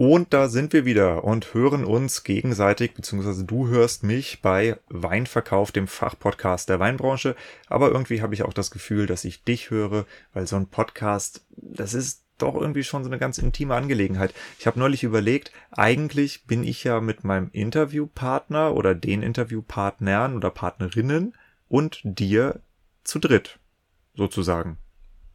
Und da sind wir wieder und hören uns gegenseitig, beziehungsweise du hörst mich bei Weinverkauf, dem Fachpodcast der Weinbranche. Aber irgendwie habe ich auch das Gefühl, dass ich dich höre, weil so ein Podcast, das ist doch irgendwie schon so eine ganz intime Angelegenheit. Ich habe neulich überlegt, eigentlich bin ich ja mit meinem Interviewpartner oder den Interviewpartnern oder Partnerinnen und dir zu dritt, sozusagen.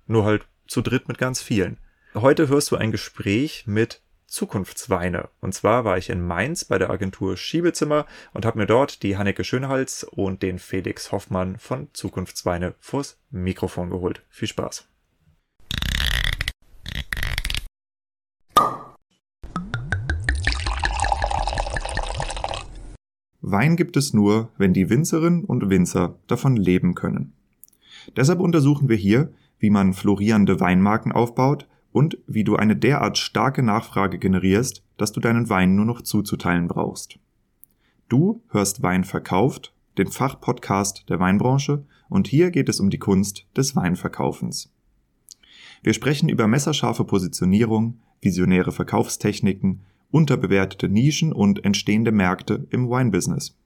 Nur halt zu dritt mit ganz vielen. Heute hörst du ein Gespräch mit Zukunftsweine. Und zwar war ich in Mainz bei der Agentur Schiebezimmer und habe mir dort die Hanneke Schönhals und den Felix Hoffmann von Zukunftsweine vors Mikrofon geholt. Viel Spaß. Wein gibt es nur, wenn die Winzerinnen und Winzer davon leben können. Deshalb untersuchen wir hier, wie man florierende Weinmarken aufbaut und wie du eine derart starke Nachfrage generierst, dass du deinen Wein nur noch zuzuteilen brauchst. Du hörst Wein verkauft, den Fachpodcast der Weinbranche, und hier geht es um die Kunst des Weinverkaufens. Wir sprechen über messerscharfe Positionierung, visionäre Verkaufstechniken, unterbewertete Nischen und entstehende Märkte im Wine-Business.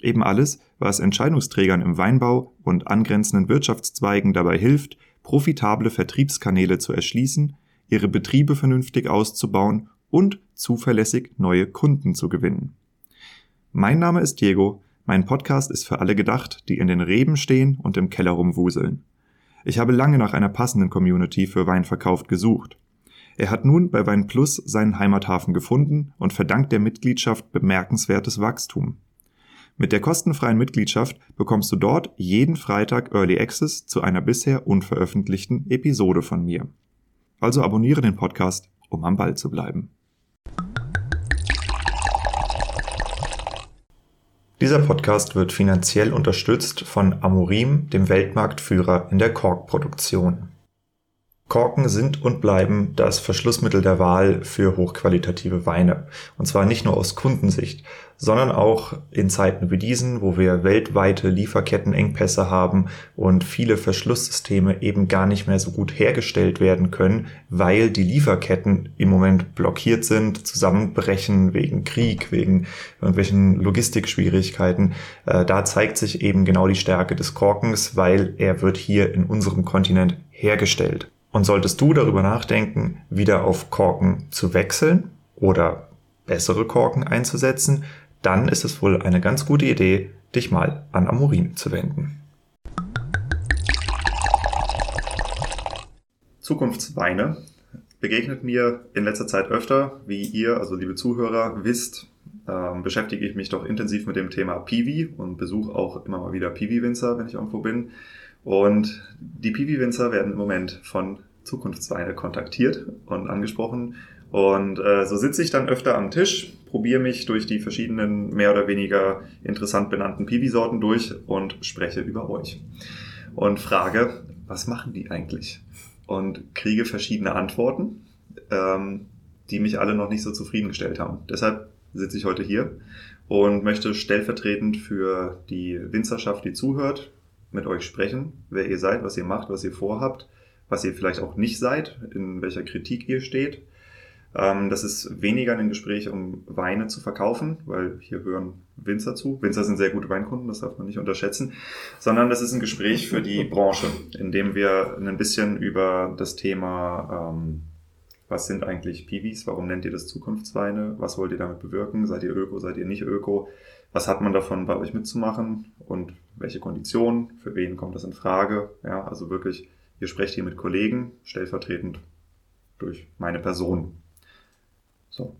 Eben alles, was Entscheidungsträgern im Weinbau und angrenzenden Wirtschaftszweigen dabei hilft, profitable Vertriebskanäle zu erschließen ihre Betriebe vernünftig auszubauen und zuverlässig neue Kunden zu gewinnen. Mein Name ist Diego, mein Podcast ist für alle gedacht, die in den Reben stehen und im Keller rumwuseln. Ich habe lange nach einer passenden Community für Weinverkauf gesucht. Er hat nun bei Wein Plus seinen Heimathafen gefunden und verdankt der Mitgliedschaft bemerkenswertes Wachstum. Mit der kostenfreien Mitgliedschaft bekommst du dort jeden Freitag Early Access zu einer bisher unveröffentlichten Episode von mir. Also abonniere den Podcast, um am Ball zu bleiben. Dieser Podcast wird finanziell unterstützt von Amorim, dem Weltmarktführer in der Korkproduktion. Korken sind und bleiben das Verschlussmittel der Wahl für hochqualitative Weine. Und zwar nicht nur aus Kundensicht, sondern auch in Zeiten wie diesen, wo wir weltweite Lieferkettenengpässe haben und viele Verschlusssysteme eben gar nicht mehr so gut hergestellt werden können, weil die Lieferketten im Moment blockiert sind, zusammenbrechen wegen Krieg, wegen irgendwelchen Logistikschwierigkeiten. Äh, da zeigt sich eben genau die Stärke des Korkens, weil er wird hier in unserem Kontinent hergestellt. Und solltest du darüber nachdenken, wieder auf Korken zu wechseln oder bessere Korken einzusetzen, dann ist es wohl eine ganz gute Idee, dich mal an Amorin zu wenden. Zukunftsweine begegnet mir in letzter Zeit öfter, wie ihr, also liebe Zuhörer, wisst, ähm, beschäftige ich mich doch intensiv mit dem Thema Piwi und besuche auch immer mal wieder Piwi-Winzer, wenn ich irgendwo bin. Und die Piwi-Winzer werden im Moment von Zukunftsweine kontaktiert und angesprochen. Und äh, so sitze ich dann öfter am Tisch, probiere mich durch die verschiedenen mehr oder weniger interessant benannten Piwi-Sorten durch und spreche über euch. Und frage, was machen die eigentlich? Und kriege verschiedene Antworten, ähm, die mich alle noch nicht so zufriedengestellt haben. Deshalb sitze ich heute hier und möchte stellvertretend für die Winzerschaft, die zuhört, mit euch sprechen, wer ihr seid, was ihr macht, was ihr vorhabt, was ihr vielleicht auch nicht seid, in welcher Kritik ihr steht. Ähm, das ist weniger ein Gespräch, um Weine zu verkaufen, weil hier hören Winzer zu. Winzer sind sehr gute Weinkunden, das darf man nicht unterschätzen, sondern das ist ein Gespräch für die Branche, in dem wir ein bisschen über das Thema ähm, was sind eigentlich Piwis? Warum nennt ihr das Zukunftsweine? Was wollt ihr damit bewirken? Seid ihr Öko? Seid ihr nicht Öko? Was hat man davon, bei euch mitzumachen? Und welche Konditionen? Für wen kommt das in Frage? Ja, also wirklich, ihr sprecht hier mit Kollegen, stellvertretend durch meine Person. So.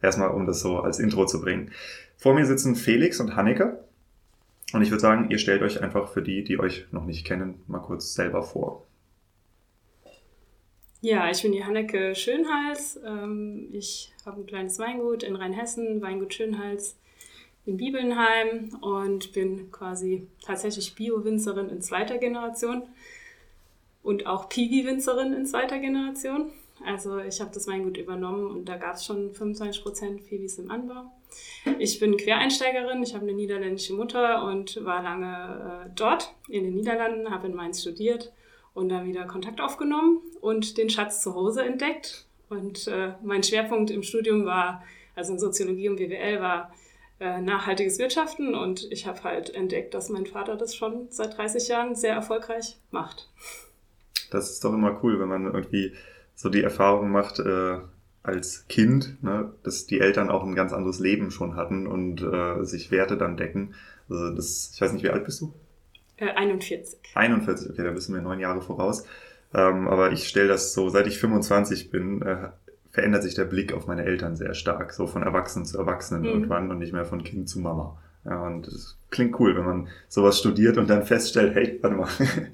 Erstmal, um das so als Intro zu bringen. Vor mir sitzen Felix und Hanneke. Und ich würde sagen, ihr stellt euch einfach für die, die euch noch nicht kennen, mal kurz selber vor. Ja, ich bin die Hanneke Schönhals. Ähm, ich habe ein kleines Weingut in Rheinhessen, Weingut Schönhals in Bibelnheim und bin quasi tatsächlich Bio-Winzerin in zweiter Generation und auch Piwi-Winzerin in zweiter Generation. Also ich habe das Weingut übernommen und da gab es schon 25% Piwis im Anbau. Ich bin Quereinsteigerin, ich habe eine niederländische Mutter und war lange äh, dort in den Niederlanden, habe in Mainz studiert und dann wieder Kontakt aufgenommen und den Schatz zu Hause entdeckt Und äh, mein Schwerpunkt im Studium war, also in Soziologie und BWL, war äh, nachhaltiges Wirtschaften. Und ich habe halt entdeckt, dass mein Vater das schon seit 30 Jahren sehr erfolgreich macht. Das ist doch immer cool, wenn man irgendwie so die Erfahrung macht, äh, als Kind, ne, dass die Eltern auch ein ganz anderes Leben schon hatten und äh, sich Werte dann decken. Also das, ich weiß nicht, wie alt bist du? Äh, 41. 41, okay, da bist du mir neun Jahre voraus. Ähm, aber ich stelle das so, seit ich 25 bin, äh, verändert sich der Blick auf meine Eltern sehr stark. So von Erwachsenen zu Erwachsenen mhm. irgendwann und nicht mehr von Kind zu Mama. Ja, und das klingt cool, wenn man sowas studiert und dann feststellt, hey, warte mal,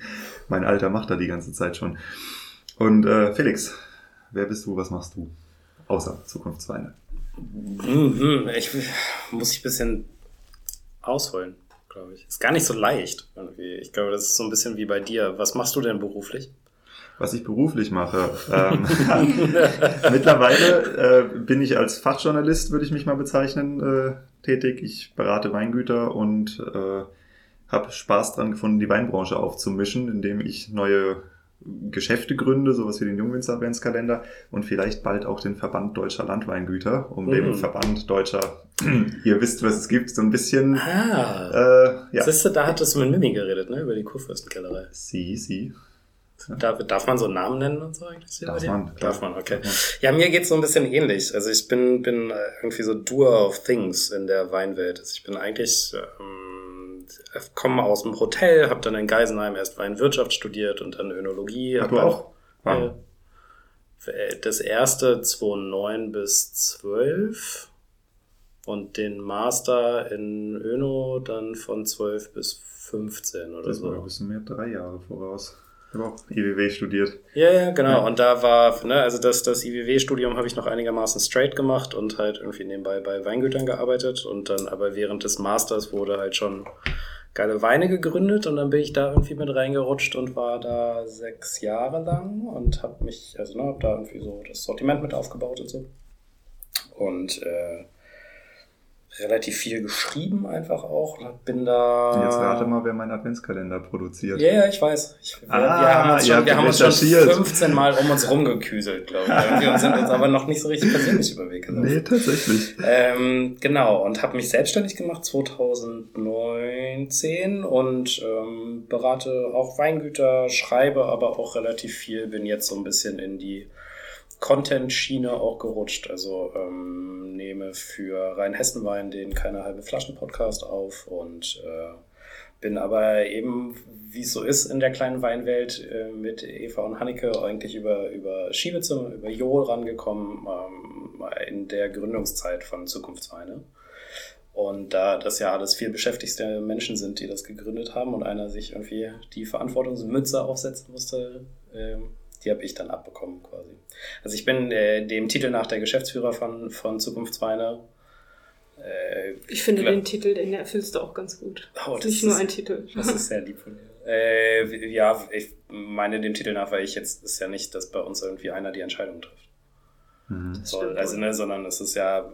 mein Alter macht da die ganze Zeit schon. Und äh, Felix, wer bist du, was machst du? Außer Zukunftsweine. Mhm, ich muss ich ein bisschen ausholen, glaube ich. Ist gar nicht so leicht irgendwie. Ich glaube, das ist so ein bisschen wie bei dir. Was machst du denn beruflich? was ich beruflich mache. Ähm, mittlerweile äh, bin ich als Fachjournalist, würde ich mich mal bezeichnen, äh, tätig. Ich berate Weingüter und äh, habe Spaß dran gefunden, die Weinbranche aufzumischen, indem ich neue Geschäfte gründe, sowas wie den Jungwinzer Adventskalender und vielleicht bald auch den Verband Deutscher Landweingüter, um mhm. dem Verband Deutscher, ihr wisst, was es gibt, so ein bisschen. Ah, äh, ja. Siehst du, da hattest du mit Mimi geredet, ne, über die Kurfürstenkellerei. Sie, sie. Darf, darf man so einen Namen nennen und so eigentlich? Darf man. Darf man, okay. Ja, mir geht's so ein bisschen ähnlich. Also ich bin, bin irgendwie so Doer of Things in der Weinwelt. Also ich bin eigentlich, ähm, komme aus dem Hotel, habe dann in Geisenheim erst Weinwirtschaft studiert und dann Önologie. Ach, du auch? Wow. Äh, das erste 2009 bis 12 und den Master in Öno dann von 12 bis 15 oder das so. Das war ein bisschen mehr drei Jahre voraus auch IWW studiert. Ja, ja, genau. Ja. Und da war, ne, also das, das IWW-Studium habe ich noch einigermaßen straight gemacht und halt irgendwie nebenbei bei Weingütern gearbeitet. Und dann aber während des Masters wurde halt schon geile Weine gegründet und dann bin ich da irgendwie mit reingerutscht und war da sechs Jahre lang und habe mich, also ne, habe da irgendwie so das Sortiment mit aufgebaut und so. Und äh, relativ viel geschrieben einfach auch. Bin da. Jetzt rate mal, wer meinen Adventskalender produziert. Ja, yeah, ich weiß. Ich, wir, ah, wir haben uns schon, wir haben uns schon 15 Mal um uns rumgeküselt, glaube ich. Wir sind uns aber noch nicht so richtig persönlich über Weg gelaufen. Nee, tatsächlich. Ähm, genau, und habe mich selbstständig gemacht 2019 und ähm, berate auch Weingüter, schreibe aber auch relativ viel, bin jetzt so ein bisschen in die Content-Schiene auch gerutscht. Also ähm, nehme für Rheinhessen-Wein den Keine halbe Flaschen-Podcast auf und äh, bin aber eben, wie es so ist in der kleinen Weinwelt, äh, mit Eva und Hanneke eigentlich über, über Schiebezimmer, über Johl rangekommen ähm, in der Gründungszeit von Zukunftsweine. Und da das ja alles viel beschäftigste Menschen sind, die das gegründet haben und einer sich irgendwie die Verantwortungsmütze aufsetzen musste, äh, die habe ich dann abbekommen quasi. Also ich bin äh, dem Titel nach der Geschäftsführer von, von Zukunftsweine. Äh, ich finde glaub, den Titel, den erfüllst du auch ganz gut. Oh, das Nicht ist, nur ein Titel. Das ist sehr lieb von dir. Äh, ja, ich meine dem Titel nach, weil ich jetzt ist ja nicht, dass bei uns irgendwie einer die Entscheidung trifft. Mhm. So, also, ne, sondern es ist ja,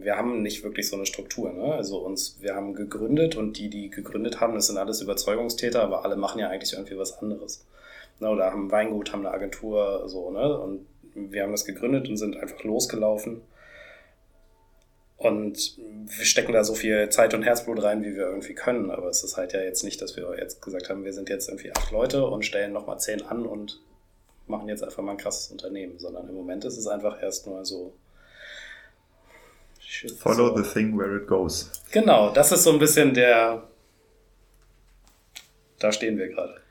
wir haben nicht wirklich so eine Struktur. Ne? Also uns, wir haben gegründet und die, die gegründet haben, das sind alles Überzeugungstäter, aber alle machen ja eigentlich irgendwie was anderes ne, oder haben ein Weingut, haben eine Agentur, so, ne? Und wir haben das gegründet und sind einfach losgelaufen. Und wir stecken da so viel Zeit und Herzblut rein, wie wir irgendwie können. Aber es ist halt ja jetzt nicht, dass wir jetzt gesagt haben, wir sind jetzt irgendwie acht Leute und stellen nochmal zehn an und machen jetzt einfach mal ein krasses Unternehmen, sondern im Moment ist es einfach erst nur so. Follow so. the thing where it goes. Genau, das ist so ein bisschen der. Da stehen wir gerade.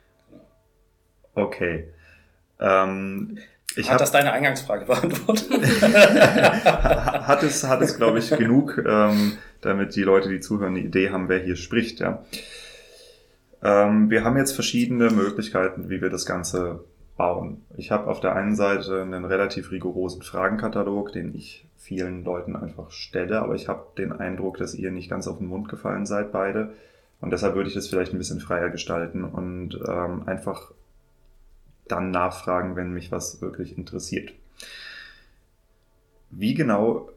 Okay. Ähm, ich hat hab, das deine Eingangsfrage beantwortet? hat es, hat es glaube ich, genug, ähm, damit die Leute, die zuhören, eine Idee haben, wer hier spricht. Ja. Ähm, wir haben jetzt verschiedene Möglichkeiten, wie wir das Ganze bauen. Ich habe auf der einen Seite einen relativ rigorosen Fragenkatalog, den ich vielen Leuten einfach stelle, aber ich habe den Eindruck, dass ihr nicht ganz auf den Mund gefallen seid, beide. Und deshalb würde ich das vielleicht ein bisschen freier gestalten und ähm, einfach dann nachfragen, wenn mich was wirklich interessiert. Wie genau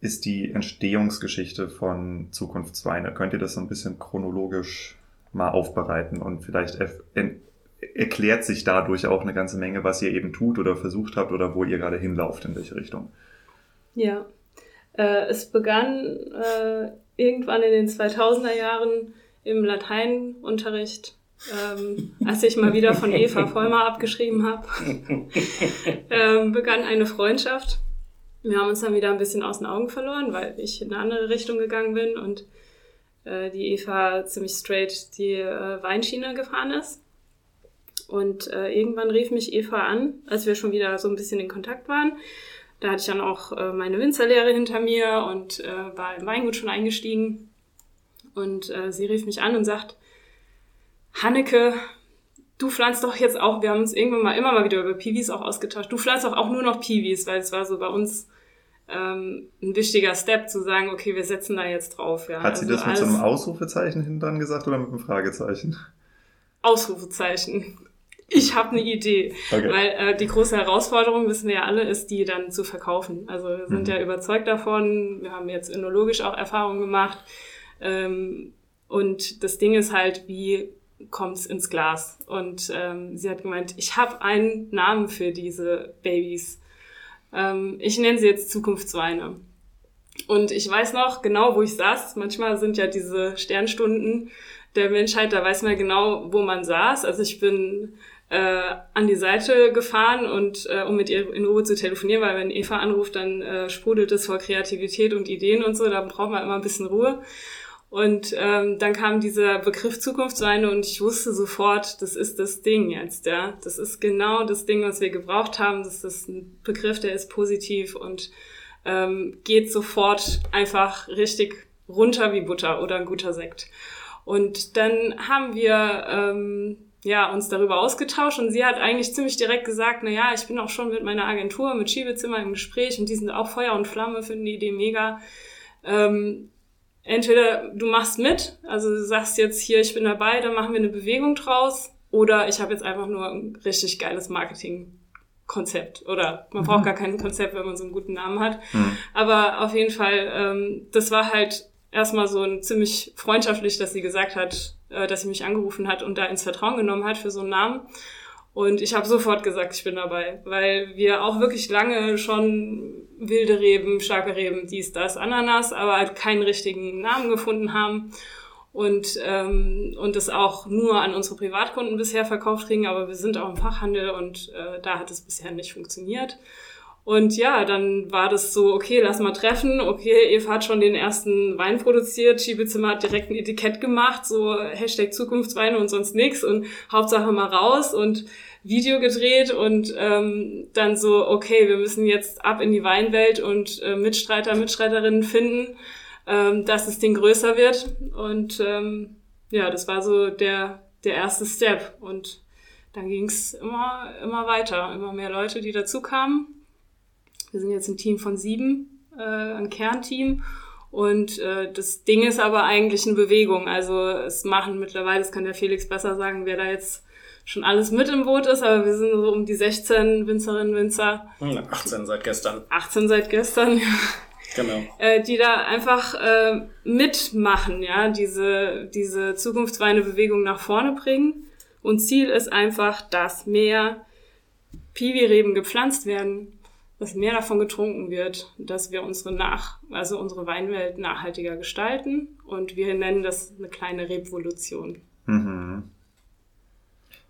ist die Entstehungsgeschichte von Zukunftsweine? Könnt ihr das so ein bisschen chronologisch mal aufbereiten und vielleicht erklärt sich dadurch auch eine ganze Menge, was ihr eben tut oder versucht habt oder wo ihr gerade hinlauft, in welche Richtung. Ja, äh, es begann äh, irgendwann in den 2000er Jahren im Lateinunterricht, ähm, als ich mal wieder von Eva Vollmer abgeschrieben habe, ähm, begann eine Freundschaft. Wir haben uns dann wieder ein bisschen aus den Augen verloren, weil ich in eine andere Richtung gegangen bin und äh, die Eva ziemlich straight die äh, Weinschiene gefahren ist. Und äh, irgendwann rief mich Eva an, als wir schon wieder so ein bisschen in Kontakt waren. Da hatte ich dann auch äh, meine Winzerlehre hinter mir und äh, war im Weingut schon eingestiegen. Und äh, sie rief mich an und sagt, Hanneke, du pflanzt doch jetzt auch, wir haben uns irgendwann mal immer mal wieder über Piwis auch ausgetauscht, du pflanzt doch auch nur noch Piwis, weil es war so bei uns ähm, ein wichtiger Step zu sagen, okay, wir setzen da jetzt drauf. Ja. Hat sie also das mit so einem Ausrufezeichen hinten dran gesagt oder mit einem Fragezeichen? Ausrufezeichen. Ich habe eine Idee. Okay. Weil äh, die große Herausforderung, wissen wir ja alle, ist, die dann zu verkaufen. Also wir sind mhm. ja überzeugt davon. Wir haben jetzt önologisch auch Erfahrungen gemacht. Ähm, und das Ding ist halt, wie kommt es ins Glas? Und ähm, sie hat gemeint, ich habe einen Namen für diese Babys. Ähm, ich nenne sie jetzt Zukunftsweine. Und ich weiß noch genau, wo ich saß. Manchmal sind ja diese Sternstunden der Menschheit, da weiß man genau, wo man saß. Also ich bin äh, an die Seite gefahren und äh, um mit ihr in Ruhe zu telefonieren, weil wenn Eva anruft, dann äh, sprudelt es vor Kreativität und Ideen und so, da braucht man immer ein bisschen Ruhe. Und ähm, dann kam dieser Begriff Zukunftsweine und ich wusste sofort, das ist das Ding jetzt, ja. Das ist genau das Ding, was wir gebraucht haben. Das ist ein Begriff, der ist positiv und ähm, geht sofort einfach richtig runter wie Butter oder ein guter Sekt. Und dann haben wir ähm, ja, uns darüber ausgetauscht und sie hat eigentlich ziemlich direkt gesagt, na ja, ich bin auch schon mit meiner Agentur, mit Schiebezimmer im Gespräch und die sind auch Feuer und Flamme, finden die Idee mega. Ähm, entweder du machst mit, also du sagst jetzt hier, ich bin dabei, dann machen wir eine Bewegung draus, oder ich habe jetzt einfach nur ein richtig geiles Marketingkonzept. Oder man mhm. braucht gar kein Konzept, wenn man so einen guten Namen hat. Mhm. Aber auf jeden Fall, ähm, das war halt erstmal so ein ziemlich freundschaftlich, dass sie gesagt hat, äh, dass sie mich angerufen hat und da ins Vertrauen genommen hat für so einen Namen. Und ich habe sofort gesagt, ich bin dabei, weil wir auch wirklich lange schon wilde Reben, starke Reben, dies, das, Ananas, aber halt keinen richtigen Namen gefunden haben und ähm, und das auch nur an unsere Privatkunden bisher verkauft kriegen, aber wir sind auch im Fachhandel und äh, da hat es bisher nicht funktioniert. Und ja, dann war das so, okay, lass mal treffen. Okay, Eva hat schon den ersten Wein produziert, Schiebezimmer hat direkt ein Etikett gemacht, so Hashtag Zukunftsweine und sonst nix und Hauptsache mal raus und Video gedreht und ähm, dann so, okay, wir müssen jetzt ab in die Weinwelt und äh, Mitstreiter, Mitstreiterinnen finden, ähm, dass das Ding größer wird. Und ähm, ja, das war so der, der erste Step. Und dann ging's immer, immer weiter, immer mehr Leute, die dazu kamen. Wir sind jetzt ein Team von sieben, äh, ein Kernteam. Und äh, das Ding ist aber eigentlich eine Bewegung. Also es machen mittlerweile, das kann der Felix besser sagen, wer da jetzt schon alles mit im Boot ist, aber wir sind so um die 16 Winzerinnen, Winzer. 18 seit gestern. 18 seit gestern, ja. Genau. Äh, die da einfach äh, mitmachen, ja, diese, diese Zukunftsweine-Bewegung nach vorne bringen. Und Ziel ist einfach, dass mehr Piwi-Reben gepflanzt werden, dass mehr davon getrunken wird, dass wir unsere nach, also unsere Weinwelt nachhaltiger gestalten und wir nennen das eine kleine Revolution. Mhm.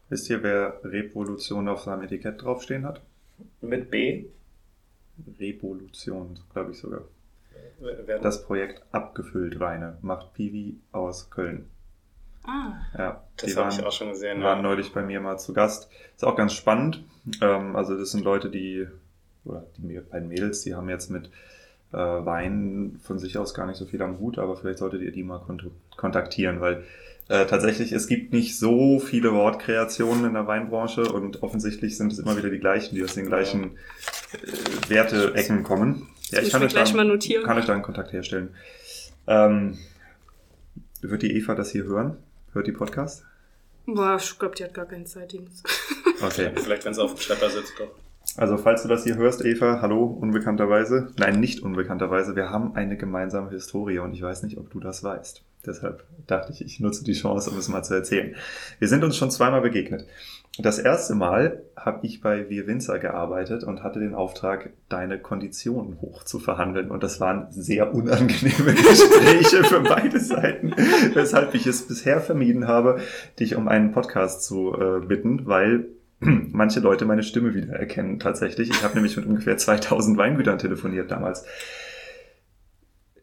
Wisst ihr, wer Revolution auf seinem Etikett draufstehen hat? Mit B? Revolution, glaube ich sogar. Werden das Projekt Abgefüllt Weine macht Piwi aus Köln. Ah. Ja, das habe ich auch schon gesehen. waren ja. neulich bei mir mal zu Gast. Ist auch ganz spannend. Ähm, also das sind Leute, die oder die beiden Mädels, die haben jetzt mit äh, Wein von sich aus gar nicht so viel am Hut, aber vielleicht solltet ihr die mal kont kontaktieren, weil äh, tatsächlich es gibt nicht so viele Wortkreationen in der Weinbranche und offensichtlich sind es immer wieder die gleichen, die aus den gleichen äh, Werteecken kommen. Ja, ich kann euch, dann, mal notieren. kann euch da einen Kontakt herstellen. Ähm, wird die Eva das hier hören? Hört die Podcast? Boah, ich glaube, die hat gar keinen Zeitdienst. Okay. Vielleicht, wenn sie auf dem Schlepper sitzt, doch. Also falls du das hier hörst, Eva, hallo, unbekannterweise. Nein, nicht unbekannterweise. Wir haben eine gemeinsame Historie und ich weiß nicht, ob du das weißt. Deshalb dachte ich, ich nutze die Chance, um es mal zu erzählen. Wir sind uns schon zweimal begegnet. Das erste Mal habe ich bei Wir Winzer gearbeitet und hatte den Auftrag, deine Konditionen hoch zu verhandeln. Und das waren sehr unangenehme Gespräche für beide Seiten, weshalb ich es bisher vermieden habe, dich um einen Podcast zu äh, bitten, weil manche Leute meine Stimme wieder erkennen tatsächlich. Ich habe nämlich mit ungefähr 2000 Weingütern telefoniert damals.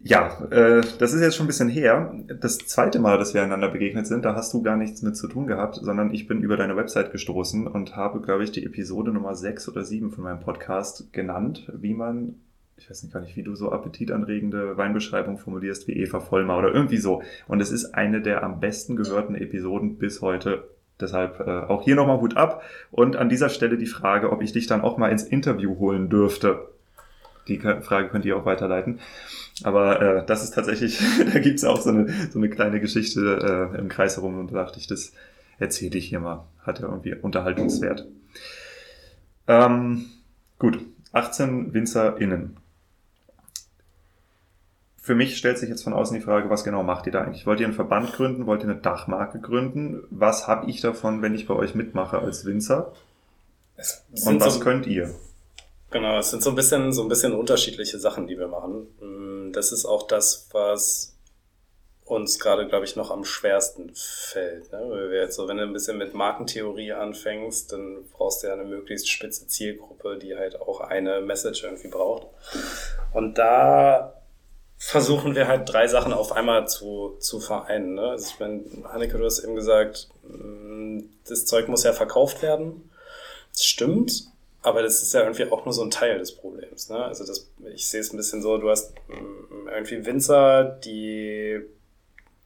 Ja, äh, das ist jetzt schon ein bisschen her. Das zweite Mal, dass wir einander begegnet sind, da hast du gar nichts mit zu tun gehabt, sondern ich bin über deine Website gestoßen und habe, glaube ich, die Episode Nummer 6 oder 7 von meinem Podcast genannt, wie man, ich weiß nicht gar nicht, wie du so appetitanregende Weinbeschreibung formulierst wie Eva Vollmer oder irgendwie so. Und es ist eine der am besten gehörten Episoden bis heute. Deshalb äh, auch hier nochmal Hut ab. Und an dieser Stelle die Frage, ob ich dich dann auch mal ins Interview holen dürfte. Die Frage könnt ihr auch weiterleiten. Aber äh, das ist tatsächlich, da gibt's auch so eine, so eine kleine Geschichte äh, im Kreis herum und da dachte ich, das erzähle ich hier mal. Hat ja irgendwie Unterhaltungswert. Ähm, gut, 18 WinzerInnen. Für mich stellt sich jetzt von außen die Frage, was genau macht ihr da eigentlich? Wollt ihr einen Verband gründen? Wollt ihr eine Dachmarke gründen? Was habe ich davon, wenn ich bei euch mitmache als Winzer? Und was so könnt ihr? Genau, es sind so ein bisschen, so ein bisschen unterschiedliche Sachen, die wir machen. Mm, das ist auch das, was uns gerade, glaube ich, noch am schwersten fällt. Ne? Weil wir jetzt so, wenn du ein bisschen mit Markentheorie anfängst, dann brauchst du ja eine möglichst spitze Zielgruppe, die halt auch eine Message irgendwie braucht. Und da versuchen wir halt drei Sachen auf einmal zu, zu vereinen. Ne? Also ich meine, Hanneke, du hast eben gesagt, mm, das Zeug muss ja verkauft werden. Das stimmt, aber das ist ja irgendwie auch nur so ein Teil des Problems. Ne? Also das, ich sehe es ein bisschen so, du hast mm, irgendwie Winzer, die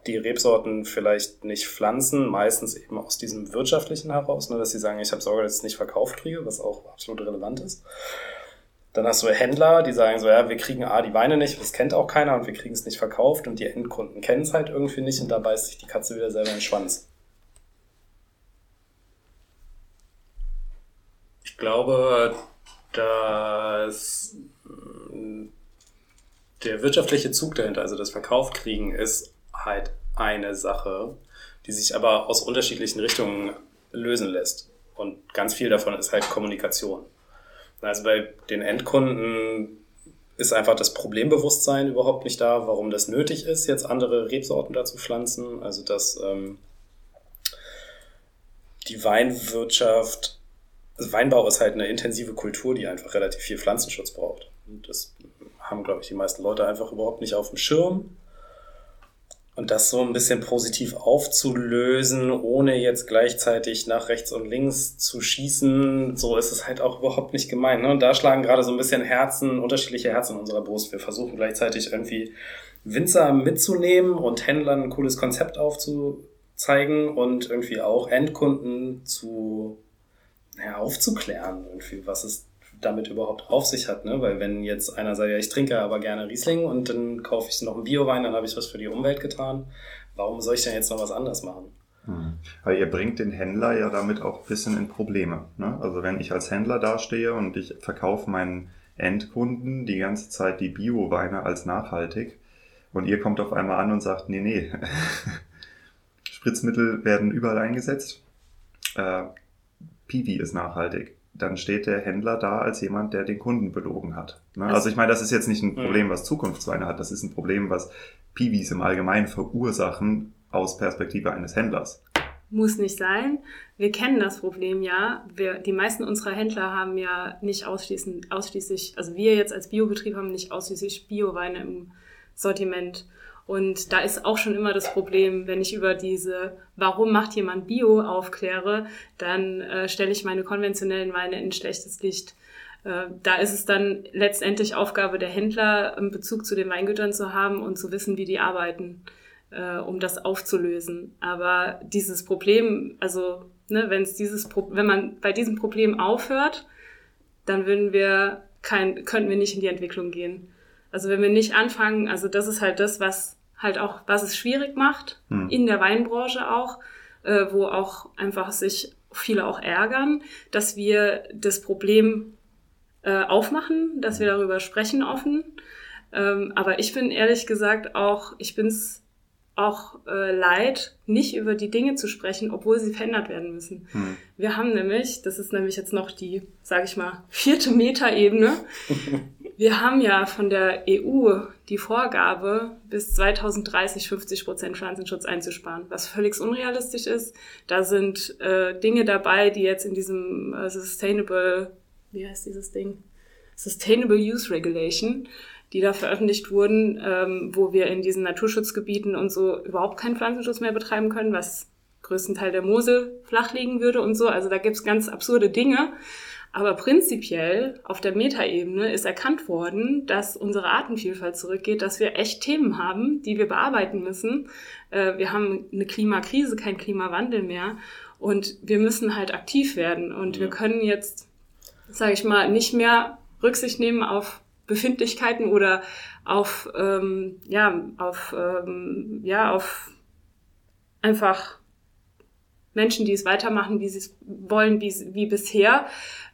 die Rebsorten vielleicht nicht pflanzen, meistens eben aus diesem wirtschaftlichen heraus, ne, dass sie sagen, ich habe Sorge, dass ich es nicht verkauft kriege, was auch absolut relevant ist. Dann hast du Händler, die sagen so, ja, wir kriegen A, die Weine nicht, das kennt auch keiner und wir kriegen es nicht verkauft und die Endkunden kennen es halt irgendwie nicht und da beißt sich die Katze wieder selber in den Schwanz. Ich glaube, dass mm, der wirtschaftliche Zug dahinter, also das Verkauf kriegen, ist halt eine Sache, die sich aber aus unterschiedlichen Richtungen lösen lässt. Und ganz viel davon ist halt Kommunikation. Also bei den Endkunden ist einfach das Problembewusstsein überhaupt nicht da, warum das nötig ist, jetzt andere Rebsorten da zu pflanzen. Also dass ähm, die Weinwirtschaft also Weinbau ist halt eine intensive Kultur, die einfach relativ viel Pflanzenschutz braucht. Und das haben, glaube ich, die meisten Leute einfach überhaupt nicht auf dem Schirm. Und das so ein bisschen positiv aufzulösen, ohne jetzt gleichzeitig nach rechts und links zu schießen, so ist es halt auch überhaupt nicht gemeint. Ne? Und da schlagen gerade so ein bisschen Herzen, unterschiedliche Herzen in unserer Brust. Wir versuchen gleichzeitig irgendwie Winzer mitzunehmen und Händlern ein cooles Konzept aufzuzeigen und irgendwie auch Endkunden zu naja, aufzuklären, irgendwie, was es damit überhaupt auf sich hat, ne? Weil wenn jetzt einer sagt, ja, ich trinke aber gerne Riesling und dann kaufe ich noch einen Biowein, dann habe ich was für die Umwelt getan. Warum soll ich denn jetzt noch was anderes machen? Hm. Weil ihr bringt den Händler ja damit auch ein bisschen in Probleme. Ne? Also wenn ich als Händler dastehe und ich verkaufe meinen Endkunden die ganze Zeit die Bioweine als nachhaltig und ihr kommt auf einmal an und sagt, nee, nee, Spritzmittel werden überall eingesetzt. Äh, Piwi ist nachhaltig, dann steht der Händler da als jemand, der den Kunden belogen hat. Ne? Also ich meine, das ist jetzt nicht ein Problem, was Zukunftsweine hat, das ist ein Problem, was Piwis im Allgemeinen verursachen aus Perspektive eines Händlers. Muss nicht sein. Wir kennen das Problem ja. Wir, die meisten unserer Händler haben ja nicht ausschließlich, ausschließlich, also wir jetzt als Biobetrieb haben nicht ausschließlich Bioweine im Sortiment. Und da ist auch schon immer das Problem, wenn ich über diese Warum macht jemand Bio aufkläre, dann äh, stelle ich meine konventionellen Weine in schlechtes Licht. Äh, da ist es dann letztendlich Aufgabe der Händler, einen Bezug zu den Weingütern zu haben und zu wissen, wie die arbeiten, äh, um das aufzulösen. Aber dieses Problem, also ne, wenn es dieses, Pro wenn man bei diesem Problem aufhört, dann würden wir kein, könnten wir nicht in die Entwicklung gehen. Also wenn wir nicht anfangen, also das ist halt das, was halt auch, was es schwierig macht, hm. in der Weinbranche auch, äh, wo auch einfach sich viele auch ärgern, dass wir das Problem äh, aufmachen, dass wir darüber sprechen offen. Ähm, aber ich bin ehrlich gesagt auch, ich bin's auch äh, leid, nicht über die Dinge zu sprechen, obwohl sie verändert werden müssen. Hm. Wir haben nämlich, das ist nämlich jetzt noch die, sage ich mal, vierte Metaebene. Wir haben ja von der EU die Vorgabe, bis 2030 50 Prozent Pflanzenschutz einzusparen, was völlig unrealistisch ist. Da sind äh, Dinge dabei, die jetzt in diesem äh, Sustainable, wie heißt dieses Ding? Sustainable Use Regulation die da veröffentlicht wurden, ähm, wo wir in diesen Naturschutzgebieten und so überhaupt keinen Pflanzenschutz mehr betreiben können, was größten Teil der Mosel flach liegen würde und so. Also da gibt's ganz absurde Dinge. Aber prinzipiell auf der Metaebene ist erkannt worden, dass unsere Artenvielfalt zurückgeht, dass wir echt Themen haben, die wir bearbeiten müssen. Äh, wir haben eine Klimakrise, kein Klimawandel mehr. Und wir müssen halt aktiv werden. Und ja. wir können jetzt, sage ich mal, nicht mehr Rücksicht nehmen auf Befindlichkeiten oder auf, ähm, ja, auf, ähm, ja, auf einfach Menschen, die es weitermachen, wie sie es wollen, wie, wie bisher,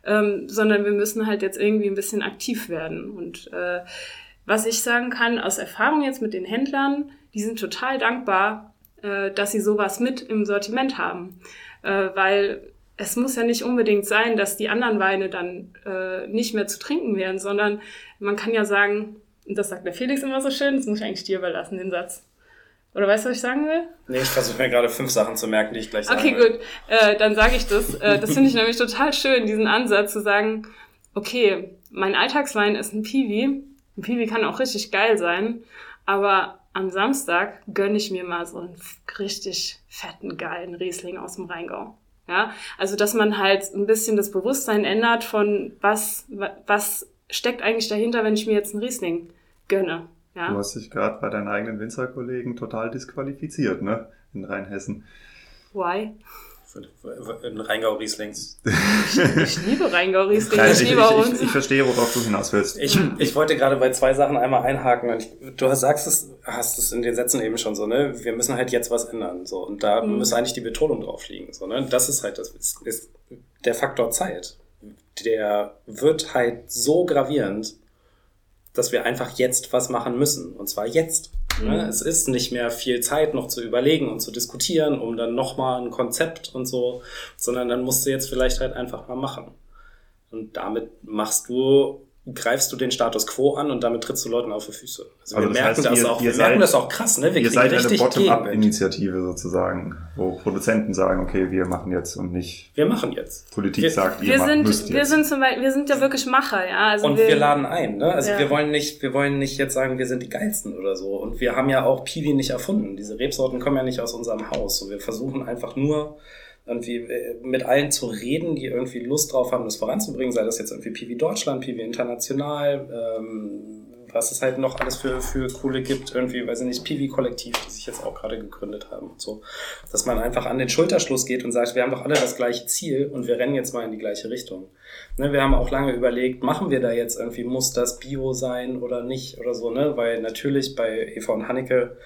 ähm, sondern wir müssen halt jetzt irgendwie ein bisschen aktiv werden. Und äh, was ich sagen kann aus Erfahrung jetzt mit den Händlern, die sind total dankbar, äh, dass sie sowas mit im Sortiment haben, äh, weil es muss ja nicht unbedingt sein, dass die anderen Weine dann äh, nicht mehr zu trinken wären, sondern man kann ja sagen, und das sagt der Felix immer so schön, das muss ich eigentlich dir überlassen, den Satz. Oder weißt du, was ich sagen will? Nee, ich versuche mir gerade fünf Sachen zu merken, die ich gleich sagen okay, will. Gut. Äh, dann sage ich das. Äh, das finde ich nämlich total schön, diesen Ansatz zu sagen, okay, mein Alltagswein ist ein Piwi. Ein Piwi kann auch richtig geil sein, aber am Samstag gönne ich mir mal so einen richtig fetten, geilen Riesling aus dem Rheingau. Ja, also dass man halt ein bisschen das Bewusstsein ändert von was, was steckt eigentlich dahinter, wenn ich mir jetzt einen Riesling gönne. Ja? Du hast dich gerade bei deinen eigenen Winzerkollegen total disqualifiziert, ne? In Rheinhessen. Why? in Rheingau-Riesling. Ich, liebe Rheingau-Riesling. Ich, ich, ich, ich, verstehe, worauf du hinaus willst. Ich, ich wollte gerade bei zwei Sachen einmal einhaken. Und du sagst es, hast es in den Sätzen eben schon so, ne? Wir müssen halt jetzt was ändern. So. Und da mhm. muss eigentlich die Betonung drauf liegen. So, ne? Das ist halt das, ist, ist der Faktor Zeit. Der wird halt so gravierend, dass wir einfach jetzt was machen müssen. Und zwar jetzt. Ne? Mhm. Es ist nicht mehr viel Zeit noch zu überlegen und zu diskutieren, um dann nochmal ein Konzept und so, sondern dann musst du jetzt vielleicht halt einfach mal machen. Und damit machst du greifst du den Status quo an und damit trittst du Leuten auf die Füße. Also, also wir merken heißt, das ihr, auch, ihr wir seid, merken das auch krass, ne? Wir ihr seid eine Bottom-up-Initiative sozusagen, wo Produzenten sagen, okay, wir machen jetzt und nicht. Wir machen jetzt. Politik wir, sagt, wir sind, müsst wir jetzt. sind zum Beispiel, wir sind ja wirklich Macher, ja. Also und wir, wir laden ein, ne? Also ja. wir wollen nicht, wir wollen nicht jetzt sagen, wir sind die geilsten oder so. Und wir haben ja auch Piwi nicht erfunden. Diese Rebsorten kommen ja nicht aus unserem Haus. Und wir versuchen einfach nur irgendwie äh, mit allen zu reden, die irgendwie Lust drauf haben, das voranzubringen, sei das jetzt irgendwie Piwi Deutschland, Piwi International, ähm, was es halt noch alles für, für coole gibt, irgendwie, weiß ich nicht, Piwi-Kollektiv, die sich jetzt auch gerade gegründet haben und so. Dass man einfach an den Schulterschluss geht und sagt, wir haben doch alle das gleiche Ziel und wir rennen jetzt mal in die gleiche Richtung. Ne, wir haben auch lange überlegt, machen wir da jetzt irgendwie, muss das Bio sein oder nicht oder so, ne? Weil natürlich bei Eva und Hanneke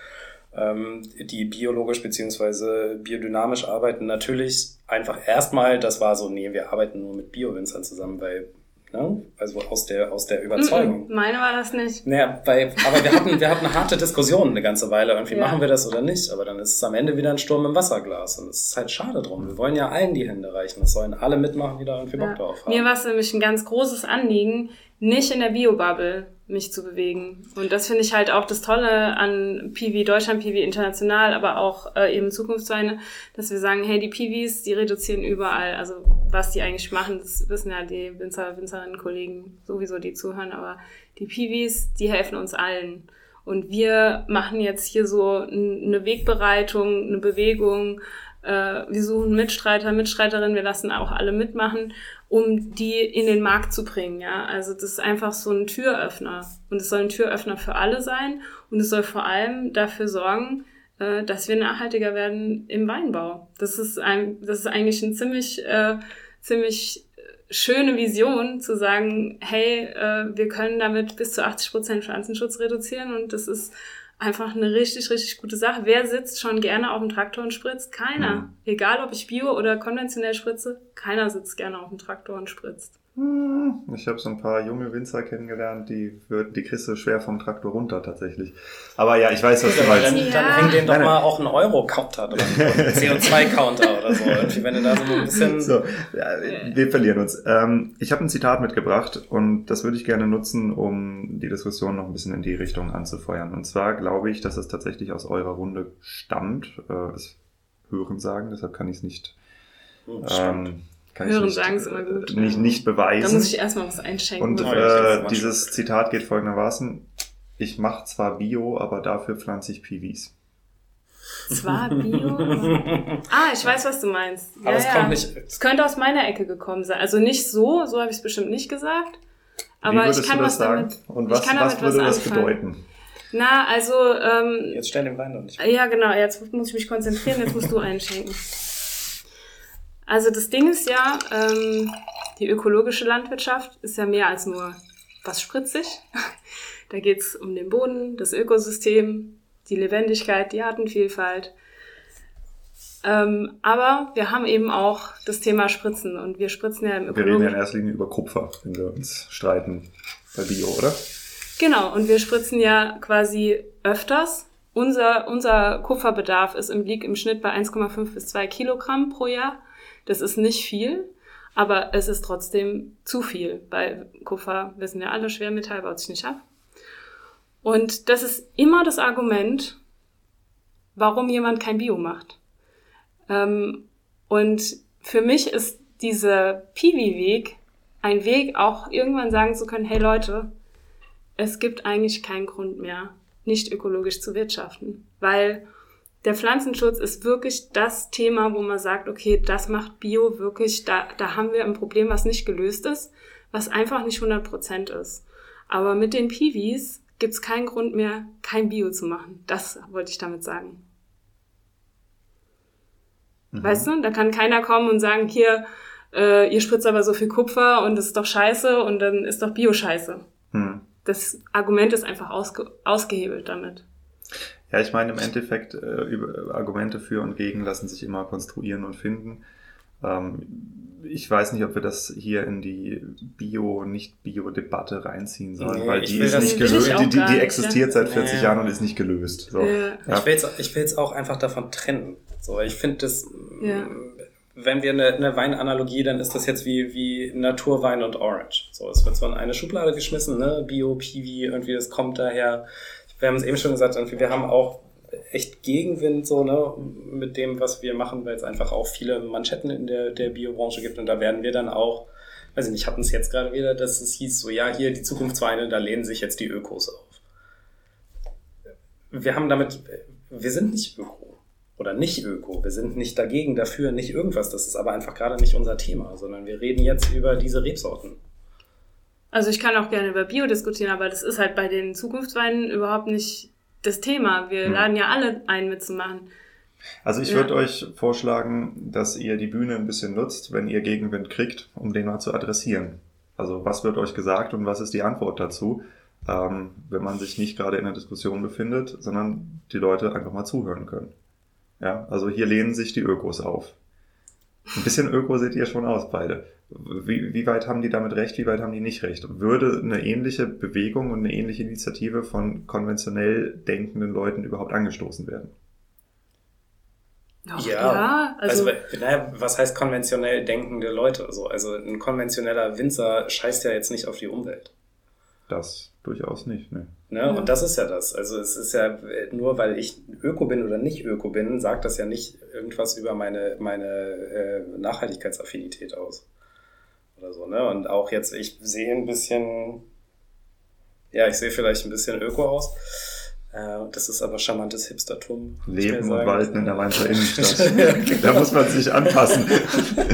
die biologisch beziehungsweise biodynamisch arbeiten, natürlich einfach erstmal, das war so, nee, wir arbeiten nur mit Bio-Winzern zusammen, weil Ne? Also aus der, aus der Überzeugung. Meine war das nicht. Naja, weil, aber wir hatten, wir hatten harte Diskussionen eine ganze Weile. Irgendwie ja. machen wir das oder nicht. Aber dann ist es am Ende wieder ein Sturm im Wasserglas. Und es ist halt schade drum. Wir wollen ja allen die Hände reichen. Es sollen alle mitmachen, die da irgendwie Bock drauf haben. Mir war es nämlich ein ganz großes Anliegen, nicht in der Biobubble mich zu bewegen. Und das finde ich halt auch das Tolle an PV Deutschland, PV International, aber auch äh, eben Zukunftsweine, dass wir sagen, hey, die PVs, die reduzieren überall. Also was die eigentlich machen, das wissen ja die Winzer, Winzerinnen, Kollegen sowieso, die zuhören, aber die PVs, die helfen uns allen. Und wir machen jetzt hier so eine Wegbereitung, eine Bewegung. Äh, wir suchen Mitstreiter, Mitstreiterinnen, wir lassen auch alle mitmachen um die in den Markt zu bringen. Ja, also das ist einfach so ein Türöffner und es soll ein Türöffner für alle sein und es soll vor allem dafür sorgen, äh, dass wir nachhaltiger werden im Weinbau. Das ist ein, das ist eigentlich ein ziemlich, äh, ziemlich schöne Vision zu sagen, hey, äh, wir können damit bis zu 80 Prozent Pflanzenschutz reduzieren und das ist einfach eine richtig, richtig gute Sache. Wer sitzt schon gerne auf dem Traktor und spritzt? Keiner. Mhm. Egal, ob ich Bio oder konventionell spritze, keiner sitzt gerne auf dem Traktor und spritzt. Hm, ich habe so ein paar junge Winzer kennengelernt, die würden, die kriegst du schwer vom Traktor runter tatsächlich. Aber ja, ich weiß, was du meinst. Dann, dann häng den doch mal auch einen Euro-Counter dran, einen CO2-Counter oder so. Irgendwie, wenn du da so ein bisschen... So, ja, wir verlieren uns. Ähm, ich habe ein Zitat mitgebracht und das würde ich gerne nutzen, um die Diskussion noch ein bisschen in die Richtung anzufeuern. Und zwar glaube ich, dass es tatsächlich aus eurer Runde stammt. Äh, das Hören sagen, deshalb kann ich es nicht... Ähm, kann Hören, sagen ist immer gut. Nicht, nicht beweisen. Da muss ich erstmal was einschenken. Und äh, dieses Zitat geht folgendermaßen. Ich mache zwar Bio, aber dafür pflanze ich Piwis. Zwar Bio? ah, ich weiß, was du meinst. Ja, aber es ja. kommt nicht. Es könnte aus meiner Ecke gekommen sein. Also nicht so, so habe ich es bestimmt nicht gesagt. Aber ich kann was sagen? damit. Und was, was würde was das bedeuten? Na, also. Ähm, jetzt stell den Wein doch nicht. Ja, genau. Jetzt muss ich mich konzentrieren. Jetzt musst du einschenken. Also das Ding ist ja, ähm, die ökologische Landwirtschaft ist ja mehr als nur was spritzig. da geht's um den Boden, das Ökosystem, die Lebendigkeit, die Artenvielfalt. Ähm, aber wir haben eben auch das Thema Spritzen und wir spritzen ja im Ökologischen. Wir reden ja in erster Linie über Kupfer, wenn wir uns streiten bei Bio, oder? Genau, und wir spritzen ja quasi öfters. Unser, unser Kupferbedarf ist im Lieg im Schnitt bei 1,5 bis 2 Kilogramm pro Jahr. Das ist nicht viel, aber es ist trotzdem zu viel. Bei Kupfer wissen wir alle, Schwermetall baut sich nicht ab. Und das ist immer das Argument, warum jemand kein Bio macht. Ähm, und für mich ist dieser Piwi-Weg ein Weg, auch irgendwann sagen zu können, hey Leute, es gibt eigentlich keinen Grund mehr, nicht ökologisch zu wirtschaften, weil der Pflanzenschutz ist wirklich das Thema, wo man sagt, okay, das macht Bio wirklich, da, da haben wir ein Problem, was nicht gelöst ist, was einfach nicht 100 Prozent ist. Aber mit den Piwis gibt es keinen Grund mehr, kein Bio zu machen. Das wollte ich damit sagen. Mhm. Weißt du, da kann keiner kommen und sagen, hier, äh, ihr spritzt aber so viel Kupfer und das ist doch scheiße und dann ist doch Bio scheiße. Mhm. Das Argument ist einfach ausge ausgehebelt damit. Ja, ich meine, im Endeffekt, äh, über, Argumente für und gegen lassen sich immer konstruieren und finden. Ähm, ich weiß nicht, ob wir das hier in die Bio-, Nicht-Bio-Debatte reinziehen sollen, nee, weil die ist nicht gelöst. Die, die, die, existiert seit 40 nee. Jahren und ist nicht gelöst. So. Ja. Ich will jetzt, ich will jetzt auch einfach davon trennen. So, ich finde das, ja. wenn wir eine, eine Weinanalogie, dann ist das jetzt wie, wie Naturwein und Orange. So, es wird so in eine Schublade geschmissen, ne? Bio, Piwi, irgendwie, das kommt daher wir haben es eben schon gesagt, wir haben auch echt Gegenwind so, ne, mit dem, was wir machen, weil es einfach auch viele Manschetten in der, der Biobranche gibt und da werden wir dann auch, weiß ich nicht, hatten es jetzt gerade wieder, dass es hieß so, ja, hier die Zukunftsweine, da lehnen sich jetzt die Ökos auf. Wir haben damit, wir sind nicht Öko oder nicht Öko, wir sind nicht dagegen, dafür, nicht irgendwas, das ist aber einfach gerade nicht unser Thema, sondern wir reden jetzt über diese Rebsorten. Also ich kann auch gerne über Bio diskutieren, aber das ist halt bei den Zukunftsweinen überhaupt nicht das Thema. Wir hm. laden ja alle ein, mitzumachen. Also ich ja. würde euch vorschlagen, dass ihr die Bühne ein bisschen nutzt, wenn ihr Gegenwind kriegt, um den mal zu adressieren. Also was wird euch gesagt und was ist die Antwort dazu, ähm, wenn man sich nicht gerade in einer Diskussion befindet, sondern die Leute einfach mal zuhören können. Ja, also hier lehnen sich die Ökos auf. Ein bisschen Öko seht ihr schon aus, beide. Wie, wie weit haben die damit recht, wie weit haben die nicht recht? Würde eine ähnliche Bewegung und eine ähnliche Initiative von konventionell denkenden Leuten überhaupt angestoßen werden? Ja, ja, also, also naja, was heißt konventionell denkende Leute? Also, also ein konventioneller Winzer scheißt ja jetzt nicht auf die Umwelt. Das durchaus nicht, ne? ne? Ja. Und das ist ja das. Also es ist ja nur, weil ich Öko bin oder nicht Öko bin, sagt das ja nicht irgendwas über meine, meine äh, Nachhaltigkeitsaffinität aus oder so, ne? Und auch jetzt, ich sehe ein bisschen, ja, ich sehe vielleicht ein bisschen öko aus. Äh, das ist aber charmantes Hipstertum. Leben und Walten in der Mainzer Innenstadt. Genau. Da muss man sich anpassen.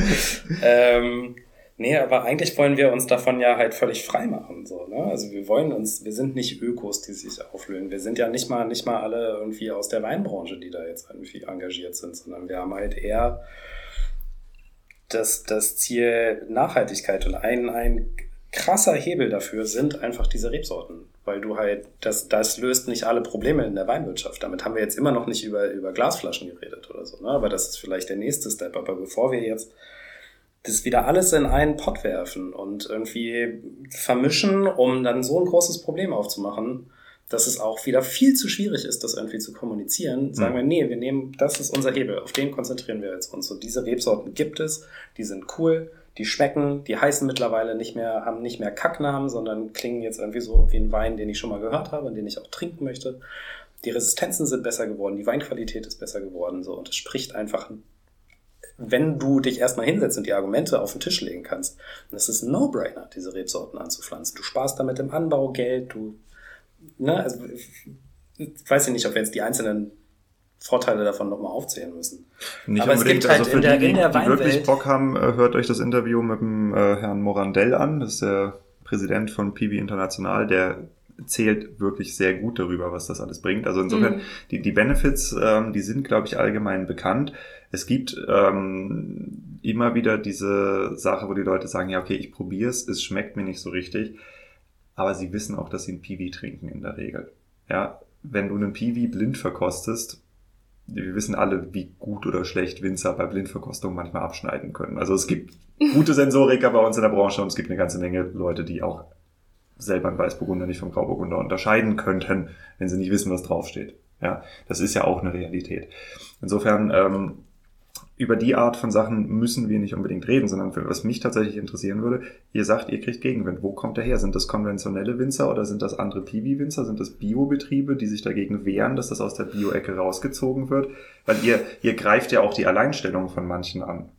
ähm, nee, aber eigentlich wollen wir uns davon ja halt völlig frei machen, so, ne? Also wir wollen uns, wir sind nicht Ökos, die sich auflösen. Wir sind ja nicht mal, nicht mal alle irgendwie aus der Weinbranche, die da jetzt irgendwie engagiert sind, sondern wir haben halt eher das, das Ziel Nachhaltigkeit und ein, ein krasser Hebel dafür sind einfach diese Rebsorten, weil du halt, das, das löst nicht alle Probleme in der Weinwirtschaft. Damit haben wir jetzt immer noch nicht über, über Glasflaschen geredet oder so, ne? aber das ist vielleicht der nächste Step. Aber bevor wir jetzt das wieder alles in einen Pott werfen und irgendwie vermischen, um dann so ein großes Problem aufzumachen, dass es auch wieder viel zu schwierig ist, das irgendwie zu kommunizieren. Sagen wir, nee, wir nehmen, das ist unser Hebel, auf den konzentrieren wir jetzt uns. Und diese Rebsorten gibt es, die sind cool, die schmecken, die heißen mittlerweile nicht mehr, haben nicht mehr Kacknamen, sondern klingen jetzt irgendwie so wie ein Wein, den ich schon mal gehört habe und den ich auch trinken möchte. Die Resistenzen sind besser geworden, die Weinqualität ist besser geworden, so. Und es spricht einfach wenn du dich erstmal hinsetzt und die Argumente auf den Tisch legen kannst, dann ist ein No-Brainer, diese Rebsorten anzupflanzen. Du sparst damit im Anbau Geld, du, ne, also, ich weiß ja nicht, ob wir jetzt die einzelnen Vorteile davon nochmal aufzählen müssen. Nicht Aber unbedingt. es gibt halt also für in die, der, in der die wirklich Bock haben, äh, hört euch das Interview mit dem äh, Herrn Morandell an. Das ist der Präsident von PV International, der zählt wirklich sehr gut darüber, was das alles bringt. Also insofern, mhm. die, die Benefits, ähm, die sind, glaube ich, allgemein bekannt. Es gibt ähm, immer wieder diese Sache, wo die Leute sagen, ja, okay, ich probiere es, es schmeckt mir nicht so richtig, aber sie wissen auch, dass sie ein Piwi trinken in der Regel. Ja, wenn du einen Piwi blind verkostest, wir wissen alle, wie gut oder schlecht Winzer bei Blindverkostung manchmal abschneiden können. Also es gibt gute Sensoriker bei uns in der Branche und es gibt eine ganze Menge Leute, die auch selber einen Weißburgunder nicht vom Grauburgunder unterscheiden könnten, wenn sie nicht wissen, was draufsteht. Ja, das ist ja auch eine Realität. Insofern, ähm, über die Art von Sachen müssen wir nicht unbedingt reden, sondern was mich tatsächlich interessieren würde, ihr sagt, ihr kriegt Gegenwind. Wo kommt der her? Sind das konventionelle Winzer oder sind das andere Piwi-Winzer? Sind das Biobetriebe, die sich dagegen wehren, dass das aus der Bio-Ecke rausgezogen wird? Weil ihr, ihr greift ja auch die Alleinstellung von manchen an.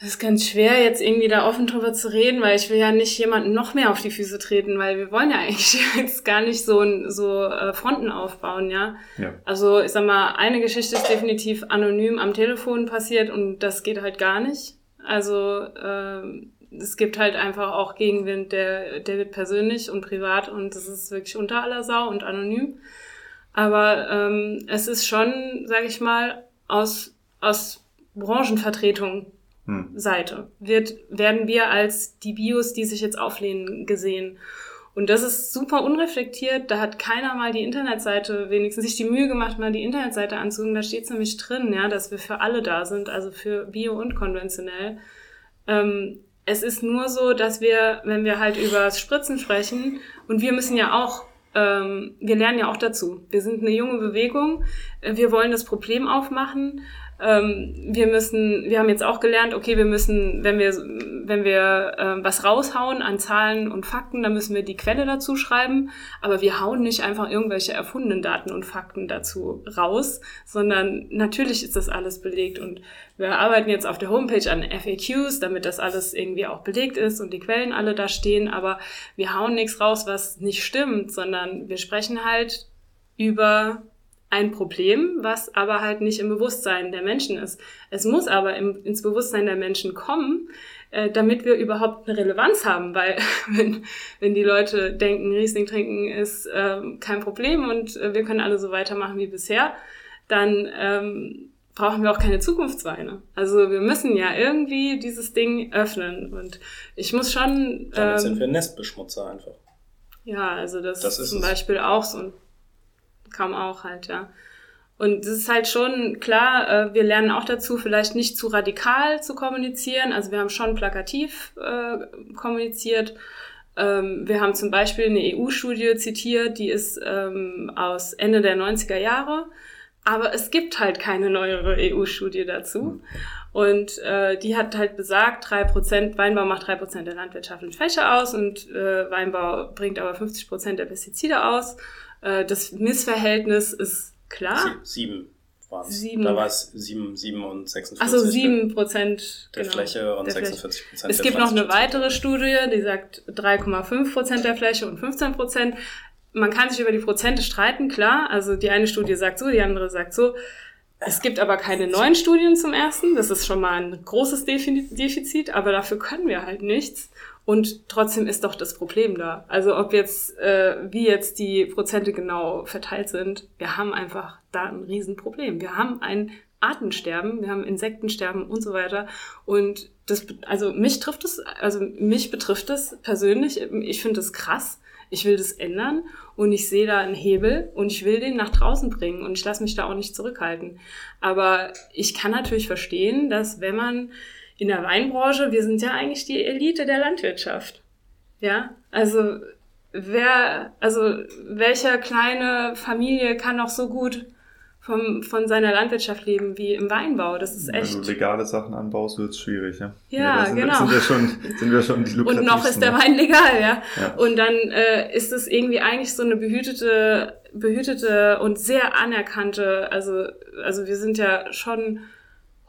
Das ist ganz schwer, jetzt irgendwie da offen drüber zu reden, weil ich will ja nicht jemanden noch mehr auf die Füße treten, weil wir wollen ja eigentlich jetzt gar nicht so, so äh, Fronten aufbauen, ja? ja. Also ich sag mal, eine Geschichte ist definitiv anonym am Telefon passiert und das geht halt gar nicht. Also äh, es gibt halt einfach auch Gegenwind, der, der wird persönlich und privat und das ist wirklich unter aller Sau und anonym. Aber ähm, es ist schon, sage ich mal, aus, aus Branchenvertretung hm. Seite wird, werden wir als die Bios, die sich jetzt auflehnen, gesehen. Und das ist super unreflektiert. Da hat keiner mal die Internetseite wenigstens sich die Mühe gemacht, mal die Internetseite anzugucken. Da steht es nämlich drin, ja, dass wir für alle da sind, also für Bio und konventionell. Ähm, es ist nur so, dass wir, wenn wir halt über Spritzen sprechen, und wir müssen ja auch ähm, wir lernen ja auch dazu. Wir sind eine junge Bewegung. Wir wollen das Problem aufmachen. Ähm, wir müssen, wir haben jetzt auch gelernt, okay, wir müssen, wenn wir, wenn wir äh, was raushauen an Zahlen und Fakten, dann müssen wir die Quelle dazu schreiben. Aber wir hauen nicht einfach irgendwelche erfundenen Daten und Fakten dazu raus, sondern natürlich ist das alles belegt und wir arbeiten jetzt auf der Homepage an FAQs, damit das alles irgendwie auch belegt ist und die Quellen alle da stehen. Aber wir hauen nichts raus, was nicht stimmt, sondern wir sprechen halt über ein Problem, was aber halt nicht im Bewusstsein der Menschen ist. Es muss aber im, ins Bewusstsein der Menschen kommen, äh, damit wir überhaupt eine Relevanz haben, weil wenn, wenn die Leute denken, Riesling trinken ist äh, kein Problem und äh, wir können alle so weitermachen wie bisher, dann ähm, brauchen wir auch keine Zukunftsweine. Also wir müssen ja irgendwie dieses Ding öffnen und ich muss schon... Damit ähm, sind wir Nestbeschmutzer einfach. Ja, also das, das ist zum es. Beispiel auch so ein kam auch halt, ja. Und es ist halt schon klar, äh, wir lernen auch dazu, vielleicht nicht zu radikal zu kommunizieren. Also wir haben schon plakativ äh, kommuniziert. Ähm, wir haben zum Beispiel eine EU-Studie zitiert, die ist ähm, aus Ende der 90er Jahre. Aber es gibt halt keine neuere EU-Studie dazu. Und äh, die hat halt besagt, drei Prozent Weinbau macht drei Prozent der landwirtschaftlichen Fläche aus und äh, Weinbau bringt aber 50 Prozent der Pestizide aus. Äh, das Missverhältnis ist klar. sieben waren es. Da war es sieben, sieben und 46. Also sieben Prozent der genau, Fläche und 46 Prozent Es gibt noch eine weitere Studie, die sagt 3,5 Prozent der Fläche und 15 Prozent. Man kann sich über die Prozente streiten, klar. Also die eine Studie sagt so, die andere sagt so. Es gibt aber keine neuen Studien zum ersten. Das ist schon mal ein großes Defizit, aber dafür können wir halt nichts. Und trotzdem ist doch das Problem da. Also ob jetzt, äh, wie jetzt die Prozente genau verteilt sind, wir haben einfach da ein Riesenproblem. Wir haben ein Artensterben, wir haben Insektensterben und so weiter. Und das, also mich trifft es, also mich betrifft es persönlich. Ich finde es krass. Ich will das ändern und ich sehe da einen Hebel und ich will den nach draußen bringen und ich lasse mich da auch nicht zurückhalten. Aber ich kann natürlich verstehen, dass wenn man in der Weinbranche, wir sind ja eigentlich die Elite der Landwirtschaft. Ja, also wer, also welcher kleine Familie kann noch so gut vom, von seiner Landwirtschaft leben wie im Weinbau. Das ist echt. Wenn du legale Sachen anbaust, wird es schwierig, ja. Ja, ja sind, genau. Sind wir schon, sind wir schon die Und noch ist der Wein legal, ja. ja. Und dann äh, ist es irgendwie eigentlich so eine behütete, behütete und sehr anerkannte, also, also wir sind ja schon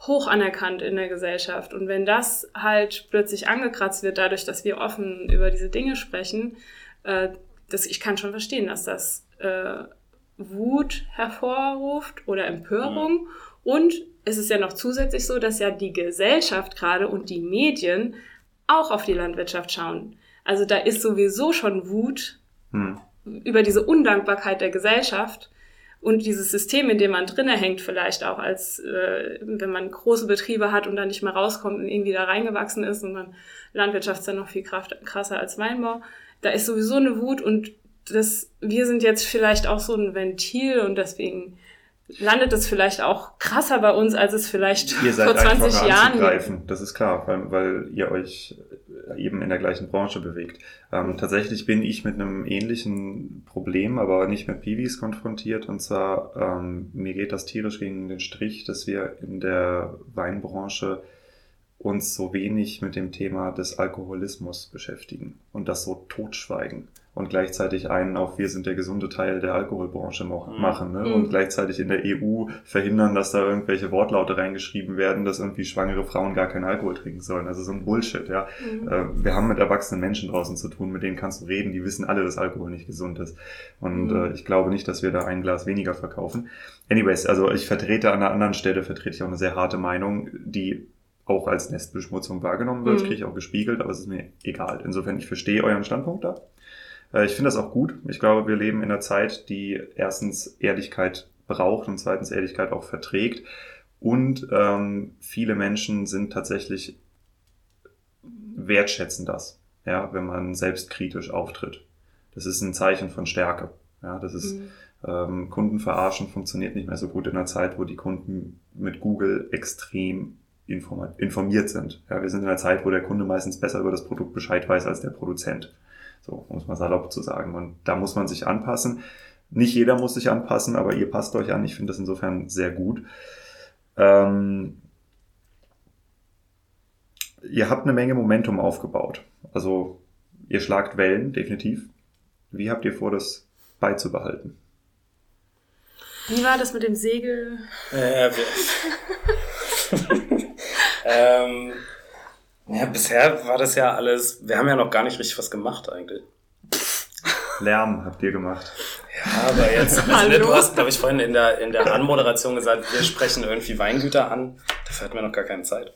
hoch anerkannt in der Gesellschaft. Und wenn das halt plötzlich angekratzt wird, dadurch, dass wir offen über diese Dinge sprechen, äh, das, ich kann schon verstehen, dass das äh, Wut hervorruft oder Empörung. Mhm. Und es ist ja noch zusätzlich so, dass ja die Gesellschaft gerade und die Medien auch auf die Landwirtschaft schauen. Also da ist sowieso schon Wut mhm. über diese Undankbarkeit der Gesellschaft und dieses System, in dem man drinne hängt, vielleicht auch als äh, wenn man große Betriebe hat und dann nicht mehr rauskommt und irgendwie da reingewachsen ist und dann Landwirtschaft ist dann noch viel kraft, krasser als Weinbau. Da ist sowieso eine Wut und das, wir sind jetzt vielleicht auch so ein Ventil und deswegen landet es vielleicht auch krasser bei uns, als es vielleicht vor 20 Jahren. Das ist klar, weil, weil ihr euch eben in der gleichen Branche bewegt. Ähm, tatsächlich bin ich mit einem ähnlichen Problem, aber nicht mit Piwis konfrontiert. Und zwar, ähm, mir geht das tierisch gegen den Strich, dass wir in der Weinbranche uns so wenig mit dem Thema des Alkoholismus beschäftigen und das so totschweigen und gleichzeitig einen auf wir sind der gesunde Teil der Alkoholbranche mhm. machen ne? Mhm. und gleichzeitig in der EU verhindern, dass da irgendwelche Wortlaute reingeschrieben werden, dass irgendwie schwangere Frauen gar keinen Alkohol trinken sollen. Also so ein Bullshit, ja. Mhm. Äh, wir haben mit erwachsenen Menschen draußen zu tun, mit denen kannst du reden, die wissen alle, dass Alkohol nicht gesund ist. Und mhm. äh, ich glaube nicht, dass wir da ein Glas weniger verkaufen. Anyways, also ich vertrete an einer anderen Stelle, vertrete ich auch eine sehr harte Meinung, die auch als Nestbeschmutzung wahrgenommen wird, mhm. kriege ich auch gespiegelt, aber es ist mir egal. Insofern, ich verstehe euren Standpunkt da. Äh, ich finde das auch gut. Ich glaube, wir leben in einer Zeit, die erstens Ehrlichkeit braucht und zweitens Ehrlichkeit auch verträgt. Und ähm, viele Menschen sind tatsächlich wertschätzen das, ja, wenn man selbstkritisch auftritt. Das ist ein Zeichen von Stärke. Ja, das ist mhm. ähm, Kunden verarschen funktioniert nicht mehr so gut in einer Zeit, wo die Kunden mit Google extrem informiert sind. Ja, wir sind in einer Zeit, wo der Kunde meistens besser über das Produkt Bescheid weiß als der Produzent. So, um es mal salopp zu sagen. Und da muss man sich anpassen. Nicht jeder muss sich anpassen, aber ihr passt euch an. Ich finde das insofern sehr gut. Ähm, ihr habt eine Menge Momentum aufgebaut. Also ihr schlagt Wellen, definitiv. Wie habt ihr vor, das beizubehalten? Wie war das mit dem Segel? Äh, ähm, ja, bisher war das ja alles, wir haben ja noch gar nicht richtig was gemacht eigentlich. Lärm habt ihr gemacht. Ja, aber jetzt, also, du hast, glaube ich, vorhin in der, in der Anmoderation gesagt, wir sprechen irgendwie Weingüter an. Dafür hatten wir noch gar keine Zeit.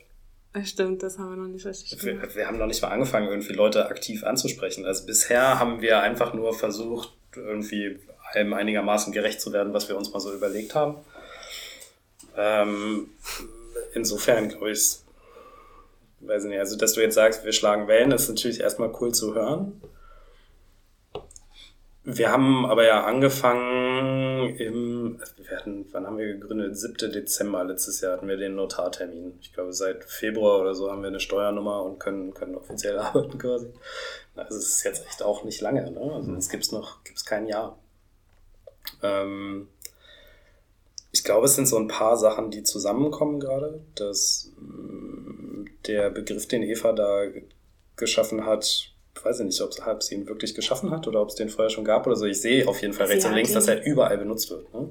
Stimmt, das haben wir noch nicht richtig gemacht. Wir, wir haben noch nicht mal angefangen, irgendwie Leute aktiv anzusprechen. Also bisher haben wir einfach nur versucht, irgendwie allem einigermaßen gerecht zu werden, was wir uns mal so überlegt haben. Ähm, insofern, glaube ich, weiß ich nicht, also dass du jetzt sagst, wir schlagen Wellen, ist natürlich erstmal cool zu hören. Wir haben aber ja angefangen im, wir hatten, wann haben wir gegründet? 7. Dezember letztes Jahr hatten wir den Notartermin. Ich glaube, seit Februar oder so haben wir eine Steuernummer und können, können offiziell arbeiten quasi. Also es ist jetzt echt auch nicht lange, ne? Also es gibt's noch, gibt's kein Jahr. Ähm, ich glaube, es sind so ein paar Sachen, die zusammenkommen gerade. Dass mm, der Begriff, den Eva da geschaffen hat, weiß ich nicht, ob sie ihn wirklich geschaffen hat oder ob es den vorher schon gab oder so. Ich sehe auf jeden Fall rechts und links, dass er überall benutzt wird. Ne?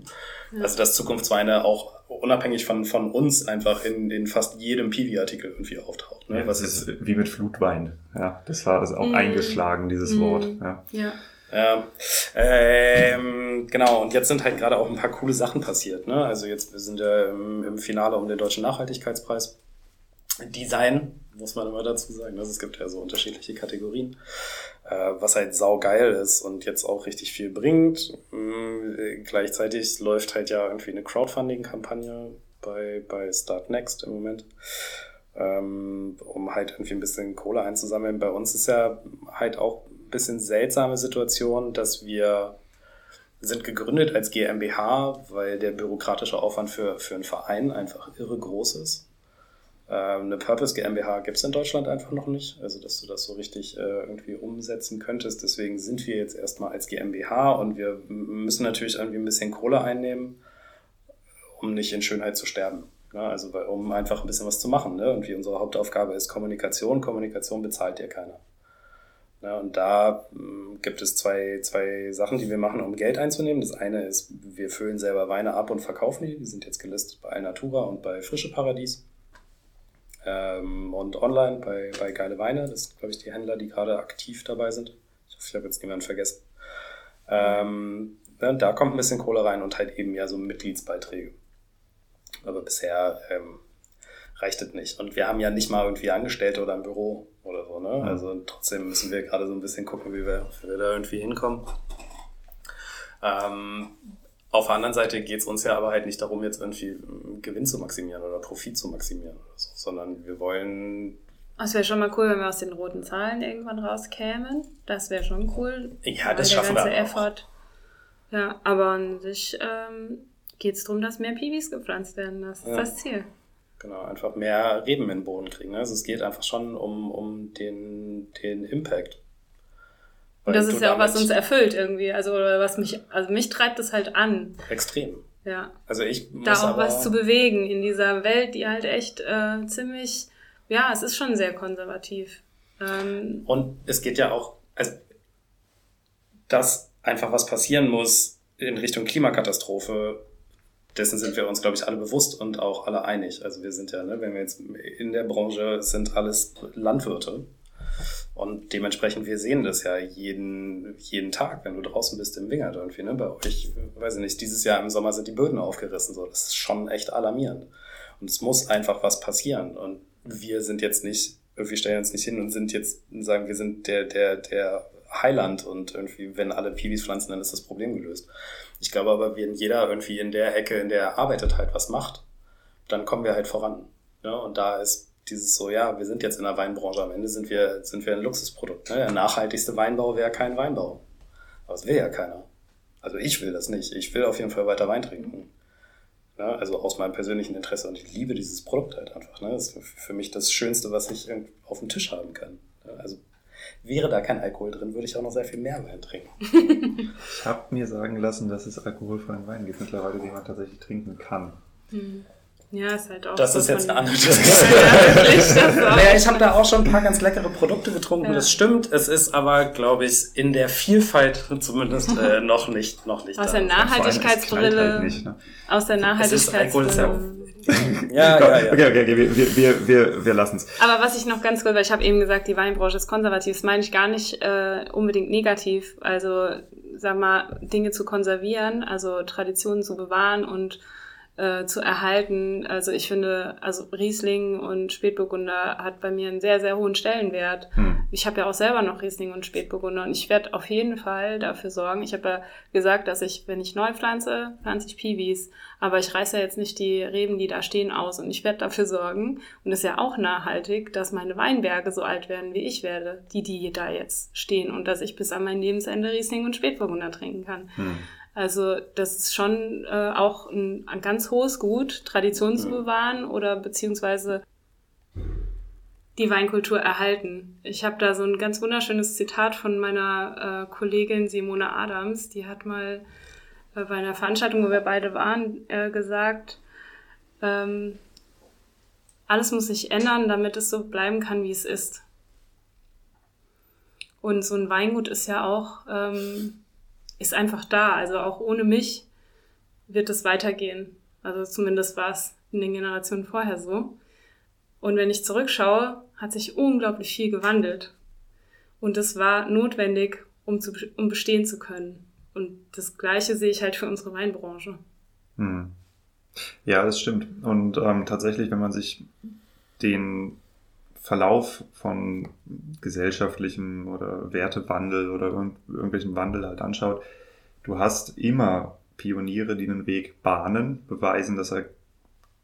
Ja. Also dass Zukunftsweine auch unabhängig von, von uns einfach in, in fast jedem Piwi-Artikel irgendwie auftaucht. Ne? Ja, Was ist wie mit Flutwein. Ja, das war das auch mm. eingeschlagen, dieses mm. Wort. Ja. ja. Ja, ähm, genau, und jetzt sind halt gerade auch ein paar coole Sachen passiert. Ne? Also jetzt, wir sind ja im, im Finale um den Deutschen Nachhaltigkeitspreis. Design, muss man immer dazu sagen. Also es gibt ja so unterschiedliche Kategorien, äh, was halt saugeil ist und jetzt auch richtig viel bringt. Ähm, gleichzeitig läuft halt ja irgendwie eine Crowdfunding-Kampagne bei, bei Start Next im Moment, ähm, um halt irgendwie ein bisschen Kohle einzusammeln. Bei uns ist ja halt auch ein bisschen seltsame Situation, dass wir sind gegründet als GmbH, weil der bürokratische Aufwand für, für einen Verein einfach irre groß ist. Ähm, eine Purpose GmbH gibt es in Deutschland einfach noch nicht, also dass du das so richtig äh, irgendwie umsetzen könntest. Deswegen sind wir jetzt erstmal als GmbH und wir müssen natürlich irgendwie ein bisschen Kohle einnehmen, um nicht in Schönheit zu sterben. Ne? Also um einfach ein bisschen was zu machen. Ne? Und wie unsere Hauptaufgabe ist Kommunikation. Kommunikation bezahlt dir keiner. Ja, und da gibt es zwei, zwei Sachen, die wir machen, um Geld einzunehmen. Das eine ist, wir füllen selber Weine ab und verkaufen die. Die sind jetzt gelistet bei Alnatura und bei Frische Paradies. Ähm, und online bei, bei Geile Weine. Das sind, glaube ich, die Händler, die gerade aktiv dabei sind. Ich hoffe, ich habe jetzt niemanden vergessen. Ähm, ne, da kommt ein bisschen Kohle rein und halt eben ja so Mitgliedsbeiträge. Aber bisher ähm, reicht es nicht. Und wir haben ja nicht mal irgendwie Angestellte oder ein Büro oder so. Ne? Also trotzdem müssen wir gerade so ein bisschen gucken, wie wir, wie wir da irgendwie hinkommen. Ähm, auf der anderen Seite geht es uns ja aber halt nicht darum, jetzt irgendwie Gewinn zu maximieren oder Profit zu maximieren, so, sondern wir wollen. Es wäre schon mal cool, wenn wir aus den roten Zahlen irgendwann rauskämen. Das wäre schon cool. Ja, das schaffen wir Effort. Auch. Ja, aber an sich ähm, geht es darum, dass mehr Piwis gepflanzt werden. Das ist ja. das Ziel. Genau, einfach mehr Reben in den Boden kriegen. Ne? Also es geht einfach schon um, um den, den Impact. Und das ist ja auch, was uns erfüllt irgendwie. Also, oder was mich, also mich treibt es halt an. Extrem. Ja. Also ich muss Da auch was zu bewegen in dieser Welt, die halt echt äh, ziemlich, ja, es ist schon sehr konservativ. Ähm, Und es geht ja auch, also, dass einfach was passieren muss in Richtung Klimakatastrophe, dessen sind wir uns, glaube ich, alle bewusst und auch alle einig. Also wir sind ja, ne, wenn wir jetzt in der Branche sind alles Landwirte. Und dementsprechend, wir sehen das ja jeden, jeden Tag, wenn du draußen bist im Wingert irgendwie, ne? Bei euch, weiß ich nicht, dieses Jahr im Sommer sind die Böden aufgerissen, so. Das ist schon echt alarmierend. Und es muss einfach was passieren. Und wir sind jetzt nicht, wir stellen uns nicht hin und sind jetzt, sagen, wir sind der, der, der Heiland und irgendwie, wenn alle Piwis pflanzen, dann ist das Problem gelöst. Ich glaube aber, wenn jeder irgendwie in der Ecke, in der er arbeitet, halt was macht, dann kommen wir halt voran. Ja, und da ist dieses so, ja, wir sind jetzt in der Weinbranche, am Ende sind wir, sind wir ein Luxusprodukt. Ne? Der nachhaltigste Weinbau wäre kein Weinbau. Aber das will ja keiner. Also ich will das nicht. Ich will auf jeden Fall weiter Wein trinken. Ja, also aus meinem persönlichen Interesse. Und ich liebe dieses Produkt halt einfach. Ne? Das ist für mich das Schönste, was ich auf dem Tisch haben kann. Also Wäre da kein Alkohol drin, würde ich auch noch sehr viel mehr Wein trinken. ich habe mir sagen lassen, dass es alkoholfreien Wein gibt mittlerweile, den man tatsächlich trinken kann. Hm. Ja, ist halt auch. Das so ist jetzt eine andere ja, naja, ich habe da auch schon ein paar ganz leckere Produkte getrunken, ja. das stimmt. Es ist aber, glaube ich, in der Vielfalt zumindest äh, noch nicht, noch nicht. Aus da. der Nachhaltigkeitsbrille. Halt nicht, ne? Aus der Nachhaltigkeitsbrille ja, ja, ja. Okay, okay, okay, wir, wir, wir, wir lassen es. Aber was ich noch ganz kurz, weil ich habe eben gesagt, die Weinbranche ist konservativ, das meine ich gar nicht äh, unbedingt negativ. Also, sag mal, Dinge zu konservieren, also Traditionen zu bewahren und äh, zu erhalten. Also ich finde, also Riesling und Spätburgunder hat bei mir einen sehr, sehr hohen Stellenwert. Hm. Ich habe ja auch selber noch Riesling und Spätburgunder und ich werde auf jeden Fall dafür sorgen. Ich habe ja gesagt, dass ich, wenn ich neu pflanze, pflanze ich Piwis. Aber ich reiße ja jetzt nicht die Reben, die da stehen, aus und ich werde dafür sorgen, und das ist ja auch nachhaltig, dass meine Weinberge so alt werden, wie ich werde, die, die da jetzt stehen und dass ich bis an mein Lebensende Riesling und Spätburgunder trinken kann. Hm. Also das ist schon äh, auch ein, ein ganz hohes Gut, Tradition zu bewahren oder beziehungsweise die Weinkultur erhalten. Ich habe da so ein ganz wunderschönes Zitat von meiner äh, Kollegin Simone Adams, die hat mal äh, bei einer Veranstaltung, wo wir beide waren, äh, gesagt, ähm, alles muss sich ändern, damit es so bleiben kann, wie es ist. Und so ein Weingut ist ja auch ähm, ist einfach da. Also auch ohne mich wird es weitergehen. Also zumindest war es in den Generationen vorher so. Und wenn ich zurückschaue, hat sich unglaublich viel gewandelt. Und das war notwendig, um, zu, um bestehen zu können. Und das Gleiche sehe ich halt für unsere Weinbranche. Hm. Ja, das stimmt. Und ähm, tatsächlich, wenn man sich den Verlauf von gesellschaftlichem oder Wertewandel oder irgend, irgendwelchen Wandel halt anschaut, du hast immer Pioniere, die einen Weg bahnen, beweisen, dass er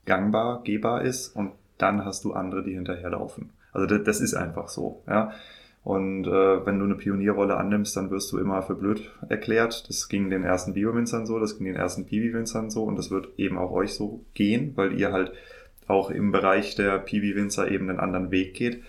gangbar, gehbar ist und dann hast du andere, die hinterherlaufen. Also das, das ist einfach so. Ja. Und äh, wenn du eine Pionierrolle annimmst, dann wirst du immer für blöd erklärt. Das ging den ersten Bio-Winzern so, das ging den ersten Piwi-Winzern so und das wird eben auch euch so gehen, weil ihr halt auch im Bereich der Piwi-Winzer eben einen anderen Weg geht.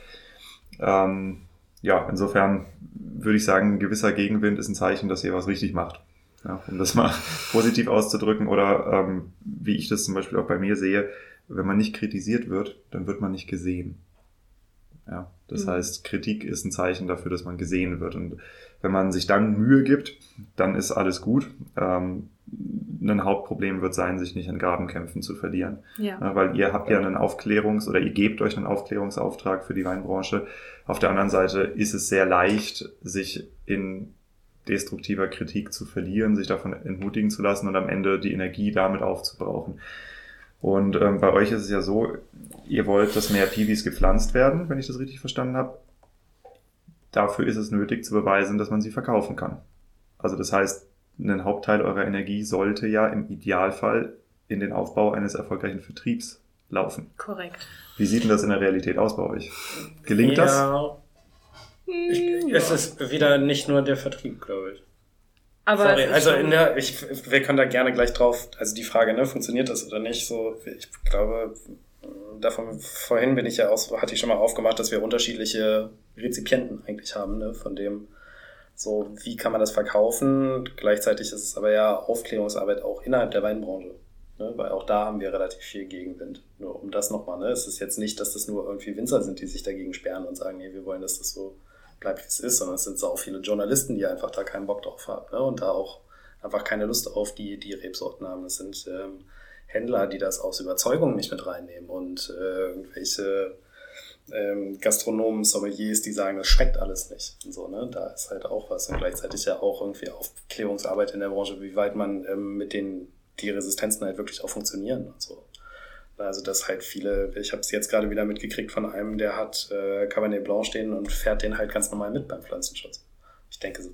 Ähm, ja, insofern würde ich sagen, ein gewisser Gegenwind ist ein Zeichen, dass ihr was richtig macht. Ja, um das mal positiv auszudrücken. Oder ähm, wie ich das zum Beispiel auch bei mir sehe, wenn man nicht kritisiert wird, dann wird man nicht gesehen. Ja, das mhm. heißt, Kritik ist ein Zeichen dafür, dass man gesehen wird. Und wenn man sich dann Mühe gibt, dann ist alles gut. Ähm, ein Hauptproblem wird sein, sich nicht in Grabenkämpfen zu verlieren. Ja. weil ihr habt ja einen Aufklärungs- oder ihr gebt euch einen Aufklärungsauftrag für die Weinbranche. Auf der anderen Seite ist es sehr leicht, sich in destruktiver Kritik zu verlieren, sich davon entmutigen zu lassen und am Ende die Energie damit aufzubrauchen. Und ähm, bei euch ist es ja so, ihr wollt, dass mehr Piwis gepflanzt werden, wenn ich das richtig verstanden habe. Dafür ist es nötig zu beweisen, dass man sie verkaufen kann. Also das heißt, ein Hauptteil eurer Energie sollte ja im Idealfall in den Aufbau eines erfolgreichen Vertriebs laufen. Korrekt. Wie sieht denn das in der Realität aus bei euch? Gelingt ja, das? Ich, es ist wieder nicht nur der Vertrieb, glaube ich. Aber Sorry, also in der, ich, wir können da gerne gleich drauf, also die Frage, ne, funktioniert das oder nicht? So, ich glaube, davon vorhin bin ich ja auch, hatte ich schon mal aufgemacht, dass wir unterschiedliche Rezipienten eigentlich haben, ne, von dem, so, wie kann man das verkaufen? Gleichzeitig ist es aber ja Aufklärungsarbeit auch innerhalb der Weinbranche. Ne? Weil auch da haben wir relativ viel Gegenwind. Nur um das nochmal, ne? Es ist jetzt nicht, dass das nur irgendwie Winzer sind, die sich dagegen sperren und sagen, nee, wir wollen, dass das so bleibt, wie es ist, sondern es sind auch viele Journalisten, die einfach da keinen Bock drauf haben ne? und da auch einfach keine Lust auf die, die Rebsorten haben. Es sind ähm, Händler, die das aus Überzeugung nicht mit reinnehmen und äh, irgendwelche ähm, Gastronomen, Sommeliers, die sagen, das schmeckt alles nicht. Und so, ne? Da ist halt auch was. Und gleichzeitig ja auch irgendwie Aufklärungsarbeit in der Branche, wie weit man ähm, mit den die Resistenzen halt wirklich auch funktionieren und so. Also dass halt viele, ich habe es jetzt gerade wieder mitgekriegt von einem, der hat äh, Cabernet Blanc stehen und fährt den halt ganz normal mit beim Pflanzenschutz. Ich denke so,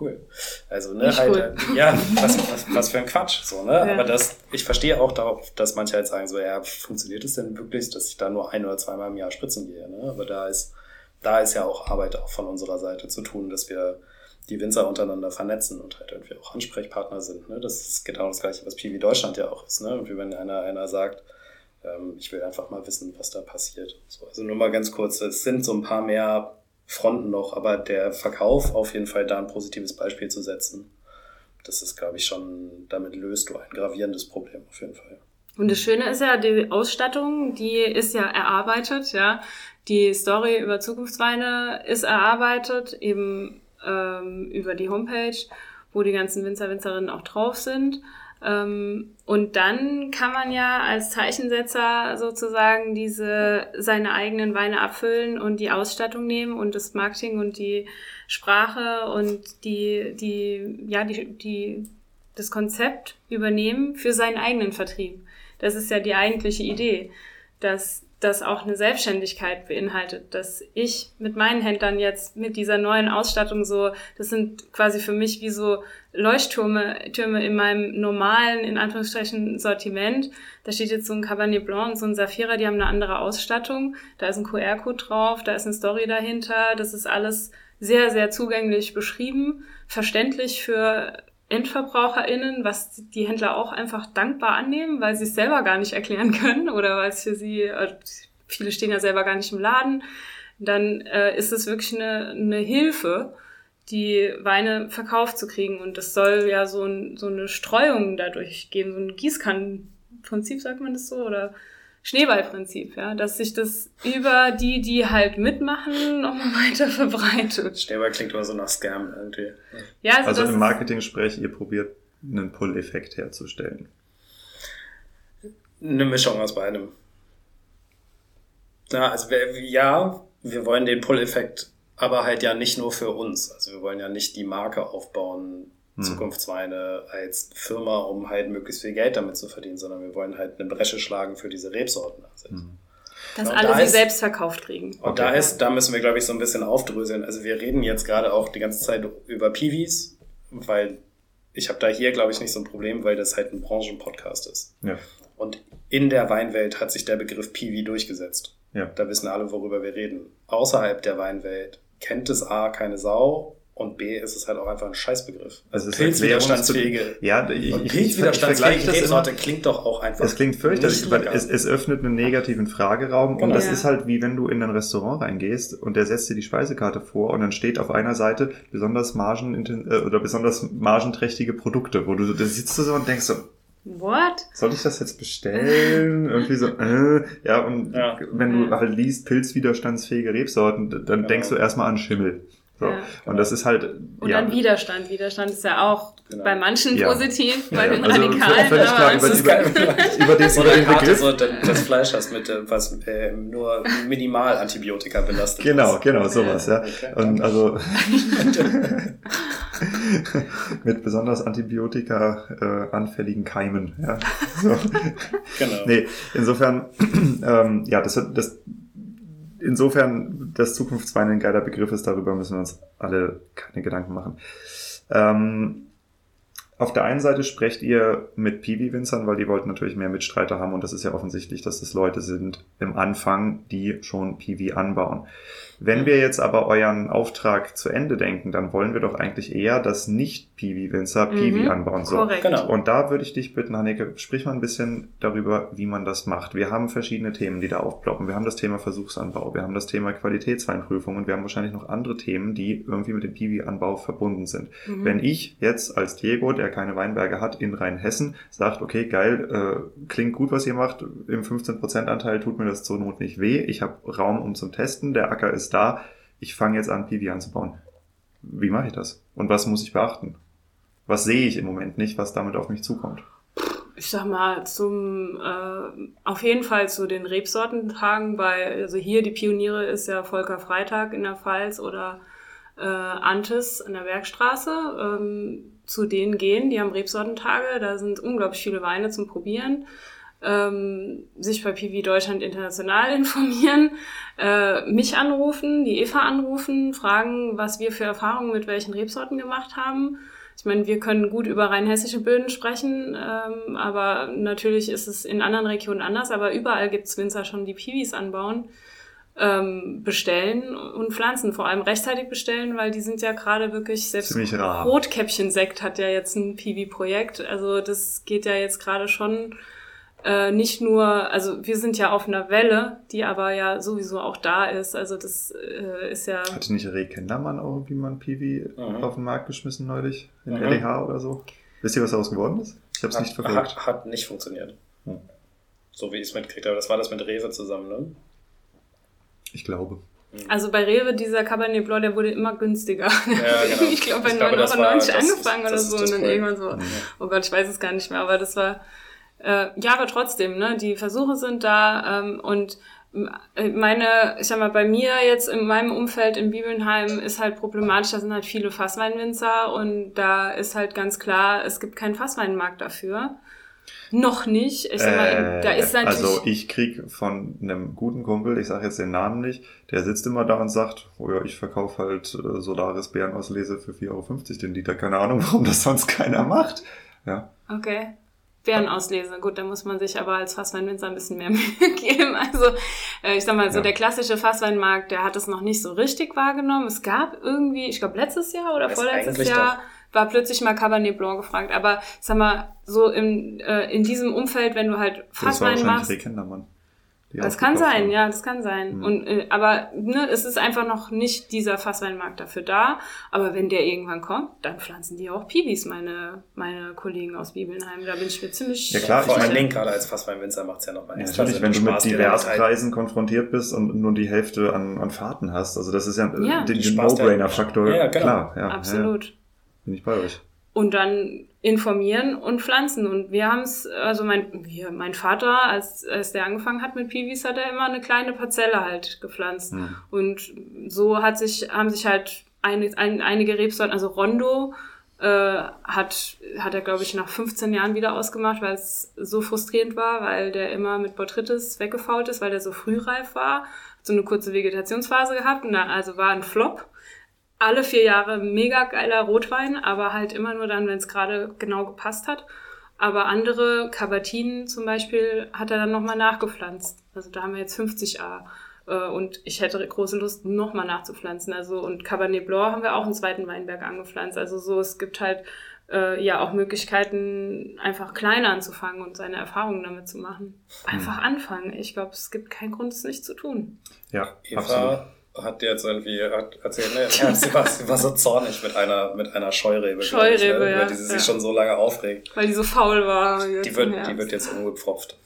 cool. Also ne, halt, cool. äh, ja, was, was, was für ein Quatsch, so ne. Ja. Aber das, ich verstehe auch darauf, dass manche halt sagen so, ja, funktioniert es denn wirklich, dass ich da nur ein oder zweimal im Jahr spritzen gehe, ne? Aber da ist, da ist ja auch Arbeit auch von unserer Seite zu tun, dass wir die Winzer untereinander vernetzen und halt irgendwie auch Ansprechpartner sind. Ne? Das ist genau das Gleiche, was Piwi Deutschland ja auch ist. Ne? Und wie wenn einer, einer sagt, ähm, ich will einfach mal wissen, was da passiert. So, also nur mal ganz kurz, es sind so ein paar mehr Fronten noch, aber der Verkauf auf jeden Fall da ein positives Beispiel zu setzen, das ist, glaube ich, schon, damit löst du ein gravierendes Problem auf jeden Fall. Und das Schöne ist ja, die Ausstattung, die ist ja erarbeitet, ja. Die Story über Zukunftsweine ist erarbeitet, eben ähm, über die Homepage, wo die ganzen Winzer, Winzerinnen auch drauf sind. Ähm, und dann kann man ja als Zeichensetzer sozusagen diese seine eigenen Weine abfüllen und die Ausstattung nehmen und das Marketing und die Sprache und die die ja die die das Konzept übernehmen für seinen eigenen Vertrieb. Das ist ja die eigentliche Idee, dass das auch eine Selbstständigkeit beinhaltet, dass ich mit meinen Händlern jetzt mit dieser neuen Ausstattung so, das sind quasi für mich wie so Leuchttürme Türme in meinem normalen, in Anführungsstrichen, Sortiment. Da steht jetzt so ein Cabernet Blanc und so ein Saphira, die haben eine andere Ausstattung. Da ist ein QR-Code drauf, da ist eine Story dahinter. Das ist alles sehr, sehr zugänglich beschrieben, verständlich für EndverbraucherInnen, was die Händler auch einfach dankbar annehmen, weil sie es selber gar nicht erklären können oder weil es für sie, äh, viele stehen ja selber gar nicht im Laden, dann äh, ist es wirklich eine, eine Hilfe, die Weine verkauft zu kriegen. Und es soll ja so, ein, so eine Streuung dadurch geben, so ein Gießkannenprinzip, sagt man das so, oder Schneeballprinzip, ja, dass sich das über die, die halt mitmachen, nochmal weiter verbreitet. Schneeball klingt immer so nach Scam irgendwie. Ja, also, also im Marketing-Sprech, ihr probiert einen Pull-Effekt herzustellen. Eine Mischung aus beidem. Ja, also wir, ja, wir wollen den Pull-Effekt, aber halt ja nicht nur für uns. Also wir wollen ja nicht die Marke aufbauen, hm. Zukunftsweine als Firma, um halt möglichst viel Geld damit zu verdienen, sondern wir wollen halt eine Bresche schlagen für diese Rebsorten. Hm. Dass und alle da sie ist, selbst verkauft kriegen. Und okay. da ist, da müssen wir, glaube ich, so ein bisschen aufdröseln. Also wir reden jetzt gerade auch die ganze Zeit über Piwis, weil ich habe da hier, glaube ich, nicht so ein Problem, weil das halt ein Branchenpodcast ist. Ja. Und in der Weinwelt hat sich der Begriff Piwi durchgesetzt. Ja. Da wissen alle, worüber wir reden. Außerhalb der Weinwelt kennt es A keine Sau und B ist es halt auch einfach ein Scheißbegriff. Also es ist Pilzwiderstandsfähige. Ja, ich, Und ich, ich, ich vergleiche Pilzwiderstandsfähige. Rebsorte klingt doch auch einfach. Es klingt fürchterlich, weil es, es öffnet einen negativen Frageraum und Genau. das Ja. ist halt wie wenn du in ein Restaurant reingehst und der setzt dir die Speisekarte vor und dann steht auf einer Seite besonders margen äh, oder besonders margenträchtige Produkte, wo du da sitzt du so und denkst so, What? soll ich das jetzt bestellen? Irgendwie so, äh, ja, und Ja. wenn du halt liest, pilzwiderstandsfähige Rebsorten, dann Genau. denkst du erstmal an Schimmel. So. Ja. Und das ist halt, Und ja, dann Widerstand. Widerstand ist ja auch Genau. bei manchen Ja. positiv, bei ja. den Also Radikalen. völlig klar, aber über geil. über den, über eine den Begriff. so das Fleisch hast mit was äh, nur minimal Antibiotika belastet Genau, ist. genau, sowas, ja. Okay. Und also mit besonders Antibiotika äh, anfälligen Keimen. Ja. So. Genau. Nee, insofern, ähm, ja, das, wird- das insofern das Zukunftswein ein geiler Begriff ist, darüber müssen wir uns alle keine Gedanken machen. Ähm, auf der einen Seite sprecht ihr mit Piwi-Winzern, weil die wollten natürlich mehr Mitstreiter haben und das ist ja offensichtlich, dass das Leute sind im Anfang, die schon Piwi anbauen. Wenn wir jetzt aber euren Auftrag zu Ende denken, dann wollen wir doch eigentlich eher, dass nicht Piwi-Winzer Piwi Mhm, anbauen. So. Korrekt. Genau. Und da würde ich dich bitten, Hanneke, sprich mal ein bisschen darüber, wie man das macht. Wir haben verschiedene Themen, die da aufploppen. Wir haben das Thema Versuchsanbau, wir haben das Thema Qualitätsweinprüfung und wir haben wahrscheinlich noch andere Themen, die irgendwie mit dem Piwi-Anbau verbunden sind. Mhm. Wenn ich jetzt als Diego, der keine Weinberge hat, in Rheinhessen, sagt, okay, geil, äh, klingt gut, was ihr macht, im 15% Anteil tut mir das zur Not nicht weh, ich habe Raum, um zum Testen, der Acker ist da, ich fange jetzt an, Piwi anzubauen. Wie mache ich das? Und was muss ich beachten? Was sehe ich im Moment nicht, was damit auf mich zukommt? ich sag mal, zum äh, auf jeden Fall zu den Rebsortentagen bei, also hier die Pioniere ist ja Volker Freitag in der Pfalz oder äh, Antes an der Bergstraße. Ähm, zu denen gehen, die haben Rebsortentage, da sind unglaublich viele Weine zum Probieren. Ähm, sich bei Piwi Deutschland international informieren, äh, mich anrufen, die Eva anrufen, fragen, was wir für Erfahrungen mit welchen Rebsorten gemacht haben. Ich meine, wir können gut über rein hessische Böden sprechen, ähm, aber natürlich ist es in anderen Regionen anders, aber überall gibt's Winzer schon, die Piwis anbauen, ähm, bestellen und pflanzen, vor allem rechtzeitig bestellen, weil die sind ja gerade wirklich, selbst. Rotkäppchen-Sekt hat ja jetzt ein Piwi-Projekt, also das geht ja jetzt gerade schon äh, nicht nur, also wir sind ja auf einer Welle, die aber ja sowieso auch da ist, also das äh, ist ja... Hatte nicht Ray Kendermann auch irgendwie mal ein Piwi Mhm. auf den Markt geschmissen neulich? In Mhm. LDH oder so? Wisst ihr, was daraus geworden ist? Ich habe es nicht verfolgt. Hat, hat nicht funktioniert. Hm. So wie ich es mitgekriegt habe. Das war das mit Rewe zusammen, ne? Ich glaube. Also bei Rewe, dieser Cabernet Blanc, der wurde immer günstiger. Ja, genau. ich glaube, bei Ich glaube, das war- 9,90 das ist- angefangen das oder so. Und dann irgendwann so, Mhm. oh Gott, ich weiß es gar nicht mehr. Aber das war, äh, ja, aber trotzdem, ne, die Versuche sind da. Ähm, und äh, meine, ich sag mal, bei mir jetzt in meinem Umfeld in Bibelnheim ist halt problematisch, da sind halt viele Fassweinwinzer und da ist halt ganz klar, es gibt keinen Fassweinmarkt dafür. Noch nicht. Ich sag mal, da ist natürlich... also ich krieg von einem guten Kumpel, ich sage jetzt den Namen nicht, der sitzt immer da und sagt, oh ja, ich verkaufe halt äh, Solaris Bärenauslese für 4,50 Euro den Liter. Keine Ahnung, warum das sonst keiner macht. Ja. Okay. Bärenauslese. Gut, da muss man sich aber als Fassweinwinzer ein bisschen mehr Mühe geben. Also, äh, ich sag mal, so Ja. der klassische Fassweinmarkt, der hat es noch nicht so richtig wahrgenommen. Es gab irgendwie, ich glaube, letztes Jahr oder Das vorletztes Jahr war plötzlich mal Cabernet Blanc gefragt. Aber, sag mal, so im, äh, in diesem Umfeld, wenn du halt Das war Fasswein machst, Ray Kendermann. Das kann sein, haben. ja, das kann sein. Mhm. Und äh, aber ne, es ist einfach noch nicht dieser Fassweinmarkt dafür da. Aber wenn der irgendwann kommt, dann pflanzen die auch Piwis, meine meine Kollegen aus Bibelnheim. Da bin ich mir ziemlich Ja, klar, ich meine- gerade als Fassweinwinzer macht es ja nochmal Ja, extra natürlich, Sinn wenn du mit Spaß halt. Diverspreisen konfrontiert bist und nur die Hälfte an, an Fahrten hast. Also das ist ja, Ja. den, No-Brainer-Faktor. Ja, genau. Klar, ja. Ja, absolut. bin ich bei euch. und dann informieren und pflanzen. Und wir haben es, also mein, wir, mein Vater, als, als der angefangen hat mit Piwis, hat er immer eine kleine Parzelle halt gepflanzt. Hm. Und so hat sich, haben sich halt ein, ein, einige Rebsorten, also Rondo, äh, hat, hat er, glaube ich, nach 15 Jahren wieder ausgemacht, weil es so frustrierend war, weil der immer mit Botrytis weggefault ist, weil der so frühreif war. Hat so eine kurze Vegetationsphase gehabt und da, also war ein Flop. Alle vier Jahre mega geiler Rotwein, aber halt immer nur dann, wenn es gerade genau gepasst hat. Aber andere Cabertinen zum Beispiel hat er dann nochmal nachgepflanzt. Also da haben wir jetzt 50a. Äh, und ich hätte große Lust, nochmal nachzupflanzen. Also, und Cabernet Blanc haben wir auch einen zweiten Weinberg angepflanzt. Also so, es gibt halt äh, ja auch Möglichkeiten, einfach kleiner anzufangen und seine Erfahrungen damit zu machen. Einfach hm. anfangen. Ich glaube, es gibt keinen Grund, es nicht zu tun. Ja, Eva absolut. Hat jetzt irgendwie hat erzählt, ne, ja, sie, war, sie war so zornig mit einer, mit einer Scheurebe, Scheurebe ich, ne, ja, über die sie ja. sich schon so lange aufregt. Weil die so faul war. Die wird, die wird jetzt umgepfropft.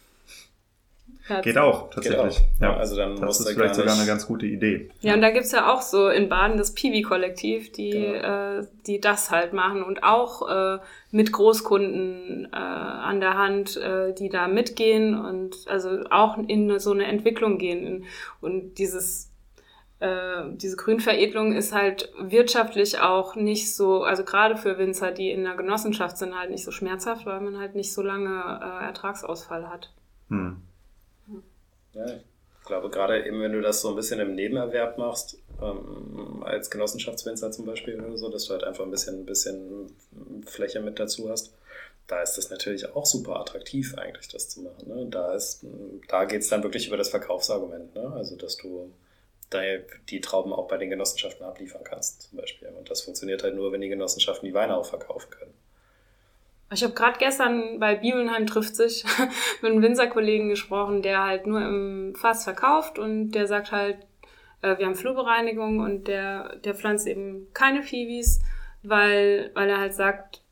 Geht auch, tatsächlich. Geht auch. Ja, also dann das ist vielleicht sogar eine ganz gute Idee. Ja, und da gibt's ja auch so in Baden das Piwi-Kollektiv, die, genau. äh, die das halt machen und auch äh, mit Großkunden äh, an der Hand, äh, die da mitgehen und also auch in so eine Entwicklung gehen. Und dieses äh, diese Grünveredelung ist halt wirtschaftlich auch nicht so, also gerade für Winzer, die in der Genossenschaft sind, halt nicht so schmerzhaft, weil man halt nicht so lange äh, Ertragsausfall hat. Hm. Ja, ich glaube, gerade eben, wenn du das so ein bisschen im Nebenerwerb machst, ähm, als Genossenschaftswinzer zum Beispiel oder so, dass du halt einfach ein bisschen, ein bisschen Fläche mit dazu hast, da ist das natürlich auch super attraktiv eigentlich, das zu machen. Ne? Da, da geht es dann wirklich über das Verkaufsargument, ne? also dass du die Trauben auch bei den Genossenschaften abliefern kannst zum Beispiel. Und das funktioniert halt nur, wenn die Genossenschaften die Weine auch verkaufen können. Ich habe gerade gestern bei Bibelnheim trifft sich mit einem Winzerkollegen gesprochen, der halt nur im Fass verkauft und der sagt halt, äh, wir haben Flurbereinigung und der, der pflanzt eben keine Fiwis, weil, weil er halt sagt,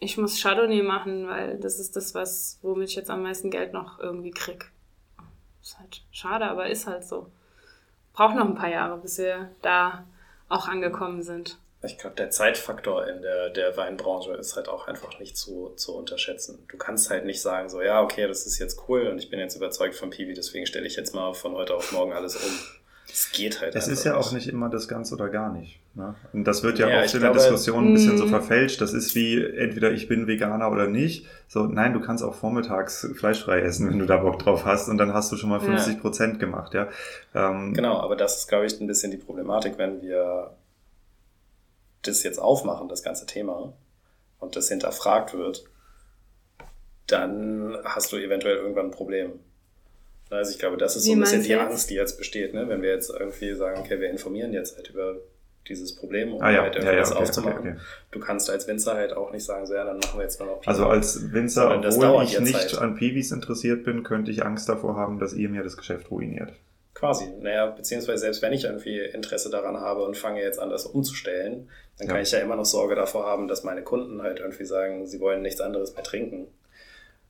ich muss Chardonnay machen, weil das ist das, was, womit ich jetzt am meisten Geld noch irgendwie krieg. Ist halt schade, aber ist halt so. Braucht noch ein paar Jahre, bis wir da auch angekommen sind ich glaube, der Zeitfaktor in der, der Weinbranche ist halt auch einfach nicht zu, zu unterschätzen. Du kannst halt nicht sagen, so, ja, okay, das ist jetzt cool und ich bin jetzt überzeugt von Piwi, deswegen stelle ich jetzt mal von heute auf morgen alles um. Es geht halt. Es ist ja auch nicht immer das ganz oder gar nicht. Ne? Und das wird ja, ja oft in der Diskussion ein bisschen so mhm. verfälscht. Das ist wie, entweder ich bin Veganer oder nicht. So, nein, du kannst auch vormittags fleischfrei essen, wenn du da Bock drauf hast. Und dann hast du schon mal 50 Prozent ja. gemacht, ja. Ähm, genau, aber das ist, glaube ich, ein bisschen die Problematik, wenn wir das jetzt aufmachen, das ganze Thema, und das hinterfragt wird, dann hast du eventuell irgendwann ein Problem. Also ich glaube, das ist Wie so ein bisschen die jetzt? Angst, die jetzt besteht, ne? wenn wir jetzt irgendwie sagen, okay, wir informieren jetzt halt über dieses Problem, um ah, ja. halt irgendwas ja, ja, okay, aufzumachen. Okay, okay. Du kannst als Winzer halt auch nicht sagen, so ja, dann machen wir jetzt nur noch Piwi. Also als Winzer, obwohl ich nicht halt. an Piwis interessiert bin, könnte ich Angst davor haben, dass ihr mir das Geschäft ruiniert. Quasi, naja, beziehungsweise selbst wenn ich irgendwie Interesse daran habe und fange jetzt an, das umzustellen, dann ja. kann ich ja immer noch Sorge davor haben, dass meine Kunden halt irgendwie sagen, sie wollen nichts anderes mehr trinken.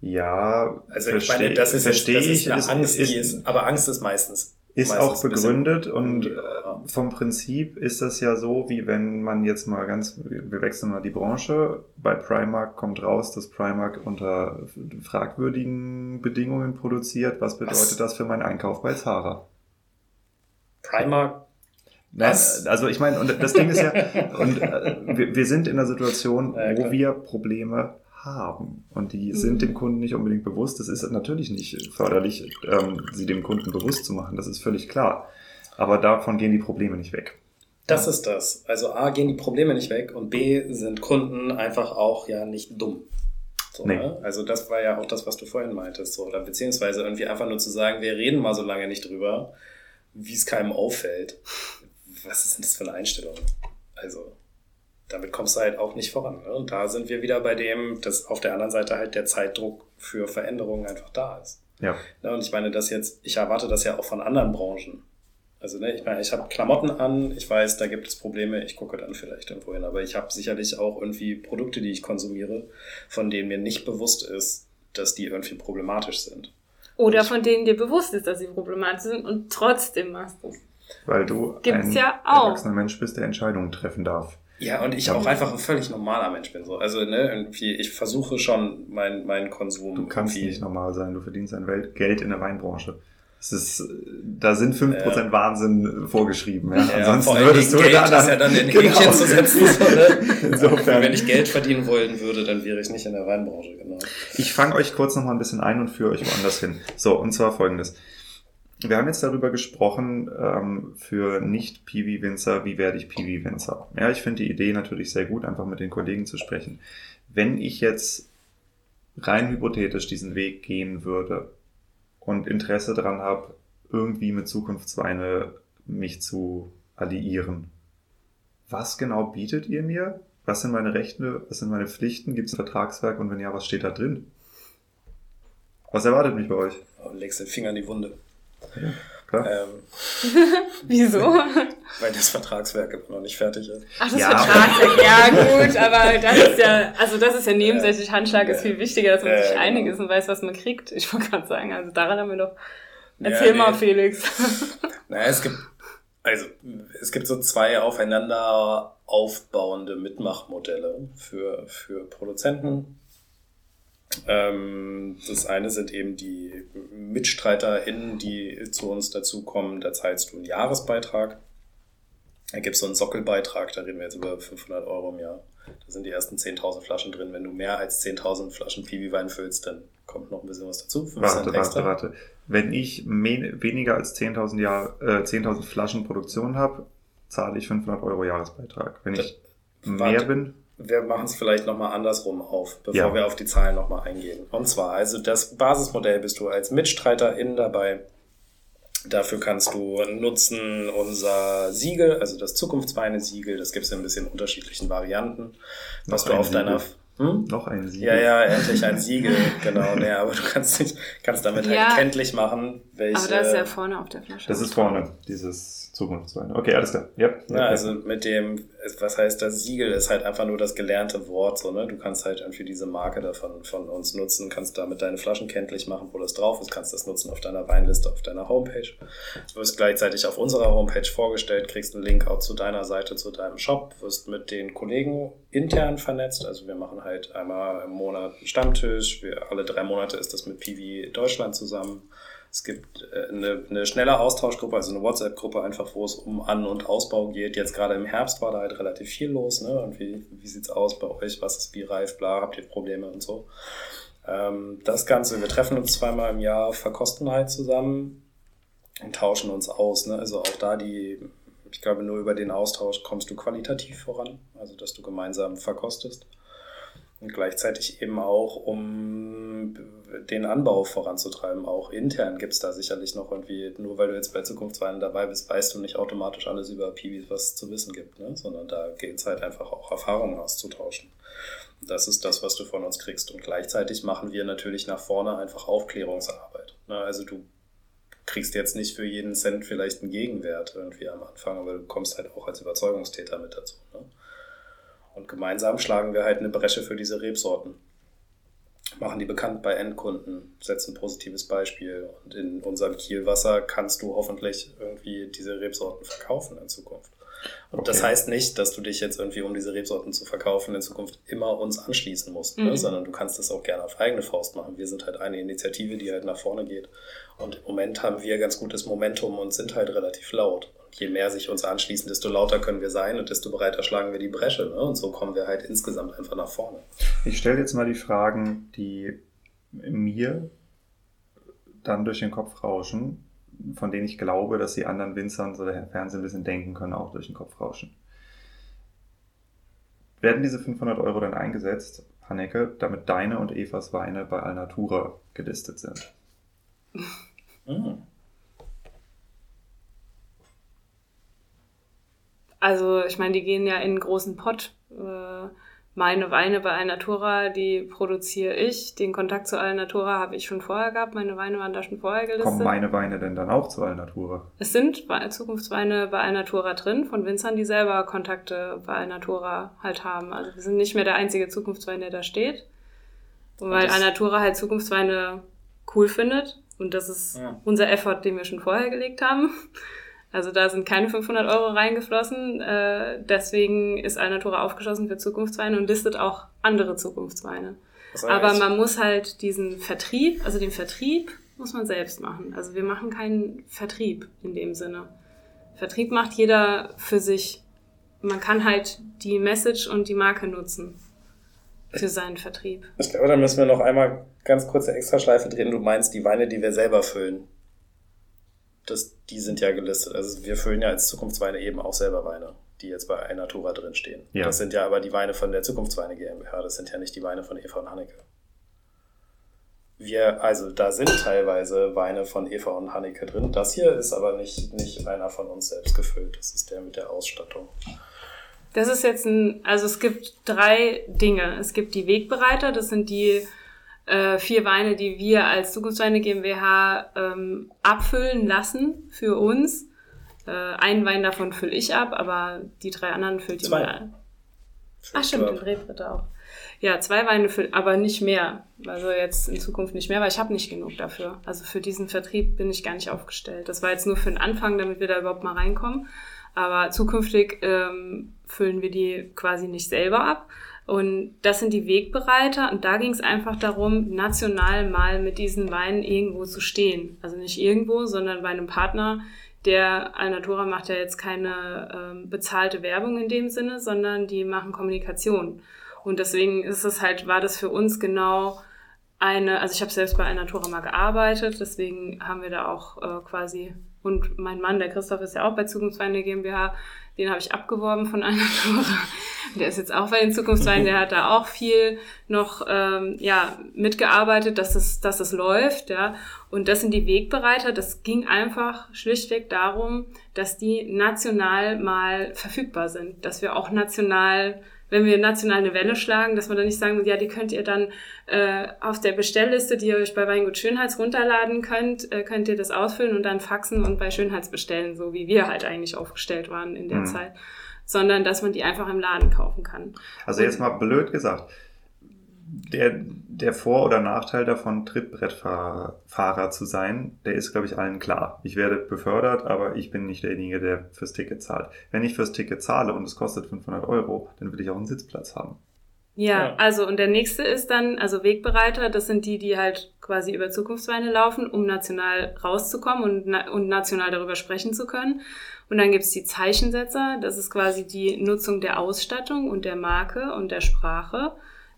Ja, also ich meine, das ist, verstehe das ist eine ist, Angst, ist, ist, aber Angst ist meistens. Ist meistens auch begründet und ja. vom Prinzip ist das ja so, wie wenn man jetzt mal ganz, wir wechseln mal die Branche, bei Primark kommt raus, dass Primark unter fragwürdigen Bedingungen produziert. Was bedeutet Was? das für meinen Einkauf bei Zara? Primark. Nein, also ich meine, und das Ding ist ja, und äh, wir, wir, sind in einer Situation, ja, wo wir Probleme haben. Und die sind mhm. dem Kunden nicht unbedingt bewusst. Das ist natürlich nicht förderlich, ähm, sie dem Kunden bewusst zu machen. Das ist völlig klar. Aber davon gehen die Probleme nicht weg. Das ist das. Also A, gehen die Probleme nicht weg und B, sind Kunden einfach auch ja nicht dumm. So, nee. ne? Also das war ja auch das, was du vorhin meintest. So, oder beziehungsweise irgendwie einfach nur zu sagen, wir reden mal so lange nicht drüber wie es keinem auffällt. Was ist denn das für eine Einstellung? Also, damit kommst du halt auch nicht voran. Ne? Und da sind wir wieder bei dem, dass auf der anderen Seite halt der Zeitdruck für Veränderungen einfach da ist. Ja. Ne? Und ich meine, das jetzt, ich erwarte das ja auch von anderen Branchen. Also, ne, ich meine, ich habe Klamotten an, ich weiß, da gibt es Probleme, ich gucke dann vielleicht irgendwo hin. Aber ich habe sicherlich auch irgendwie Produkte, die ich konsumiere, von denen mir nicht bewusst ist, dass die irgendwie problematisch sind. Oder von denen dir bewusst ist, dass sie problematisch sind und trotzdem machst du es. Weil du Gibt's ein ja auch. erwachsener Mensch bist, der Entscheidungen treffen darf. Ja, und ich auch einfach ein völlig normaler Mensch bin. So. Also, ne, irgendwie, ich versuche schon meinen mein Konsum. Du kannst nicht normal sein, du verdienst ein Geld in der Weinbranche. Es ist, da sind 5% ja. Wahnsinn vorgeschrieben. Ja. ja Ansonsten würdest du Geld da dann, ja dann in genau. Häkchen zu setzen. So, ne? Wenn ich Geld verdienen wollen würde, dann wäre ich nicht in der Weinbranche, genau. Ich fange euch kurz noch mal ein bisschen ein und führe euch woanders hin. So, und zwar folgendes. Wir haben jetzt darüber gesprochen, ähm, für Nicht-PV-Winzer, wie werde ich PV-Winzer? Ja, ich finde die Idee natürlich sehr gut, einfach mit den Kollegen zu sprechen. Wenn ich jetzt rein hypothetisch diesen Weg gehen würde und Interesse daran habe, irgendwie mit Zukunftsweine mich zu alliieren, was genau bietet ihr mir? Was sind meine Rechte? Was sind meine Pflichten? Gibt es ein Vertragswerk? Und wenn ja, was steht da drin? Was erwartet mich bei euch? Oh, legst den Finger in die Wunde. Ja, klar. Ähm, Wieso? weil das Vertragswerk immer noch nicht fertig ist. Ach, das Ja. Vertragswerk, ja gut, aber das ist ja, also das ist ja nebensächlich. Handschlag ist viel wichtiger, dass man Ja, sich genau. einig ist und weiß, was man kriegt. Ich wollte gerade sagen, also daran haben wir doch. Ja, Erzähl mal, nee. Felix. Naja, es gibt, also, es gibt so zwei aufeinander aufbauende Mitmachmodelle für, für Produzenten. Ähm, das eine sind eben die MitstreiterInnen, die zu uns dazukommen. Da zahlst du einen Jahresbeitrag. Da gibt es so einen Sockelbeitrag, da reden wir jetzt über 500 Euro im Jahr. Da sind die ersten 10.000 Flaschen drin. Wenn du mehr als 10.000 Flaschen Piwi-Wein füllst, dann kommt noch ein bisschen was dazu. 5 Warte, Cent warte, extra. warte. Wenn ich weniger als 10.000 Jahr, äh, 10.000 Flaschen Produktion habe, zahle ich 500 Euro Jahresbeitrag. Wenn ich mehr warte. bin, Wir machen es vielleicht nochmal andersrum auf, bevor Ja. wir auf die Zahlen nochmal eingehen. Und zwar, also das Basismodell bist du als Mitstreiterin dabei. Dafür kannst du nutzen unser Siegel, also das Zukunftsweine-Siegel. Das gibt es in ein bisschen unterschiedlichen Varianten. Was Noch du auf deiner... Siegel. Hm? noch ein Sieg. Ja, ja, endlich ein Siegel, genau. Nee, aber du kannst, nicht, kannst damit halt Ja. kenntlich machen, welche... Aber das ist ja vorne auf der Flasche. Das ist vorne, dieses Zukunftswein. Okay, alles klar. Ja, Ja, also mit dem, was heißt das Siegel, ist halt einfach nur das gelernte Wort, so, ne? Du kannst halt irgendwie diese Marke davon von uns nutzen, kannst damit deine Flaschen kenntlich machen, wo das drauf ist, kannst das nutzen auf deiner Weinliste, auf deiner Homepage. Du wirst gleichzeitig auf unserer Homepage vorgestellt, kriegst einen Link auch zu deiner Seite, zu deinem Shop, wirst mit den Kollegen intern vernetzt. Also wir machen halt einmal im Monat einen Stammtisch, wir, alle drei Monate ist das mit Piwi Deutschland zusammen. Es gibt äh, eine, eine schnelle Austauschgruppe, also eine WhatsApp-Gruppe einfach, wo es um An- und Ausbau geht. Jetzt gerade im Herbst war da halt relativ viel los, ne? Und wie, wie sieht's aus bei euch? Was ist wie reif, bla, habt ihr Probleme und so? Ähm, das Ganze, wir treffen uns zweimal im Jahr, verkosten halt zusammen und tauschen uns aus, ne? Also auch da die, ich glaube, nur über den Austausch kommst du qualitativ voran, also dass du gemeinsam verkostest. Und gleichzeitig eben auch, um den Anbau voranzutreiben. Auch intern gibt es da sicherlich noch irgendwie, nur weil du jetzt bei Zukunftsweinen dabei bist, weißt du nicht automatisch alles über Piwis, was es zu wissen gibt, ne? sondern da geht es halt einfach auch Erfahrungen auszutauschen. Das ist das, was du von uns kriegst. Und gleichzeitig machen wir natürlich nach vorne einfach Aufklärungsarbeit. Ne? Also du kriegst jetzt nicht für jeden Cent vielleicht einen Gegenwert irgendwie am Anfang, aber du kommst halt auch als Überzeugungstäter mit dazu. Ne? Und gemeinsam schlagen wir halt eine Bresche für diese Rebsorten. Machen die bekannt bei Endkunden, setzen ein positives Beispiel. Und in unserem Kielwasser kannst du hoffentlich irgendwie diese Rebsorten verkaufen in Zukunft. Und das Okay. heißt nicht, dass du dich jetzt irgendwie, um diese Rebsorten zu verkaufen, in Zukunft immer uns anschließen musst, ne? Mhm. sondern du kannst das auch gerne auf eigene Faust machen. Wir sind halt eine Initiative, die halt nach vorne geht. Und im Moment haben wir ganz gutes Momentum und sind halt relativ laut. Und je mehr sich uns anschließen, desto lauter können wir sein und desto breiter schlagen wir die Bresche. Ne? Und so kommen wir halt insgesamt einfach nach vorne. Ich stelle jetzt mal die Fragen, die mir dann durch den Kopf rauschen, von denen ich glaube, dass die anderen Winzern so der Fernsehen ein bisschen denken können, auch durch den Kopf rauschen. Werden diese 500 Euro dann eingesetzt, Hanneke, damit deine und Evas Weine bei Alnatura gelistet sind? Mhm. Also, ich meine, die gehen ja in einen großen Pott. Äh, Meine Weine bei Alnatura, die produziere ich. Den Kontakt zu Alnatura habe ich schon vorher gehabt. Meine Weine waren da schon vorher gelistet. Kommen meine Weine denn dann auch zu Alnatura? Es sind Wei- Zukunftsweine bei Alnatura drin, von Winzern, die selber Kontakte bei Alnatura halt haben. Also wir sind nicht mehr der einzige Zukunftswein, der da steht. Und weil Alnatura halt Zukunftsweine cool findet. Und das ist Ja. unser Effort, den wir schon vorher gelegt haben. Also da sind keine 500 Euro reingeflossen. Äh, deswegen ist Alnatura aufgeschlossen für Zukunftsweine und listet auch andere Zukunftsweine. Aber man muss halt diesen Vertrieb, also den Vertrieb muss man selbst machen. Also wir machen keinen Vertrieb in dem Sinne. Vertrieb macht jeder für sich. Man kann halt die Message und die Marke nutzen für seinen Vertrieb. Ich glaube, da müssen wir noch einmal ganz kurze Extraschleife drehen. Du meinst die Weine, die wir selber füllen. Das, die sind ja gelistet. Also wir füllen ja als Zukunftsweine eben auch selber Weine, die jetzt bei Einatura drinstehen. Ja. Das sind ja aber die Weine von der Zukunftsweine GmbH, das sind ja nicht die Weine von Eva und Hanneke. Wir, also da sind teilweise Weine von Eva und Hanneke drin. Das hier ist aber nicht, nicht einer von uns selbst gefüllt. Das ist der mit der Ausstattung. Das ist jetzt ein, also es gibt drei Dinge. Es gibt die Wegbereiter, das sind die äh, vier Weine, die wir als Zukunftsweine GmbH ähm, abfüllen lassen für uns. Äh, einen Wein davon fülle ich ab, aber die drei anderen füllt jemand an. Ach stimmt, den Rebritter auch. Ja, zwei Weine füllen, aber nicht mehr. Also jetzt in Zukunft nicht mehr, weil ich habe nicht genug dafür. Also für diesen Vertrieb bin ich gar nicht aufgestellt. Das war jetzt nur für den Anfang, damit wir da überhaupt mal reinkommen. Aber zukünftig ähm, füllen wir die quasi nicht selber ab. Und das sind die Wegbereiter. Und da ging es einfach darum, national mal mit diesen Weinen irgendwo zu stehen. Also nicht irgendwo, sondern bei einem Partner, der Alnatura macht ja jetzt keine ähm, bezahlte Werbung in dem Sinne, sondern die machen Kommunikation. Und deswegen ist es halt, war das für uns genau eine, also ich habe selbst bei Alnatura mal gearbeitet, deswegen haben wir da auch äh, quasi und mein Mann, der Christoph, ist ja auch bei Zukunftsweine GmbH. Den habe ich abgeworben von einer Tour. Der ist jetzt auch bei den Zukunftsweinen. Der hat da auch viel noch ähm, ja mitgearbeitet, dass es, dass es läuft. Ja. Und das sind die Wegbereiter. Das ging einfach schlichtweg darum, dass die national mal verfügbar sind, dass wir auch national wenn wir national eine Welle schlagen, dass wir dann nicht sagen, ja, die könnt ihr dann äh, auf der Bestellliste, die ihr euch bei Weingut Schönheits runterladen könnt, äh, könnt ihr das ausfüllen und dann faxen und bei Schönheits bestellen, so wie wir halt eigentlich aufgestellt waren in der mhm. Zeit, sondern dass man die einfach im Laden kaufen kann. Also jetzt mal blöd gesagt, der, der Vor- oder Nachteil davon, Trittbrettfahrer zu sein, der ist, glaube ich, allen klar. Ich werde befördert, aber ich bin nicht derjenige, der fürs Ticket zahlt. Wenn ich fürs Ticket zahle und es kostet 500 Euro, dann will ich auch einen Sitzplatz haben. Ja, ja, also und der nächste ist dann, also Wegbereiter, das sind die, die halt quasi über Zukunftsweine laufen, um national rauszukommen und, na und national darüber sprechen zu können. Und dann gibt's die Zeichensetzer, das ist quasi die Nutzung der Ausstattung und der Marke und der Sprache.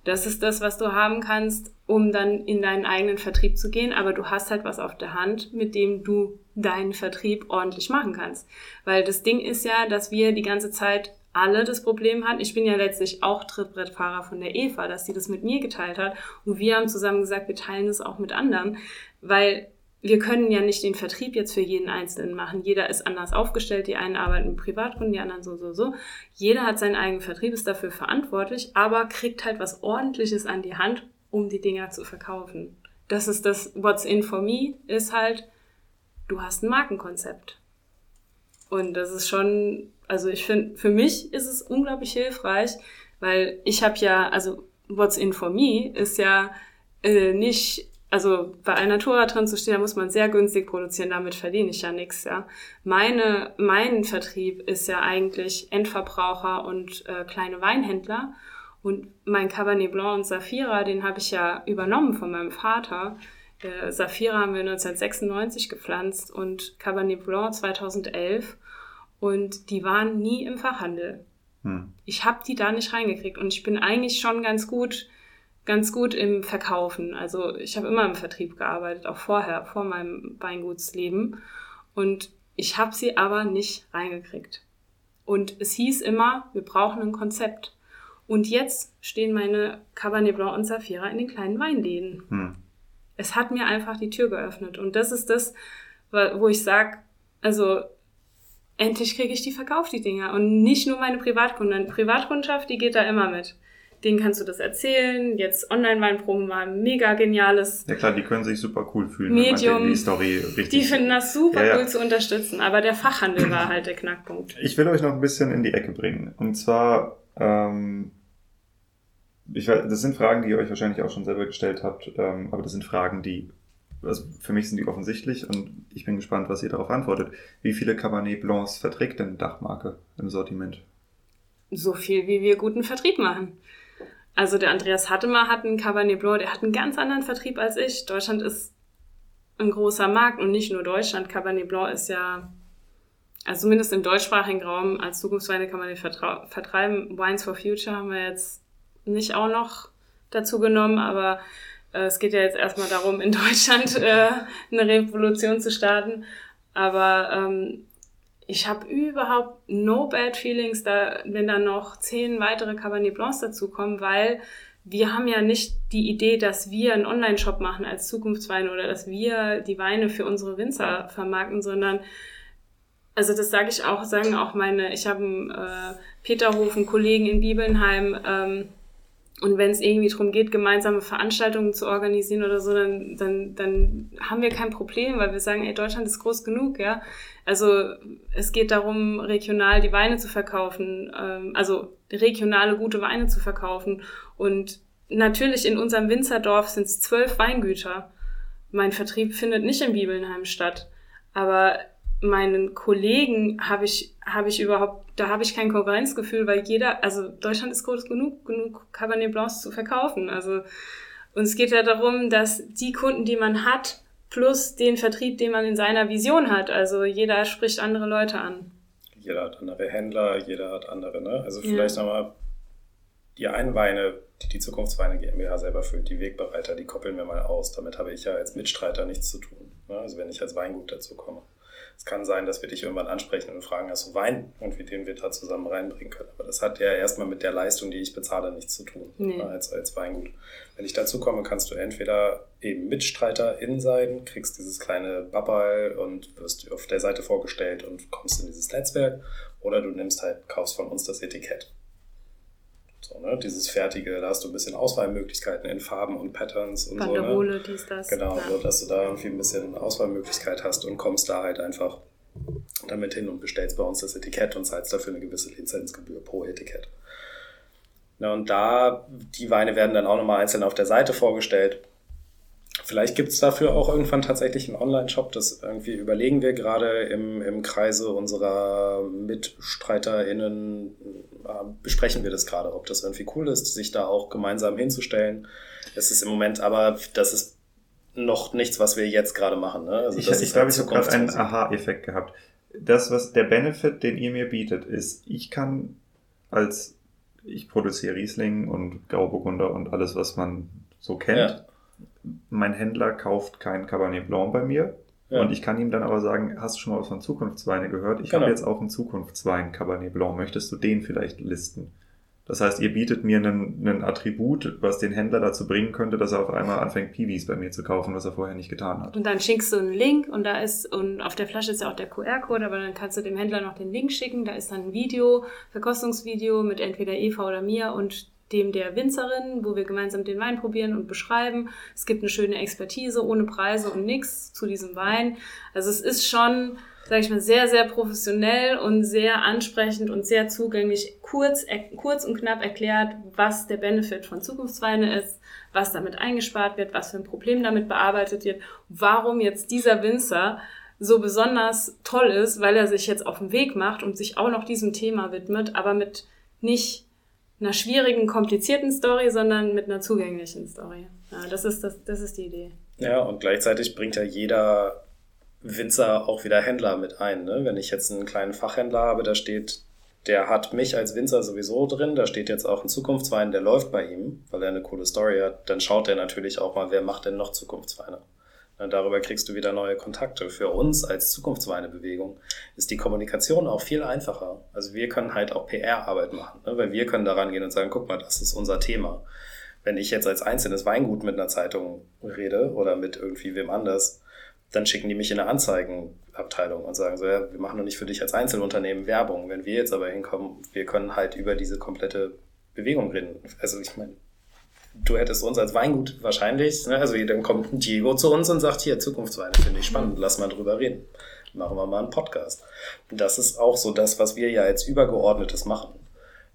Das ist das, was du haben kannst, um dann in deinen eigenen Vertrieb zu gehen. Aber du hast halt was auf der Hand, mit dem du deinen Vertrieb ordentlich machen kannst. Weil das Ding ist ja, dass wir die ganze Zeit alle das Problem hatten. Ich bin ja letztlich auch Trittbrettfahrer von der Eva, dass sie das mit mir geteilt hat. Und wir haben zusammen gesagt, wir teilen das auch mit anderen. Weil wir können ja nicht den Vertrieb jetzt für jeden Einzelnen machen. Jeder ist anders aufgestellt. Die einen arbeiten mit Privatkunden, die anderen so, so, so. Jeder hat seinen eigenen Vertrieb, ist dafür verantwortlich, aber kriegt halt was Ordentliches an die Hand, um die Dinger zu verkaufen. Das ist das, what's in for me, ist halt, du hast ein Markenkonzept. Und das ist schon, also ich finde, für mich ist es unglaublich hilfreich, weil ich habe ja, also what's in for me ist ja äh, nicht also bei Alnatura drin zu stehen, da muss man sehr günstig produzieren, damit verdiene ich ja nichts, ja. Meine, mein Vertrieb ist ja eigentlich Endverbraucher und äh, kleine Weinhändler. Und mein Cabernet Blanc und Saphira, den habe ich ja übernommen von meinem Vater. Äh, Saphira haben wir 1996 gepflanzt und Cabernet Blanc 2011. Und die waren nie im Fachhandel. Hm. Ich habe die da nicht reingekriegt. Und ich bin eigentlich schon ganz gut ganz gut im Verkaufen. Also ich habe immer im Vertrieb gearbeitet, auch vorher, vor meinem Weingutsleben. Und ich habe sie aber nicht reingekriegt. Und es hieß immer, wir brauchen ein Konzept. Und jetzt stehen meine Cabernet Blanc und Saphira in den kleinen Weinläden. Hm. Es hat mir einfach die Tür geöffnet. Und das ist das, wo ich sage, also endlich kriege ich die verkauft, die Dinger. Und nicht nur meine Privatkunden. Privatkundschaft, die geht da immer mit denen kannst du das erzählen. Jetzt Online-Weinproben war ein mega geniales. Ja klar, die können sich super cool fühlen, Medium. wenn man die Story richtig. Die finden das super ja, cool zu unterstützen, aber der Fachhandel war halt der Knackpunkt. Ich will euch noch ein bisschen in die Ecke bringen. Und zwar, ähm, ich, das sind Fragen, die ihr euch wahrscheinlich auch schon selber gestellt habt, ähm, aber das sind Fragen, die also für mich sind die offensichtlich und ich bin gespannt, was ihr darauf antwortet. Wie viele Cabernet Blancs verträgt denn Dachmarke im Sortiment? So viel, wie wir guten Vertrieb machen. Also der Andreas Hattemer hat einen Cabernet Blanc, der hat einen ganz anderen Vertrieb als ich. Deutschland ist ein großer Markt und nicht nur Deutschland. Cabernet Blanc ist ja, also zumindest im deutschsprachigen Raum, als Zukunftsweine kann man den vertreiben. Wines for Future haben wir jetzt nicht auch noch dazu genommen, aber äh, es geht ja jetzt erstmal darum, in Deutschland äh, eine Revolution zu starten. Aber ähm, ich habe überhaupt no bad feelings, da, wenn da noch zehn weitere Cabernet Blancs dazukommen, weil wir haben ja nicht die Idee, dass wir einen Online-Shop machen als Zukunftswein oder dass wir die Weine für unsere Winzer vermarkten, sondern also das sage ich auch, sagen auch meine, ich habe einen äh, Peterhofen Kollegen in Bibelnheim ähm, und wenn es irgendwie darum geht, gemeinsame Veranstaltungen zu organisieren oder so, dann, dann, dann haben wir kein Problem, weil wir sagen, ey, Deutschland ist groß genug, ja. Also es geht darum, regional die Weine zu verkaufen, ähm, also regionale gute Weine zu verkaufen. Und natürlich in unserem Winzerdorf sind es zwölf Weingüter. Mein Vertrieb findet nicht in Bibelnheim statt. Aber meinen Kollegen habe ich, habe ich überhaupt, da habe ich kein Konkurrenzgefühl, weil jeder, also Deutschland ist groß genug, genug Cabernet Blancs zu verkaufen. Also, und es geht ja darum, dass die Kunden, die man hat, plus den Vertrieb, den man in seiner Vision hat. Also jeder spricht andere Leute an. Jeder hat andere Händler, jeder hat andere, ne? Also vielleicht ja. nochmal die Einweine, die die Zukunftsweine GmbH selber füllt, die Wegbereiter, die koppeln wir mal aus. Damit habe ich ja als Mitstreiter nichts zu tun. Ne? Also wenn ich als Weingut dazu komme. Es kann sein, dass wir dich irgendwann ansprechen und fragen, hast du Wein und wie den wir da zusammen reinbringen können. Aber das hat ja erstmal mit der Leistung, die ich bezahle, nichts zu tun nee. als, als Weingut. Wenn ich dazu komme, kannst du entweder eben MitstreiterIn sein, kriegst dieses kleine Babbal und wirst auf der Seite vorgestellt und kommst in dieses Netzwerk oder du nimmst halt, kaufst von uns das Etikett. So, ne? Dieses fertige, da hast du ein bisschen Auswahlmöglichkeiten in Farben und Patterns und Banderole, so. Ne? dies, das. Genau, ja. so, dass du da irgendwie ein bisschen Auswahlmöglichkeit hast und kommst da halt einfach damit hin und bestellst bei uns das Etikett und zahlst dafür eine gewisse Lizenzgebühr pro Etikett. Na, und da, die Weine werden dann auch nochmal einzeln auf der Seite vorgestellt. Vielleicht gibt es dafür auch irgendwann tatsächlich einen Online-Shop. Das irgendwie überlegen wir gerade im, im Kreise unserer MitstreiterInnen besprechen wir das gerade, ob das irgendwie cool ist, sich da auch gemeinsam hinzustellen. Es ist im Moment aber, das ist noch nichts, was wir jetzt gerade machen. Ne? Also ich, ich glaube, ich habe gerade einen Aha-Effekt gehabt. Das, was der Benefit, den ihr mir bietet, ist, ich kann als ich produziere Riesling und Grauburgunder und alles, was man so kennt. Ja. Mein Händler kauft kein Cabernet Blanc bei mir, ja. Und ich kann ihm dann aber sagen, hast du schon mal was von Zukunftsweine gehört? Ich genau. habe jetzt auch einen Zukunftswein Cabernet Blanc. Möchtest du den vielleicht listen? Das heißt, ihr bietet mir einen, einen Attribut, was den Händler dazu bringen könnte, dass er auf einmal anfängt, Piwis bei mir zu kaufen, was er vorher nicht getan hat. Und dann schickst du einen Link und da ist, und auf der Flasche ist ja auch der QR-Code, aber dann kannst du dem Händler noch den Link schicken. Da ist dann ein Video, Verkostungsvideo mit entweder Eva oder mir und dem der Winzerin, wo wir gemeinsam den Wein probieren und beschreiben. Es gibt eine schöne Expertise ohne Preise und nichts zu diesem Wein. Also es ist schon, sage ich mal, sehr, sehr professionell und sehr ansprechend und sehr zugänglich, kurz, kurz und knapp erklärt, was der Benefit von Zukunftsweine ist, was damit eingespart wird, was für ein Problem damit bearbeitet wird, warum jetzt dieser Winzer so besonders toll ist, weil er sich jetzt auf den Weg macht und sich auch noch diesem Thema widmet, aber mit nicht einer schwierigen, komplizierten Story, sondern mit einer zugänglichen Story. Ja, das ist, das, das ist die Idee. Ja, und gleichzeitig bringt ja jeder Winzer auch wieder Händler mit ein. Ne? Wenn ich jetzt einen kleinen Fachhändler habe, da steht, der hat mich als Winzer sowieso drin, da steht jetzt auch ein Zukunftswein, der läuft bei ihm, weil er eine coole Story hat, dann schaut er natürlich auch mal, wer macht denn noch Zukunftsweine. Darüber kriegst du wieder neue Kontakte. Für uns als Zukunftsweinebewegung ist die Kommunikation auch viel einfacher. Also wir können halt auch PR-Arbeit machen, ne? weil wir können daran gehen und sagen, guck mal, das ist unser Thema. Wenn ich jetzt als einzelnes Weingut mit einer Zeitung rede oder mit irgendwie wem anders, dann schicken die mich in eine Anzeigenabteilung und sagen so, ja, wir machen doch nicht für dich als Einzelunternehmen Werbung. Wenn wir jetzt aber hinkommen, wir können halt über diese komplette Bewegung reden. Also ich meine, du hättest uns als Weingut wahrscheinlich, ne, also dann kommt Diego zu uns und sagt, hier, Zukunftsweine finde ich spannend, lass mal drüber reden. Machen wir mal einen Podcast. Und das ist auch so das, was wir ja als Übergeordnetes machen.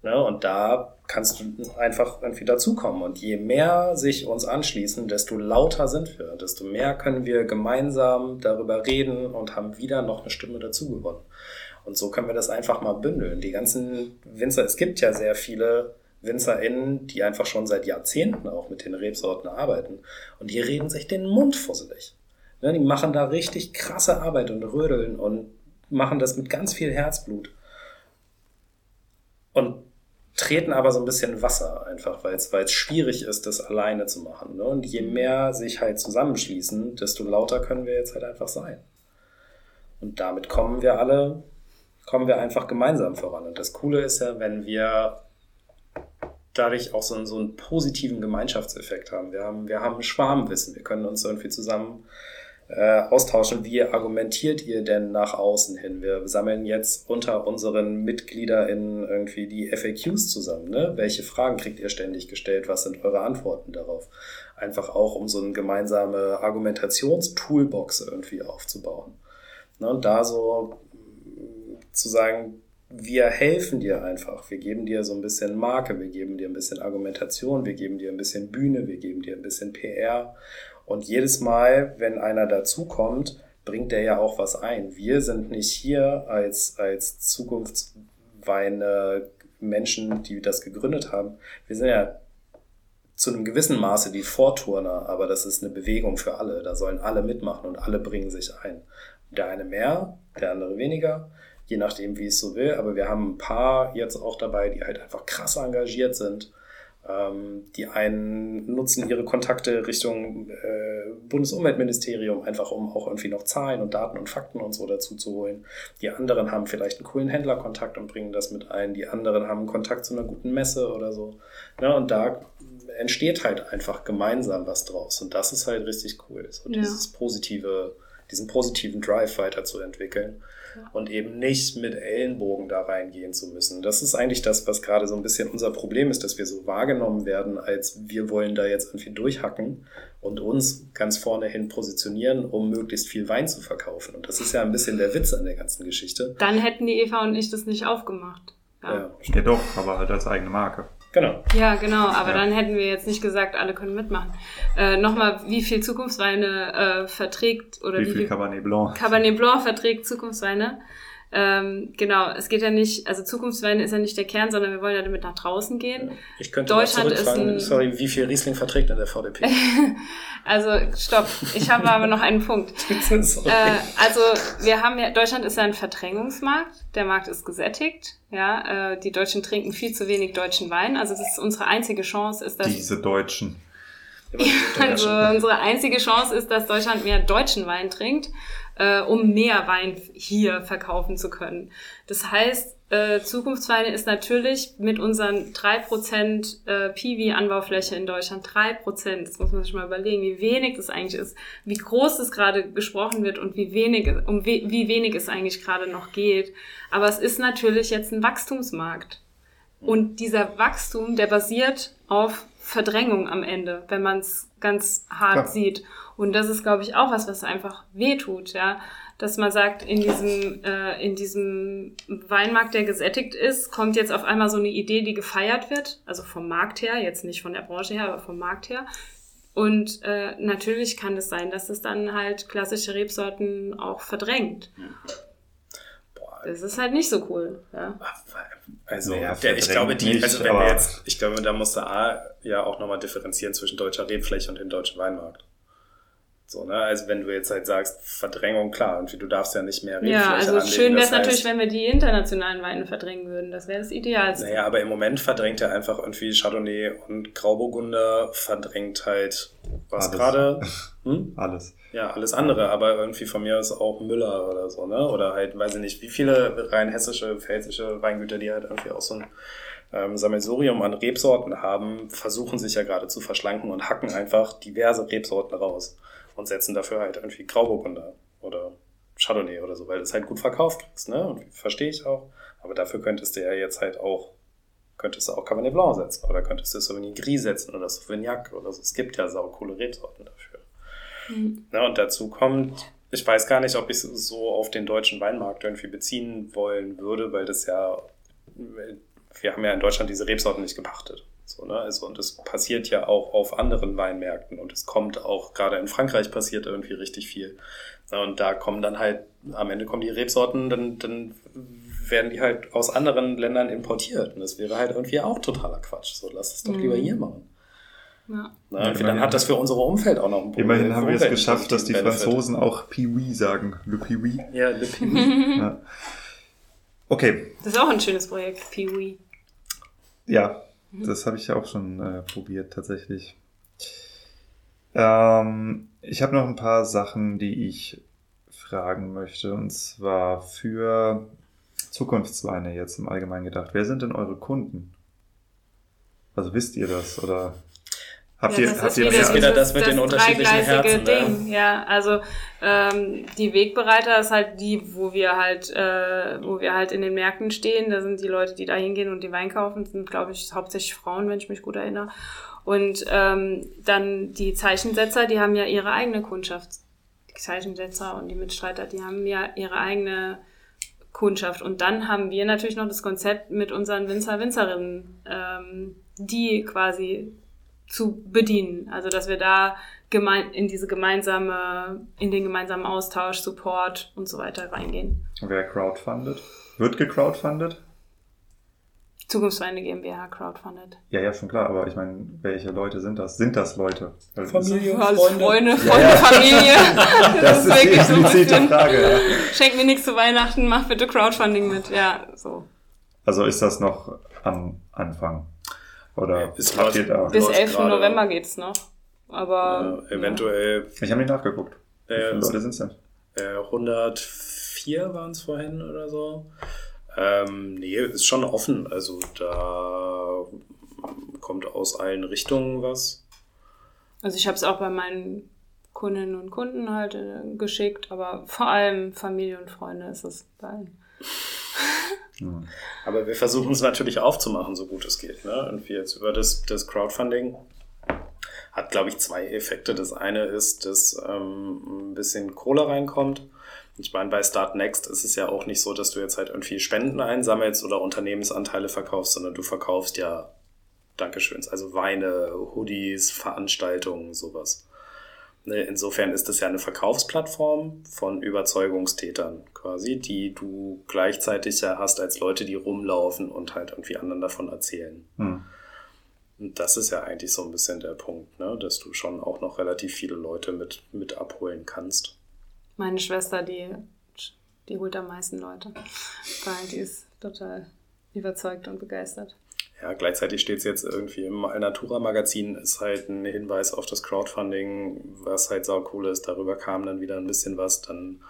Ne, und da kannst du einfach irgendwie dazukommen. Und je mehr sich uns anschließen, desto lauter sind wir, desto mehr können wir gemeinsam darüber reden und haben wieder noch eine Stimme dazu gewonnen. Und so können wir das einfach mal bündeln. Die ganzen Winzer, es gibt ja sehr viele WinzerInnen, die einfach schon seit Jahrzehnten auch mit den Rebsorten arbeiten. Und die reden sich den Mund fusselig. Ja, die machen da richtig krasse Arbeit und rödeln und machen das mit ganz viel Herzblut. Und treten aber so ein bisschen Wasser einfach, weil es, weil es schwierig ist, das alleine zu machen. Ne? Und je mehr sich halt zusammenschließen, desto lauter können wir jetzt halt einfach sein. Und damit kommen wir alle, kommen wir einfach gemeinsam voran. Und das Coole ist ja, wenn wir dadurch auch so einen, so einen positiven Gemeinschaftseffekt haben. Wir haben, wir haben Schwarmwissen, wir können uns irgendwie zusammen äh, austauschen. Wie argumentiert ihr denn nach außen hin? Wir sammeln jetzt unter unseren MitgliederInnen irgendwie die FAQs zusammen. Ne? Welche Fragen kriegt ihr ständig gestellt? Was sind eure Antworten darauf? Einfach auch, um so eine gemeinsame Argumentationstoolbox irgendwie aufzubauen. Ne? Und da so zu sagen, wir helfen dir einfach. Wir geben dir so ein bisschen Marke, wir geben dir ein bisschen Argumentation, wir geben dir ein bisschen Bühne, wir geben dir ein bisschen PR und jedes Mal, wenn einer dazukommt, bringt der ja auch was ein. Wir sind nicht hier als, als Zukunftsweine Menschen, die das gegründet haben. Wir sind ja zu einem gewissen Maße die Vorturner, aber das ist eine Bewegung für alle. Da sollen alle mitmachen und alle bringen sich ein. Der eine mehr, der andere weniger, je nachdem, wie es so will. Aber wir haben ein paar jetzt auch dabei, die halt einfach krass engagiert sind ähm, die einen nutzen ihre Kontakte Richtung äh, Bundesumweltministerium, einfach um auch irgendwie noch Zahlen und Daten und Fakten und so dazu zu holen. Die anderen haben vielleicht einen coolen Händlerkontakt und bringen das mit ein. Die anderen haben Kontakt zu einer guten Messe oder so. Ja, und da entsteht halt einfach gemeinsam was draus. Und das ist halt richtig cool. So ja. dieses positive, diesen positiven Drive weiterzuentwickeln und eben nicht mit Ellenbogen da reingehen zu müssen. Das ist eigentlich das, was gerade so ein bisschen unser Problem ist, dass wir so wahrgenommen werden, als wir wollen da jetzt irgendwie durchhacken und uns ganz vorne hin positionieren, um möglichst viel Wein zu verkaufen. Und das ist ja ein bisschen der Witz an der ganzen Geschichte. Dann hätten die Eva und ich das nicht aufgemacht. Ja, ja, ja doch, aber halt als eigene Marke. Genau. Ja, genau. Aber ja. dann hätten wir jetzt nicht gesagt, alle können mitmachen. Äh, Nochmal, wie viel Zukunftsweine äh, verträgt oder wie, wie viel Cabernet Blanc? Cabernet Blanc verträgt Zukunftsweine. Ähm, genau, es geht ja nicht, also Zukunftswein ist ja nicht der Kern, sondern wir wollen ja damit nach draußen gehen. Ich könnte Deutschland ist ein, sorry, wie viel Riesling verträgt denn der VDP? also, stopp, ich habe aber noch einen Punkt. äh, also, wir haben ja, Deutschland ist ja ein Verdrängungsmarkt, der Markt ist gesättigt, ja, äh, die Deutschen trinken viel zu wenig deutschen Wein, also das ist unsere einzige Chance, ist dass... Diese Deutschen. also unsere einzige Chance ist, dass Deutschland mehr deutschen Wein trinkt äh, um mehr Wein hier verkaufen zu können. Das heißt, äh, Zukunftsweine ist natürlich mit unseren drei Prozent äh, Piwi-Anbaufläche in Deutschland, drei Prozent, das muss man sich mal überlegen, wie wenig das eigentlich ist, wie groß es gerade gesprochen wird und wie wenig, um we wie wenig es eigentlich gerade noch geht. Aber es ist natürlich jetzt ein Wachstumsmarkt. Und dieser Wachstum, der basiert auf Verdrängung am Ende, wenn man es ganz hart Klar. sieht. Und das ist, glaube ich, auch was, was einfach wehtut, ja. Dass man sagt, in diesem, äh, in diesem Weinmarkt, der gesättigt ist, kommt jetzt auf einmal so eine Idee, die gefeiert wird. Also vom Markt her, jetzt nicht von der Branche her, aber vom Markt her. Und äh, natürlich kann es sein, dass es dann halt klassische Rebsorten auch verdrängt. Das ist halt nicht so cool. Ja. Also, naja, der, ich glaube, die, also wenn wir jetzt, ich glaube, da musste A ja auch nochmal differenzieren zwischen deutscher Rebfläche und dem deutschen Weinmarkt. So, ne? Also wenn du jetzt halt sagst, Verdrängung, klar, und du darfst ja nicht mehr reden. Ja, also anlegen, schön wäre es natürlich, wenn wir die internationalen Weine verdrängen würden. Das wäre das Idealste. Naja, aber im Moment verdrängt er einfach irgendwie Chardonnay und Grauburgunder, verdrängt halt was gerade? Hm? Alles. Ja, alles andere, aber irgendwie von mir aus auch Müller oder so, ne? Oder halt, weiß ich nicht, wie viele rein hessische, pfälzische Weingüter, die halt irgendwie auch so ein ähm, Sammelsurium an Rebsorten haben, versuchen sich ja gerade zu verschlanken und hacken einfach diverse Rebsorten raus und setzen dafür halt irgendwie Grauburgunder oder Chardonnay oder so, weil du es halt gut verkauft kriegst, ne? Und verstehe ich auch. Aber dafür könntest du ja jetzt halt auch, könntest du auch Cabernet Blanc setzen oder könntest du Sauvignon Gris setzen oder Sauvignac oder so. Es gibt ja saukoole Rebsorten dafür. Mhm. Ne? Und dazu kommt, ich weiß gar nicht, ob ich es so auf den deutschen Weinmarkt irgendwie beziehen wollen würde, weil das ja, wir haben ja in Deutschland diese Rebsorten nicht gepachtet. So, ne? also, und es passiert ja auch auf anderen Weinmärkten und es kommt auch, gerade in Frankreich passiert irgendwie richtig viel. Und da kommen dann halt, am Ende kommen die Rebsorten, dann, dann werden die halt aus anderen Ländern importiert. Und das wäre halt irgendwie auch totaler Quatsch. So, lass es doch mhm. lieber hier machen. Ja. Na, ja, dann hat das für unsere Umfeld auch noch ein Problem. Immerhin haben wir es geschafft, dass die Franzosen auch Piwi sagen. Le Piwi. Ja, Le Piwi. ja. Okay. Das ist auch ein schönes Projekt, Piwi. Ja, Das habe ich auch schon äh, probiert, tatsächlich. Ähm, ich habe noch ein paar Sachen, die ich fragen möchte. Und zwar für Zukunftsweine jetzt im Allgemeinen gedacht. Wer sind denn eure Kunden? Also wisst ihr das oder habt ja, ihr, das habt ist ihr wieder, das wieder das mit das den unterschiedlichen Herzen, Ding. Ja, also ähm, die Wegbereiter ist halt die, wo wir halt, äh, wo wir halt in den Märkten stehen. Da sind die Leute, die da hingehen und die Wein kaufen, sind glaube ich hauptsächlich Frauen, wenn ich mich gut erinnere. Und ähm, dann die Zeichensetzer, die haben ja ihre eigene Kundschaft. Die Zeichensetzer und die Mitstreiter, die haben ja ihre eigene Kundschaft. Und dann haben wir natürlich noch das Konzept mit unseren Winzer, Winzerinnen, ähm, die quasi zu bedienen. Also dass wir da gemein in diese gemeinsame, in den gemeinsamen Austausch, Support und so weiter reingehen. Wer crowdfundet? Wird gecrowdfundet? Zukunftsweine GmbH crowdfunded. Ja, ja, schon klar, aber ich meine, welche Leute sind das? Sind das Leute? Weil Familie. Für alles Freunde. Freunde, Ja, Freunde, ja. Familie. Das, ist die wirklich so ein implizite bisschen, Frage, ja. Schenk mir nichts zu Weihnachten, mach bitte Crowdfunding mit. Ja, so. Also ist das noch am Anfang? Oder Es habt ihr da? Bis läuft 11. gerade. November geht's noch. Aber Äh, eventuell Ich habe nicht nachgeguckt. Wie äh, viele Leute sind es denn? äh, 104 waren es vorhin oder so. Ähm, nee, ist schon offen. Also da kommt aus allen Richtungen was. Also ich habe es auch bei meinen Kundinnen und Kunden halt äh, geschickt, aber vor allem Familie und Freunde ist es bei allen. Aber wir versuchen es natürlich aufzumachen, so gut es geht. Ne? Und wir jetzt über das, das Crowdfunding hat, glaube ich, zwei Effekte. Das eine ist, dass ähm, ein bisschen Kohle reinkommt. Ich meine, bei Start Next ist es ja auch nicht so, dass du jetzt halt irgendwie Spenden einsammelst oder Unternehmensanteile verkaufst, sondern du verkaufst ja Dankeschöns, also Weine, Hoodies, Veranstaltungen, sowas. Ne, Insofern ist es ja eine Verkaufsplattform von Überzeugungstätern quasi, die du gleichzeitig ja hast als Leute, die rumlaufen und halt irgendwie anderen davon erzählen. Hm. Und das ist ja eigentlich so ein bisschen der Punkt, ne? dass du schon auch noch relativ viele Leute mit, mit abholen kannst. Meine Schwester, die, die holt am meisten Leute, weil die ist total überzeugt und begeistert. Ja, gleichzeitig steht es jetzt irgendwie im Alnatura-Magazin, ist halt ein Hinweis auf das Crowdfunding, was halt sau cool ist. Darüber kam dann wieder ein bisschen was. Dann,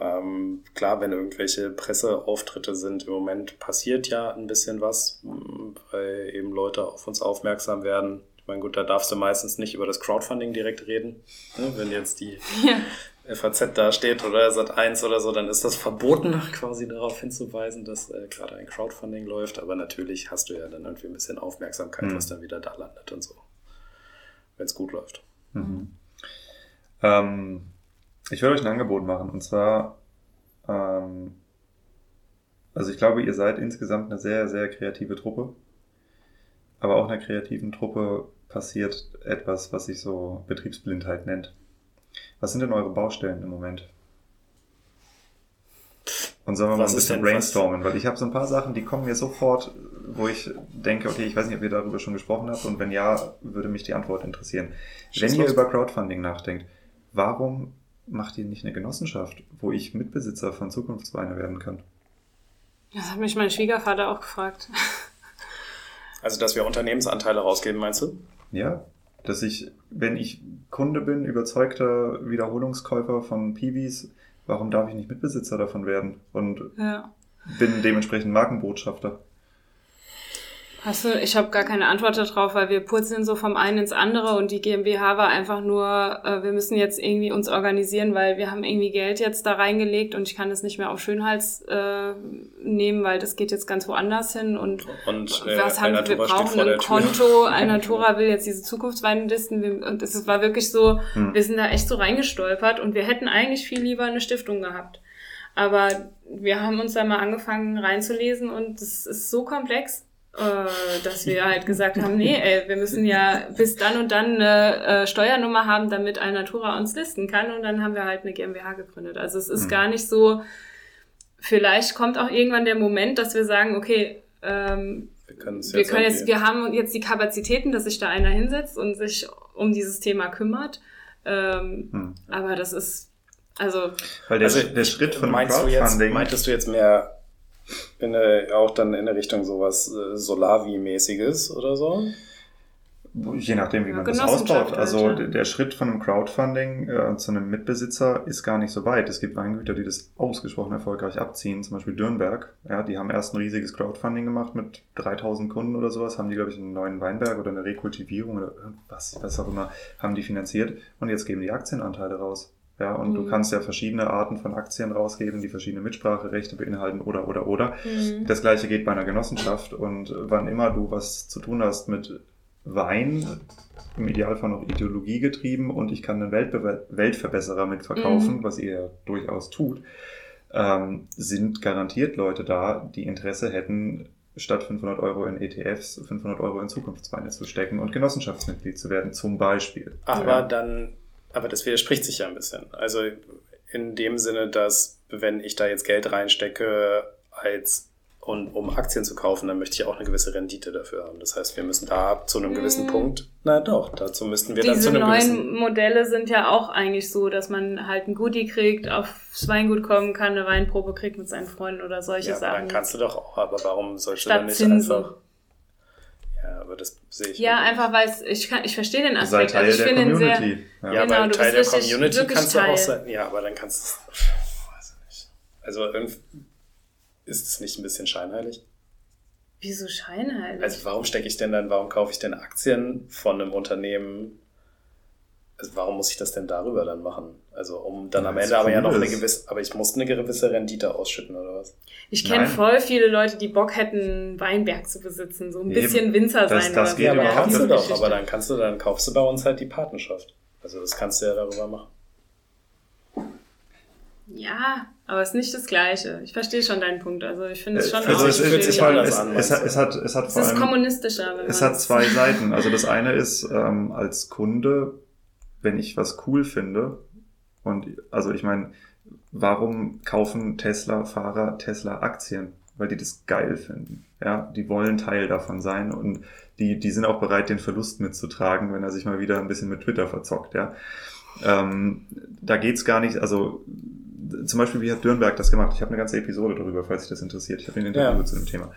ähm, klar, wenn irgendwelche Presseauftritte sind, im Moment passiert ja ein bisschen was, weil eben Leute auf uns aufmerksam werden. Ich meine, gut, da darfst du meistens nicht über das Crowdfunding direkt reden. Ne? Wenn jetzt die Ja. FAZ da steht oder Sat1 oder so, dann ist das verboten, quasi darauf hinzuweisen, dass äh, gerade ein Crowdfunding läuft. Aber natürlich hast du ja dann irgendwie ein bisschen Aufmerksamkeit, Mhm. was dann wieder da landet und so. Wenn es gut läuft. Mhm. Ähm, ich würde euch ein Angebot machen und zwar, ähm, also ich glaube, ihr seid insgesamt eine sehr, sehr kreative Truppe. Aber auch in einer kreativen Truppe passiert etwas, was sich so Betriebsblindheit nennt. Was sind denn eure Baustellen im Moment? Und sollen wir mal Was ein ist bisschen brainstormen, weil ich habe so ein paar Sachen, die kommen mir sofort, wo ich denke, okay, ich weiß nicht, ob ihr darüber schon gesprochen habt und wenn ja, würde mich die Antwort interessieren. Schieß Wenn ihr über Crowdfunding nachdenkt, warum macht ihr nicht eine Genossenschaft, wo ich Mitbesitzer von Zukunftsweine werden kann? Das hat mich mein Schwiegervater auch gefragt. Also, dass wir Unternehmensanteile rausgeben, meinst du? Ja, dass ich, wenn ich Kunde bin, überzeugter Wiederholungskäufer von Piwis, warum darf ich nicht Mitbesitzer davon werden und Ja. bin dementsprechend Markenbotschafter? Hast du, ich habe gar keine Antwort darauf, weil wir purzeln so vom einen ins andere und die GmbH war einfach nur, äh, wir müssen jetzt irgendwie uns organisieren, weil wir haben irgendwie Geld jetzt da reingelegt und ich kann das nicht mehr auf Schönhals äh, nehmen, weil das geht jetzt ganz woanders hin und Und äh, was haben wir? Wir brauchen ein. Konto. Alnatura will jetzt diese Zukunftsweinlisten. Und es war wirklich so, Hm. wir sind da echt so reingestolpert und wir hätten eigentlich viel lieber eine Stiftung gehabt. Aber wir haben uns da mal angefangen reinzulesen und es ist so komplex, äh, dass wir halt gesagt haben, nee, ey, wir müssen ja bis dann und dann eine äh, Steuernummer haben, damit Alnatura uns listen kann. Und dann haben wir halt eine GmbH gegründet. Also es ist Hm. gar nicht so, vielleicht kommt auch irgendwann der Moment, dass wir sagen, okay, ähm, Wir, können's wir können jetzt, wir haben jetzt die Kapazitäten, dass sich da einer hinsetzt und sich um dieses Thema kümmert. Ähm, Hm. aber das ist, also, Weil der, Also, der Schritt von meinst du jetzt, Crowdfunding, meintest du jetzt mehr in, äh, auch dann in der Richtung sowas äh, Solavi-mäßiges oder so? Je nachdem, wie Ja, man das ausbaut. Also halt, ja. der- der Schritt von einem Crowdfunding äh, zu einem Mitbesitzer ist gar nicht so weit. Es gibt Weingüter, die das ausgesprochen erfolgreich abziehen, zum Beispiel Dürnberg. Ja, die haben erst ein riesiges Crowdfunding gemacht mit 3000 Kunden oder sowas, haben die, glaube ich, einen neuen Weinberg oder eine Rekultivierung oder irgendwas, was auch immer, haben die finanziert und jetzt geben die Aktienanteile raus. Ja, und du Mhm. kannst ja verschiedene Arten von Aktien rausgeben, die verschiedene Mitspracherechte beinhalten oder, oder, oder. Mhm. Das gleiche geht bei einer Genossenschaft und wann immer du was zu tun hast mit Wein, im Idealfall noch Ideologie getrieben und ich kann einen Weltbe Weltverbesserer mitverkaufen, Mhm. was ihr ja durchaus tut, ähm, sind garantiert Leute da, die Interesse hätten, statt 500 Euro in ETFs 500 Euro in Zukunftsweine zu stecken und Genossenschaftsmitglied zu werden, zum Beispiel. Aber Ja. dann, aber das widerspricht sich ja ein bisschen. Also in dem Sinne, dass wenn ich da jetzt Geld reinstecke, als und um Aktien zu kaufen, dann möchte ich auch eine gewisse Rendite dafür haben. Das heißt, wir müssen da zu einem gewissen Mm. Punkt, na doch, dazu müssten wir dann zu Diese einem neuen gewissen. Modelle sind ja auch eigentlich so, dass man halt ein Goodie kriegt, aufs Weingut kommen kann, eine Weinprobe kriegt mit seinen Freunden oder solche Ja, Sachen. dann kannst du doch auch, aber warum sollst du dann nicht einfach. Ja, aber das sehe ich. Ja, nicht. einfach weil es, ich, kann, ich verstehe den Aspekt. Teil Also ich der finde ihn sehr, Community. Ja. Genau, aber du Teil der Community kannst du Teil. auch sein. Ja, aber dann kannst du. Weiß ich nicht. Also irgendwie ist es nicht ein bisschen scheinheilig? wieso scheinheilig? Also warum stecke ich denn dann, warum kaufe ich denn Aktien von einem Unternehmen? Also warum muss ich das denn darüber dann machen? Also um dann Ja, am Ende aber ja noch eine gewisse, aber ich muss eine gewisse Rendite ausschütten oder was? ich kenne voll viele Leute, die Bock hätten, Weinberg zu besitzen, so ein Eben. bisschen Winzer Das- sein. das oder geht so. aber überhaupt kannst du doch, aber dann kannst du, dann kaufst du bei uns halt die Patenschaft. Also das kannst du ja darüber machen. Ja, aber es ist nicht das Gleiche. Ich verstehe schon deinen Punkt. Also ich finde es schon Also auch es, es, es, halt, es, an, es, du? es hat, es hat es vor ist allem kommunistischer. Wenn Es hat zwei Seiten. Also das eine ist ähm, als Kunde, wenn ich was cool finde und also ich meine, warum kaufen Tesla-Fahrer Tesla-Aktien? Weil die das geil finden. Ja, die wollen Teil davon sein und die, die sind auch bereit, den Verlust mitzutragen, wenn er sich mal wieder ein bisschen mit Twitter verzockt. Ja, ähm, da geht's gar nicht. Also zum Beispiel, wie hat Dürnberg das gemacht? Ich habe eine ganze Episode darüber, falls dich das interessiert. Ich habe ein Interview Ja. zu dem Thema.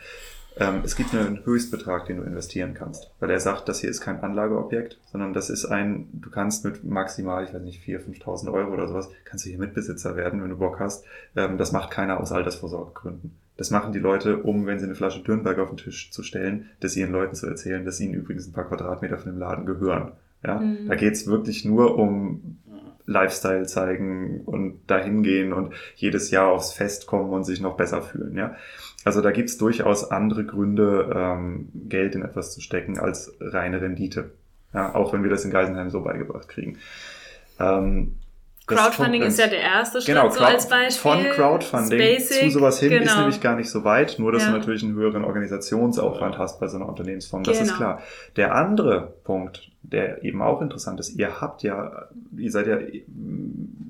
Ähm, es gibt einen Höchstbetrag, den du investieren kannst, weil er sagt, das hier ist kein Anlageobjekt, sondern das ist ein, du kannst mit maximal, ich weiß nicht, 4.000, 5.000 Euro oder sowas, kannst du hier Mitbesitzer werden, wenn du Bock hast. Ähm, das macht keiner aus Altersvorsorgegründen. Das machen die Leute, um, wenn sie eine Flasche Dürnberg auf den Tisch zu stellen, das ihren Leuten zu erzählen, dass ihnen übrigens ein paar Quadratmeter von dem Laden gehören. Ja, Mhm. da geht's wirklich nur um Lifestyle zeigen und dahin gehen und jedes Jahr aufs Fest kommen und sich noch besser fühlen. Ja, also da gibt's durchaus andere Gründe, ähm, Geld in etwas zu stecken als reine Rendite. Ja, auch wenn wir das in Geisenheim so beigebracht kriegen. Ähm, Crowdfunding ist ja der erste Schritt, Genau, so als Beispiel. von Crowdfunding Basic, zu sowas hin ist genau. nämlich gar nicht so weit, nur dass Ja. du natürlich einen höheren Organisationsaufwand hast bei so einer Unternehmensform, das ist Genau. klar. Der andere Punkt, der eben auch interessant ist, ihr habt ja, ihr seid ja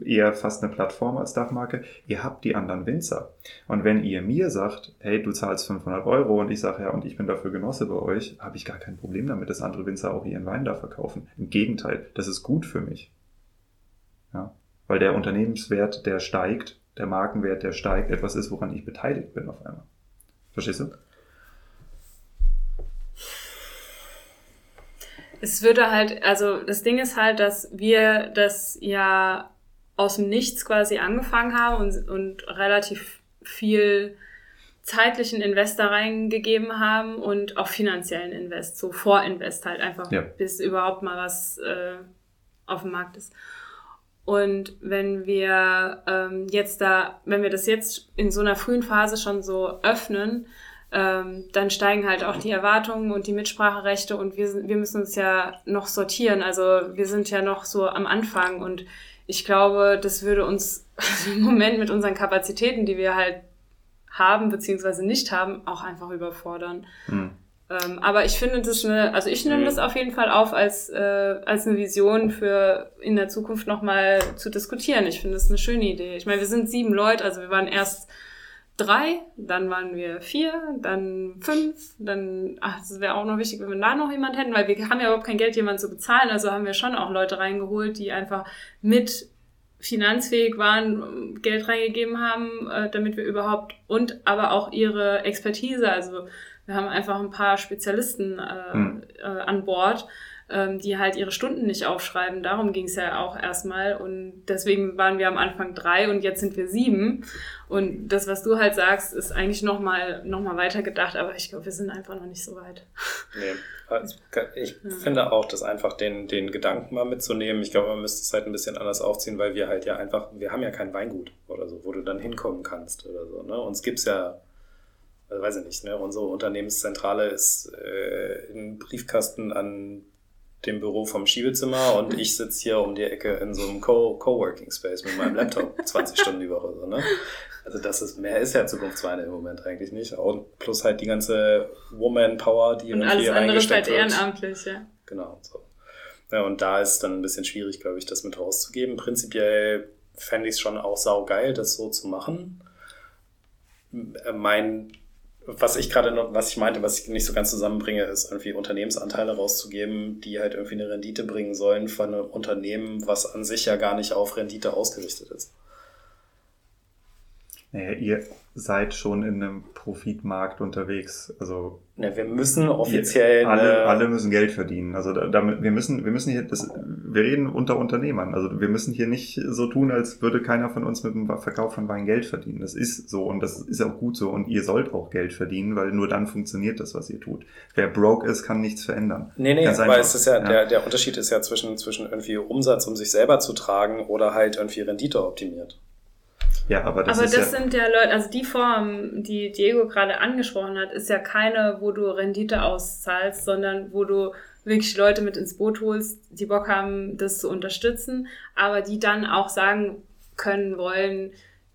eher fast eine Plattform als Dachmarke, ihr habt die anderen Winzer. Und wenn ihr mir sagt, hey, du zahlst 500 Euro und ich sage, ja, und ich bin dafür Genosse bei euch, habe ich gar kein Problem damit, dass andere Winzer auch ihren Wein da verkaufen. Im Gegenteil, das ist gut für mich. Ja, weil der Unternehmenswert, der steigt, der Markenwert, der steigt, etwas ist, woran ich beteiligt bin auf einmal. Verstehst du? Es würde halt, also das Ding ist halt, dass wir das ja aus dem Nichts quasi angefangen haben und, und relativ viel zeitlichen Invest da reingegeben haben und auch finanziellen Invest, so Vorinvest halt einfach, Ja. bis überhaupt mal was äh, auf dem Markt ist. Und wenn wir ähm, jetzt da, wenn wir das jetzt in so einer frühen Phase schon so öffnen, ähm, dann steigen halt auch die Erwartungen und die Mitspracherechte und wir, sind- wir müssen uns ja noch sortieren. Also wir sind ja noch so am Anfang und ich glaube, das würde uns im Moment mit unseren Kapazitäten, die wir halt haben beziehungsweise nicht haben, auch einfach überfordern. Hm. Ähm, aber ich finde das eine, also ich nehme Mhm. das auf jeden Fall auf als, äh, als eine Vision für in der Zukunft nochmal zu diskutieren. Ich finde das eine schöne Idee. Ich meine, wir sind sieben Leute, also wir waren erst drei, dann waren wir vier, dann fünf, dann, ach, das wäre auch noch wichtig, wenn wir da noch jemand hätten, weil wir haben ja überhaupt kein Geld, jemanden zu bezahlen, also haben wir schon auch Leute reingeholt, die einfach mit finanzfähig waren, Geld reingegeben haben, äh, damit wir überhaupt und aber auch ihre Expertise, also wir haben einfach ein paar Spezialisten äh, Hm. äh, an Bord, ähm, die halt ihre Stunden nicht aufschreiben. Darum ging es ja auch erstmal. Und deswegen waren wir am Anfang drei und jetzt sind wir sieben. Und das, was du halt sagst, ist eigentlich nochmal noch mal weiter gedacht, aber ich glaube, wir sind einfach noch nicht so weit. Nee. Also, ich ja. finde auch, das einfach den, den Gedanken mal mitzunehmen. Ich glaube, man müsste es halt ein bisschen anders aufziehen, weil wir halt ja einfach, wir haben ja kein Weingut oder so, wo du dann hinkommen kannst oder so. Ne? Uns gibt's ja, also weiß ich nicht, ne? unsere Unternehmenszentrale ist äh, ein Briefkasten an dem Büro vom Schiebezimmer und ich sitze hier um die Ecke in so einem Co Coworking Space mit meinem Laptop 20 Stunden die Woche. So, ne? Also das ist, mehr ist ja Zukunftsweine im Moment eigentlich nicht. Und plus halt die ganze Woman Power, die und alles andere ist halt ehrenamtlich, ja. Genau. So. Ja, und da ist dann ein bisschen schwierig, glaube ich, das mit rauszugeben. Prinzipiell fände ich es schon auch saugeil, das so zu machen. Mein was ich gerade noch, was ich meinte, was ich nicht so ganz zusammenbringe, ist irgendwie Unternehmensanteile rauszugeben, die halt irgendwie eine Rendite bringen sollen von einem Unternehmen, was an sich ja gar nicht auf Rendite ausgerichtet ist. Naja, ihr seid schon in einem Profitmarkt unterwegs. Also ja, wir müssen offiziell alle, alle müssen Geld verdienen. Also damit wir müssen wir müssen hier das wir reden unter Unternehmern. Also wir müssen hier nicht so tun, als würde keiner von uns mit dem Verkauf von Wein Geld verdienen. Das ist so und das ist auch gut so und ihr sollt auch Geld verdienen, weil nur dann funktioniert das, was ihr tut. Wer broke ist, kann nichts verändern. Nee, nee, Ganz aber es ist ja, ja, Der, der Unterschied ist ja zwischen zwischen irgendwie Umsatz, um sich selber zu tragen oder halt irgendwie Rendite optimiert. Ja, aber das, aber das ja sind ja Leute, also die Form, die Diego gerade angesprochen hat, ist ja keine, wo du Rendite auszahlst, sondern wo du wirklich Leute mit ins Boot holst, die Bock haben, das zu unterstützen, aber die dann auch sagen können wollen,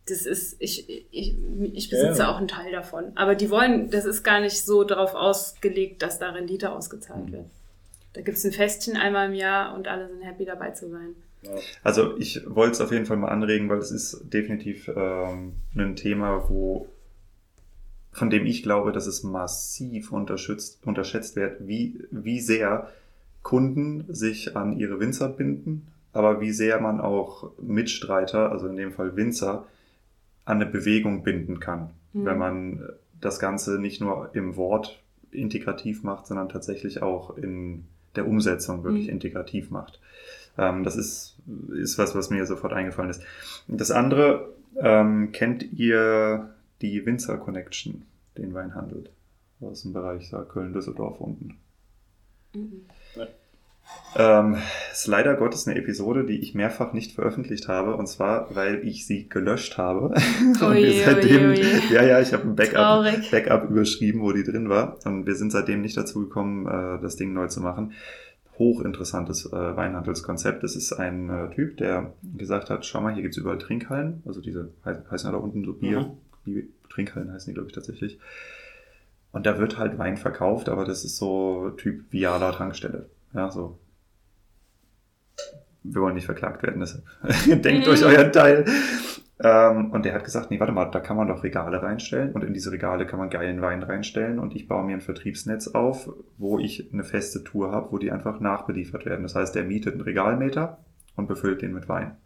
das ist, ich, ich, ich besitze ja. auch einen Teil davon. Aber die wollen, das ist gar nicht so darauf ausgelegt, dass da Rendite ausgezahlt mhm. wird. Da gibt's ein Festchen einmal im Jahr und alle sind happy dabei zu sein. Also ich wollte es auf jeden Fall mal anregen, weil es ist definitiv ähm, ein Thema, wo von dem ich glaube, dass es massiv unterschätzt, unterschätzt wird, wie, wie sehr Kunden sich an ihre Winzer binden, aber wie sehr man auch Mitstreiter, also in dem Fall Winzer, an eine Bewegung binden kann, mhm. wenn man das Ganze nicht nur im Wort integrativ macht, sondern tatsächlich auch in der Umsetzung wirklich mhm. integrativ macht. Ähm, das ist, ist was, was mir sofort eingefallen ist. Das andere, ähm, kennt ihr die Winzer Connection, den Weinhandel aus dem Bereich Köln-Düsseldorf unten? Mhm. Ja. Ähm, ist leider Gottes eine Episode, die ich mehrfach nicht veröffentlicht habe, und zwar, weil ich sie gelöscht habe. und wir seitdem, oje, oje. ja, ja, ich habe ein Backup, Backup überschrieben, wo die drin war, und wir sind seitdem nicht dazu gekommen, äh, das Ding neu zu machen hochinteressantes äh, Weinhandelskonzept. Das ist ein äh, Typ, der gesagt hat, schau mal, hier gibt's überall Trinkhallen, also diese heißen ja da unten so Bier, mhm. Trinkhallen heißen die, glaube ich, tatsächlich. Und da wird halt Wein verkauft, aber das ist so Typ Viala Tankstelle. Ja, so. Wir wollen nicht verklagt werden, deshalb denkt mhm. euch euren Teil. Ähm, und der hat gesagt, nee, warte mal, da kann man doch Regale reinstellen und in diese Regale kann man geilen Wein reinstellen und ich baue mir ein Vertriebsnetz auf, wo ich eine feste Tour habe, wo die einfach nachbeliefert werden. Das heißt, der mietet einen Regalmeter und befüllt den mit Wein.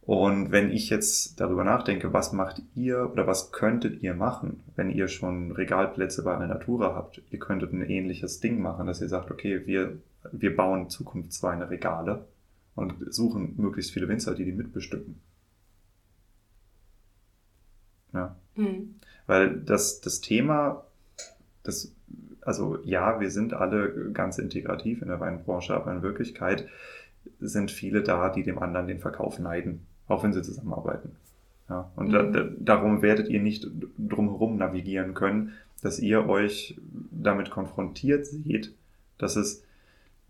Und wenn ich jetzt darüber nachdenke, was macht ihr oder was könntet ihr machen, wenn ihr schon Regalplätze bei Natura habt? Ihr könntet ein ähnliches Ding machen, dass ihr sagt, okay, wir, wir bauen Zukunftsweine Regale und suchen möglichst viele Winzer, die die mitbestücken. Ja. Mhm. Weil das, das Thema, das, also ja, wir sind alle ganz integrativ in der Weinbranche, aber in Wirklichkeit sind viele da, die dem anderen den Verkauf neiden, auch wenn sie zusammenarbeiten. Ja, und mhm. da, da, darum werdet ihr nicht drumherum navigieren können, dass ihr euch damit konfrontiert seht, dass es,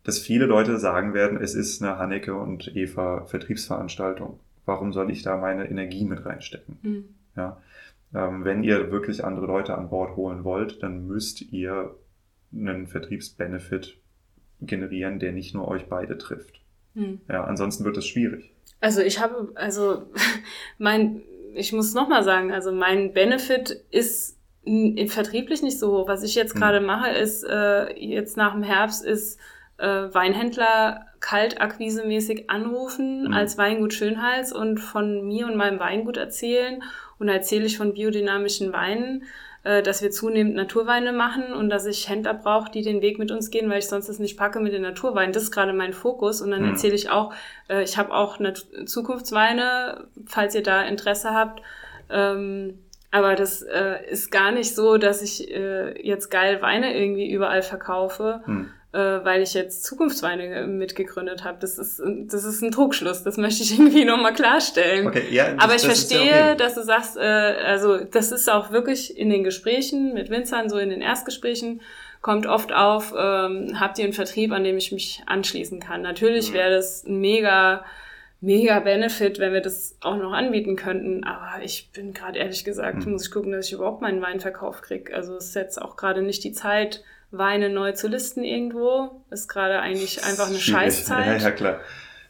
dass viele Leute sagen werden, es ist eine Hanneke und Eva Vertriebsveranstaltung. Warum soll ich da meine Energie mit reinstecken? Mhm. Ja, ähm, wenn ihr wirklich andere Leute an Bord holen wollt, dann müsst ihr einen Vertriebsbenefit generieren, der nicht nur euch beide trifft. Hm. Ja, ansonsten wird es schwierig. Also ich habe, also mein, ich muss nochmal sagen, also mein Benefit ist vertrieblich nicht so hoch. Was ich jetzt hm. gerade hm. mache, ist äh, jetzt nach dem Herbst ist äh, Weinhändler kaltakquisemäßig anrufen hm. als Weingut Schönhals und von mir und meinem Weingut erzählen und erzähle ich von biodynamischen Weinen. äh, dass wir zunehmend Naturweine machen und dass ich Händler brauche, die den Weg mit uns gehen, weil ich sonst das nicht packe mit den Naturweinen. Das ist gerade mein Fokus. Und dann mhm. erzähle ich auch, äh, ich habe auch Nat Zukunftsweine, falls ihr da Interesse habt. Ähm, aber das äh, ist gar nicht so, dass ich äh, jetzt geil Weine irgendwie überall verkaufe. Mhm äh, weil ich jetzt Zukunftsweine mitgegründet habe. Das ist, das ist ein Trugschluss. Das möchte ich irgendwie nochmal klarstellen. Okay, ja, das, Aber ich verstehe, ja okay. dass du sagst, äh, also das ist auch wirklich in den Gesprächen mit Winzern, so in den Erstgesprächen, kommt oft auf, ähm, habt ihr einen Vertrieb, an dem ich mich anschließen kann. Natürlich mhm. wäre das ein mega mega Benefit, wenn wir das auch noch anbieten könnten. Aber ich bin gerade ehrlich gesagt, mhm. muss ich gucken, dass ich überhaupt meinen Weinverkauf kriege. Also es ist jetzt auch gerade nicht die Zeit, Weine neu zu listen irgendwo. Ist gerade eigentlich einfach eine Scheißzeit. Ja, ja, klar.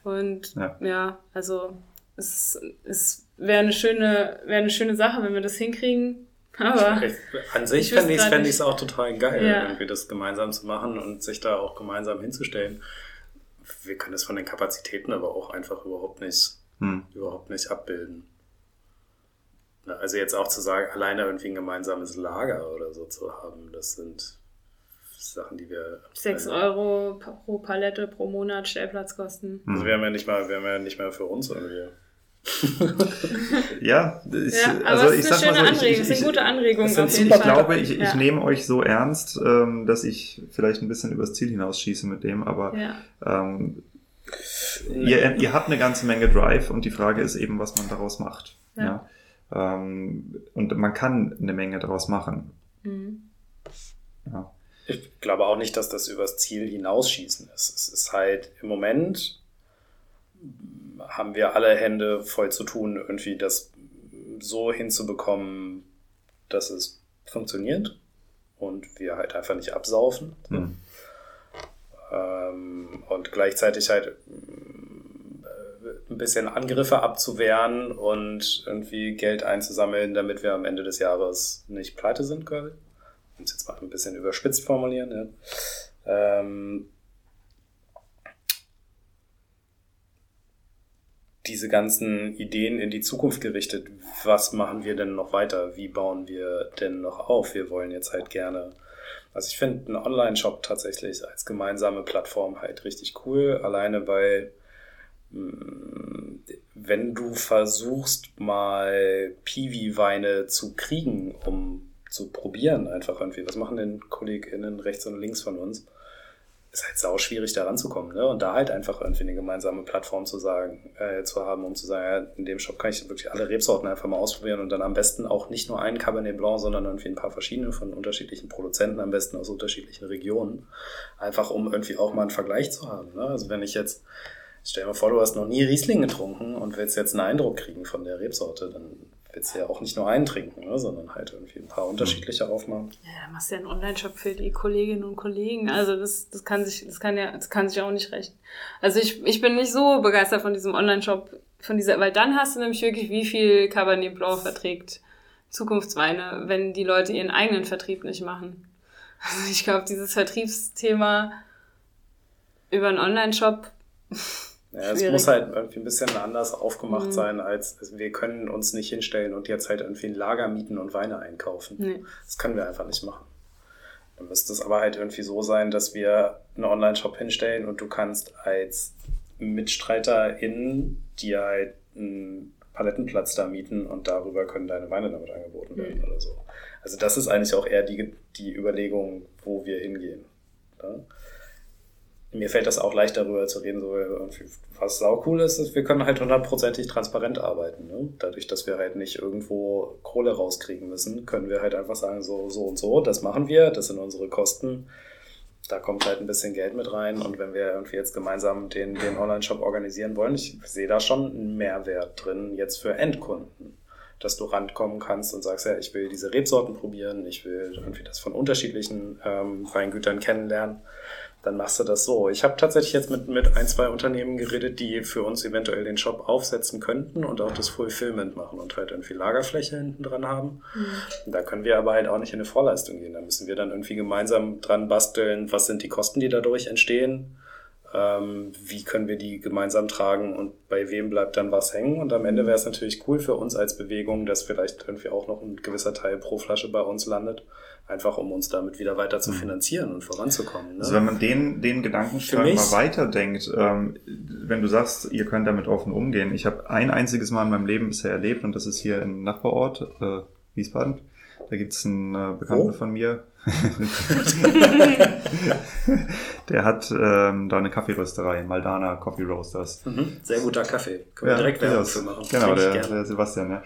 Und ja, ja also es, es wäre eine schöne, wäre eine schöne Sache, wenn wir das hinkriegen. Aber ich, an sich fände ich es fänd auch total geil, ja. irgendwie das gemeinsam zu machen und sich da auch gemeinsam hinzustellen. Wir können das von den Kapazitäten aber auch einfach überhaupt nicht, hm. überhaupt nicht abbilden. Also jetzt auch zu sagen, alleine irgendwie ein gemeinsames Lager oder so zu haben, das sind Sachen, die wir. 6 Euro pro Palette pro Monat Stellplatzkosten. Also wir haben ja nicht mal, wir haben ja nicht mehr für uns irgendwie. ja, ich, ja, also ich sag mal so, ich, ich, das sind gute Anregungen. Ich, ich glaube, ich, ja. ich nehme euch so ernst, ähm, dass ich vielleicht ein bisschen übers Ziel hinausschieße mit dem, aber ja. ähm, ihr, ihr habt eine ganze Menge Drive und die Frage ist eben, was man daraus macht. Ja. Ähm, und man kann eine Menge daraus machen. Mhm. Ja. Ich glaube auch nicht, dass das übers Ziel hinausschießen ist. Es ist halt im Moment haben wir alle Hände voll zu tun, irgendwie das so hinzubekommen, dass es funktioniert und wir halt einfach nicht absaufen. Mhm. Ähm, und gleichzeitig halt äh, ein bisschen Angriffe abzuwehren und irgendwie Geld einzusammeln, damit wir am Ende des Jahres nicht pleite sind, quasi um jetzt mal ein bisschen überspitzt formulieren, ja. ähm, diese ganzen Ideen in die Zukunft gerichtet. Was machen wir denn noch weiter? Wie bauen wir denn noch auf? Wir wollen jetzt halt gerne. Also ich finde einen Online-Shop tatsächlich als gemeinsame Plattform halt richtig cool. Alleine weil mm, wenn du versuchst mal Piwi-Weine zu kriegen, um zu probieren, einfach irgendwie. Was machen denn KollegInnen rechts und links von uns? Ist halt sau schwierig, da ranzukommen, ne? Und da halt einfach irgendwie eine gemeinsame Plattform zu sagen, äh, zu haben, um zu sagen, ja, in dem Shop kann ich wirklich alle Rebsorten einfach mal ausprobieren und dann am besten auch nicht nur einen Cabernet Blanc, sondern irgendwie ein paar verschiedene von unterschiedlichen Produzenten, am besten aus unterschiedlichen Regionen. Einfach um irgendwie auch mal einen Vergleich zu haben. Ne? Also wenn ich jetzt, stell dir mal vor, du hast noch nie Riesling getrunken und willst jetzt einen Eindruck kriegen von der Rebsorte, dann willst du ja auch nicht nur einen trinken, ne, sondern halt irgendwie ein paar unterschiedliche aufmachen. Ja, machst ja einen Online-Shop für die Kolleginnen und Kollegen. Also das, das kann sich, das kann ja, das kann sich auch nicht rechnen. Also ich, ich bin nicht so begeistert von diesem Online-Shop, von dieser, weil dann hast du nämlich wirklich, wie viel Cabernet Blanc verträgt Zukunftsweine, wenn die Leute ihren eigenen Vertrieb nicht machen. Also ich glaube, dieses Vertriebsthema über einen Online-Shop ja, es muss halt irgendwie ein bisschen anders aufgemacht mhm. sein, als also wir können uns nicht hinstellen und jetzt halt irgendwie ein Lager mieten und Weine einkaufen. Nee. Das können wir einfach nicht machen. Dann müsste es aber halt irgendwie so sein, dass wir einen Online-Shop hinstellen und du kannst als MitstreiterInnen dir halt einen Palettenplatz da mieten und darüber können deine Weine damit angeboten werden mhm. oder so. Also das ist eigentlich auch eher die, die Überlegung, wo wir hingehen. Ja? Mir fällt das auch leicht darüber zu reden, so was sau cool ist, ist, wir können halt hundertprozentig transparent arbeiten. Ne? Dadurch, dass wir halt nicht irgendwo Kohle rauskriegen müssen, können wir halt einfach sagen, so, so und so, das machen wir, das sind unsere Kosten. Da kommt halt ein bisschen Geld mit rein und wenn wir irgendwie jetzt gemeinsam den, den Online-Shop organisieren wollen, ich sehe da schon einen Mehrwert drin, jetzt für Endkunden dass du rankommen kannst und sagst, ja, ich will diese Rebsorten probieren, ich will irgendwie das von unterschiedlichen ähm, Weingütern kennenlernen dann machst du das so. Ich habe tatsächlich jetzt mit, mit ein, zwei Unternehmen geredet, die für uns eventuell den Shop aufsetzen könnten und auch das Fulfillment machen und halt irgendwie Lagerfläche hinten dran haben. Mhm. Da können wir aber halt auch nicht in eine Vorleistung gehen. Da müssen wir dann irgendwie gemeinsam dran basteln, was sind die Kosten, die dadurch entstehen. Ähm, wie können wir die gemeinsam tragen und bei wem bleibt dann was hängen? Und am Ende wäre es natürlich cool für uns als Bewegung, dass vielleicht irgendwie auch noch ein gewisser Teil pro Flasche bei uns landet einfach um uns damit wieder weiter zu mhm. finanzieren und voranzukommen. Ne? Also wenn man den, den Gedankenstrang mal weiterdenkt, ähm, wenn du sagst, ihr könnt damit offen umgehen. Ich habe ein einziges Mal in meinem Leben bisher erlebt und das ist hier im Nachbarort, äh, Wiesbaden. Da gibt's einen äh, Bekannten oh. von mir. der hat ähm, da eine Kaffeerösterei, Maldana Coffee Roasters. Mhm, sehr guter Kaffee. Können wir direkt Werbung für machen. Genau, der, der, Sebastian, ja.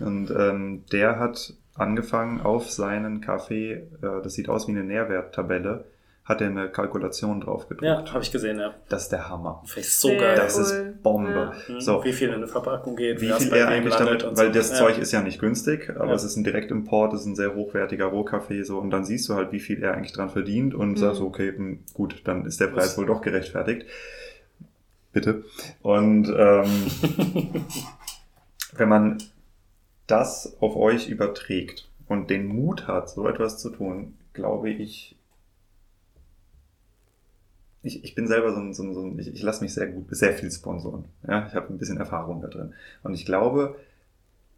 Und ähm, der hat angefangen auf seinen Kaffee, äh, das sieht aus wie eine Nährwerttabelle, hat er eine Kalkulation drauf gedruckt. Ja, habe ich gesehen, ja. Das ist der Hammer. Finde ich so geil. Das ist Bombe. Ja. Mhm. So. Wie viel in eine Verpackung geht, wie viel er eigentlich damit, weil so. das ja. Zeug ist ja nicht günstig, aber ja. es ist ein Direktimport, es ist ein sehr hochwertiger Rohkaffee, so, und dann siehst du halt, wie viel er eigentlich dran verdient und mhm. sagst, okay, hm, gut, dann ist der Preis wohl doch gerechtfertigt. Bitte. Und ähm, wenn man das auf euch überträgt und den Mut hat, so etwas zu tun, glaube ich, ich, ich bin selber so ein, so ein, so ein ich, ich lasse mich sehr gut, sehr viel sponsoren. Ja, ich habe ein bisschen Erfahrung da drin. Und ich glaube,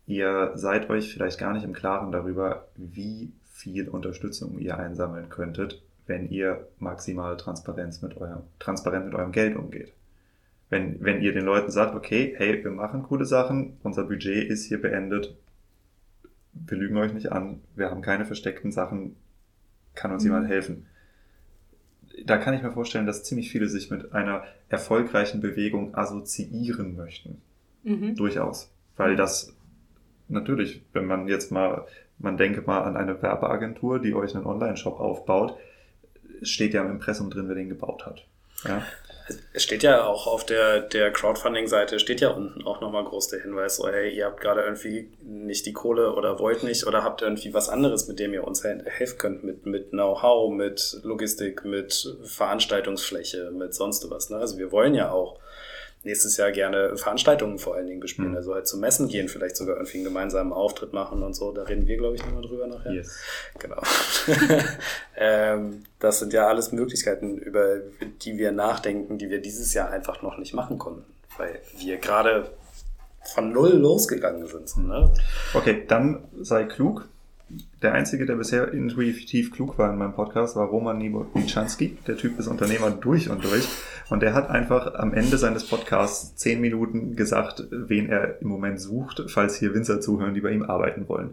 ihr seid euch vielleicht gar nicht im Klaren darüber, wie viel Unterstützung ihr einsammeln könntet, wenn ihr maximal Transparenz mit eurem, transparent mit eurem Geld umgeht wenn, wenn ihr den Leuten sagt, okay, hey, wir machen coole Sachen, unser Budget ist hier beendet, wir lügen euch nicht an, wir haben keine versteckten Sachen, kann uns mhm. jemand helfen? Da kann ich mir vorstellen, dass ziemlich viele sich mit einer erfolgreichen Bewegung assoziieren möchten. Mhm. Durchaus. Weil das natürlich, wenn man jetzt mal, man denke mal an eine Werbeagentur, die euch einen Online-Shop aufbaut, steht ja im Impressum drin, wer den gebaut hat. Ja? Es steht ja auch auf der, der Crowdfunding-Seite, steht ja unten auch nochmal groß der Hinweis, so, hey, ihr habt gerade irgendwie nicht die Kohle oder wollt nicht oder habt irgendwie was anderes, mit dem ihr uns helfen könnt, mit, mit Know-how, mit Logistik, mit Veranstaltungsfläche, mit sonst was. Ne? Also wir wollen ja auch nächstes Jahr gerne Veranstaltungen vor allen Dingen bespielen. Mhm. Also halt zum Messen gehen, vielleicht sogar irgendwie einen gemeinsamen Auftritt machen und so. Da reden wir, glaube ich, nochmal drüber nachher. Yes. Genau. ähm, das sind ja alles Möglichkeiten, über die wir nachdenken, die wir dieses Jahr einfach noch nicht machen konnten. Weil wir gerade von null losgegangen sind. Ne? Okay, dann sei klug der Einzige, der bisher intuitiv klug war in meinem Podcast, war Roman Niczanski. Der Typ ist Unternehmer durch und durch. Und der hat einfach am Ende seines Podcasts zehn Minuten gesagt, wen er im Moment sucht, falls hier Winzer zuhören, die bei ihm arbeiten wollen.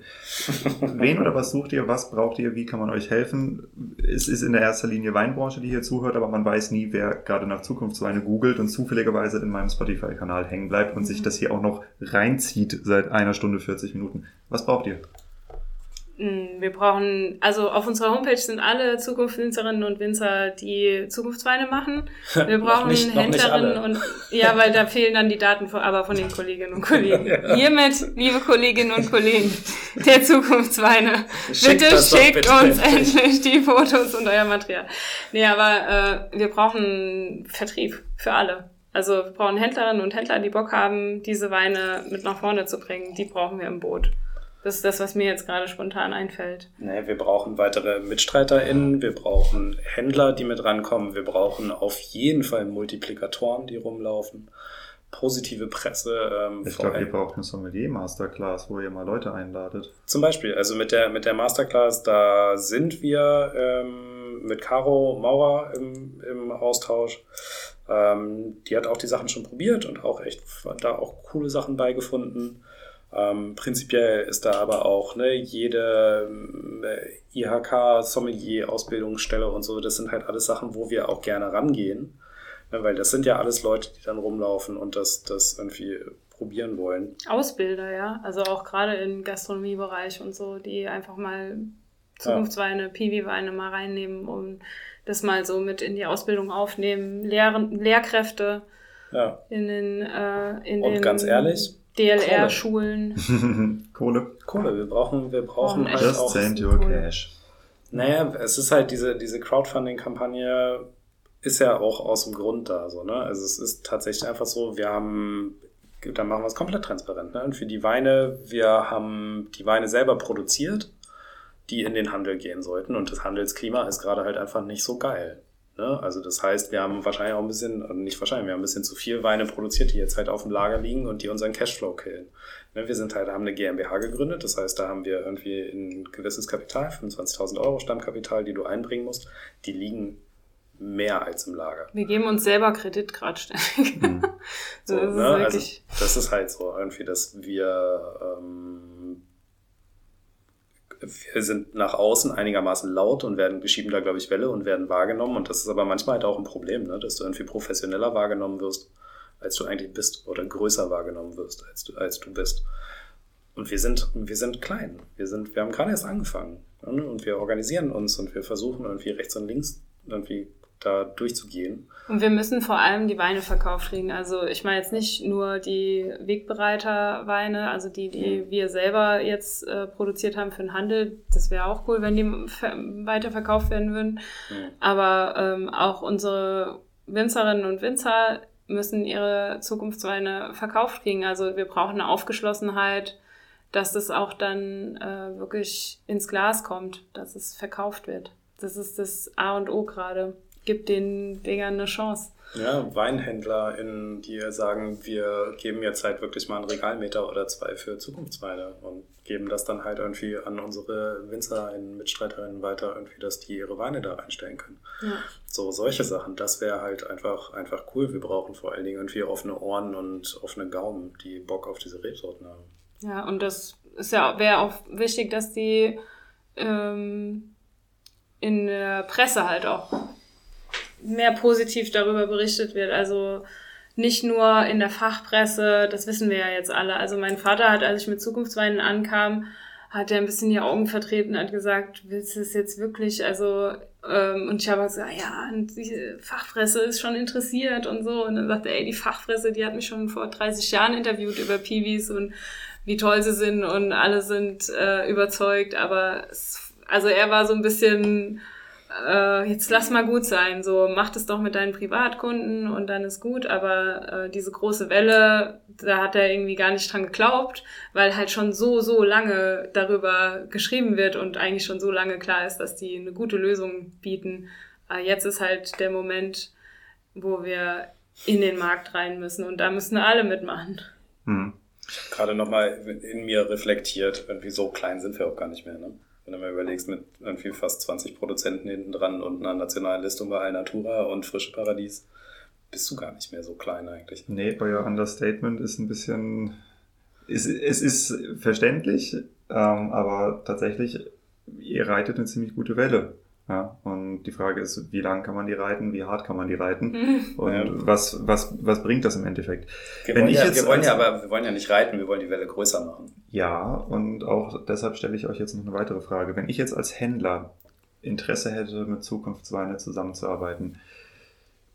wen oder was sucht ihr? Was braucht ihr? Wie kann man euch helfen? Es ist in der erster Linie Weinbranche, die hier zuhört, aber man weiß nie, wer gerade nach Zukunftsweine googelt und zufälligerweise in meinem Spotify-Kanal hängen bleibt und sich das hier auch noch reinzieht seit einer Stunde 40 Minuten. Was braucht ihr? Hm, wir brauchen, also auf unserer Homepage sind alle Zukunftswinzerinnen und Winzer, die Zukunftsweine machen. Wir brauchen nicht, Händlerinnen und ja, weil da fehlen dann die Daten von, aber von den Kolleginnen und Kollegen. ja. Hiermit, liebe Kolleginnen und Kollegen der Zukunftsweine, schickt bitte schickt bitte uns endlich die Fotos und euer Material. Nee, aber äh, wir brauchen Vertrieb für alle. Also wir brauchen Händlerinnen und Händler, die Bock haben, diese Weine mit nach vorne zu bringen. Die brauchen wir im Boot. Das ist das, was mir jetzt gerade spontan einfällt. Nee, wir brauchen weitere MitstreiterInnen, wir brauchen Händler, die mit rankommen, wir brauchen auf jeden Fall Multiplikatoren, die rumlaufen, positive Presse. Ähm, ich glaube, ihr braucht eine Sommelier-Masterclass, wo ihr mal Leute einladet. Zum Beispiel, also mit der, mit der Masterclass, da sind wir ähm, mit Caro Maurer im, im Austausch. Ähm, die hat auch die Sachen schon probiert und auch echt da auch coole Sachen beigefunden. Ähm, prinzipiell ist da aber auch ne, jede äh, IHK-Sommelier-Ausbildungsstelle und so, das sind halt alles Sachen, wo wir auch gerne rangehen. Ne, weil das sind ja alles Leute, die dann rumlaufen und das, das irgendwie probieren wollen. Ausbilder, ja. Also auch gerade im Gastronomiebereich und so, die einfach mal Zukunftsweine, ja. Piwi-Weine mal reinnehmen und das mal so mit in die Ausbildung aufnehmen. Lehr Lehrkräfte ja. in den, äh, in und den ganz ehrlich, DLR-Schulen. Kohle. Kohle, wir brauchen, wir brauchen oh, halt Just auch. Send your cash. Naja, es ist halt diese, diese Crowdfunding-Kampagne ist ja auch aus dem Grund da, so, ne? Also es ist tatsächlich einfach so, wir haben, dann machen wir es komplett transparent, ne? Und für die Weine, wir haben die Weine selber produziert, die in den Handel gehen sollten und das Handelsklima ist gerade halt einfach nicht so geil. Ne? Also das heißt, wir haben wahrscheinlich auch ein bisschen, also nicht wahrscheinlich, wir haben ein bisschen zu viel Weine produziert, die jetzt halt auf dem Lager liegen und die unseren Cashflow killen. Ne? Wir sind halt, haben eine GmbH gegründet, das heißt, da haben wir irgendwie ein gewisses Kapital, 25.000 Euro Stammkapital, die du einbringen musst, die liegen mehr als im Lager. Wir geben uns selber Kredit gerade ständig. Mhm. so, das, ne? ist also, das ist halt so irgendwie, dass wir ähm, wir sind nach außen einigermaßen laut und werden, wir schieben da, glaube ich, Welle und werden wahrgenommen. Und das ist aber manchmal halt auch ein Problem, ne? dass du irgendwie professioneller wahrgenommen wirst, als du eigentlich bist, oder größer wahrgenommen wirst, als du, als du bist. Und wir sind, wir sind klein. Wir sind, wir haben gerade erst angefangen. Ne? Und wir organisieren uns und wir versuchen irgendwie rechts und links irgendwie da durchzugehen. Und wir müssen vor allem die Weine verkauft kriegen. Also ich meine jetzt nicht nur die Wegbereiterweine, also die, die mhm. wir selber jetzt äh, produziert haben für den Handel. Das wäre auch cool, wenn die weiter verkauft werden würden. Mhm. Aber ähm, auch unsere Winzerinnen und Winzer müssen ihre Zukunftsweine verkauft kriegen. Also wir brauchen eine Aufgeschlossenheit, dass das auch dann äh, wirklich ins Glas kommt, dass es verkauft wird. Das ist das A und O gerade gibt den Dingern eine Chance. Ja, Weinhändler, in, die sagen, wir geben jetzt halt wirklich mal einen Regalmeter oder zwei für Zukunftsweine und geben das dann halt irgendwie an unsere Winzer, Mitstreiterinnen weiter, irgendwie, dass die ihre Weine da reinstellen können. Ja. So, solche Sachen, das wäre halt einfach, einfach cool. Wir brauchen vor allen Dingen irgendwie offene Ohren und offene Gaumen, die Bock auf diese Rebsorten haben. Ja, und das ist ja, wäre auch wichtig, dass die ähm, in der Presse halt auch mehr positiv darüber berichtet wird. Also nicht nur in der Fachpresse, das wissen wir ja jetzt alle. Also mein Vater hat, als ich mit Zukunftsweinen ankam, hat er ein bisschen die Augen vertreten und hat gesagt, willst du es jetzt wirklich? Also, ähm, und ich habe gesagt, ja, die Fachpresse ist schon interessiert und so. Und dann sagte er, ey, die Fachpresse, die hat mich schon vor 30 Jahren interviewt über Piwis und wie toll sie sind und alle sind äh, überzeugt. Aber es, also er war so ein bisschen äh, jetzt lass mal gut sein, so mach das doch mit deinen Privatkunden und dann ist gut, aber äh, diese große Welle, da hat er irgendwie gar nicht dran geglaubt, weil halt schon so, so lange darüber geschrieben wird und eigentlich schon so lange klar ist, dass die eine gute Lösung bieten. Äh, jetzt ist halt der Moment, wo wir in den Markt rein müssen und da müssen alle mitmachen. Hm. Gerade nochmal in mir reflektiert, irgendwie so klein sind wir auch gar nicht mehr, ne? Wenn du mal überlegst, mit irgendwie fast 20 Produzenten hinten dran und einer nationalen Listung bei Alnatura und Frische Paradies, bist du gar nicht mehr so klein eigentlich. Nee, euer Understatement ist ein bisschen. Es, es ist verständlich, ähm, aber tatsächlich, ihr reitet eine ziemlich gute Welle. Ja, und die Frage ist, wie lang kann man die reiten, wie hart kann man die reiten und ja. was, was, was bringt das im Endeffekt? Wir, Wenn wollen, ich ja, jetzt wir wollen ja aber, wir wollen ja nicht reiten, wir wollen die Welle größer machen. Ja, und auch deshalb stelle ich euch jetzt noch eine weitere Frage. Wenn ich jetzt als Händler Interesse hätte, mit Zukunftsweine zusammenzuarbeiten,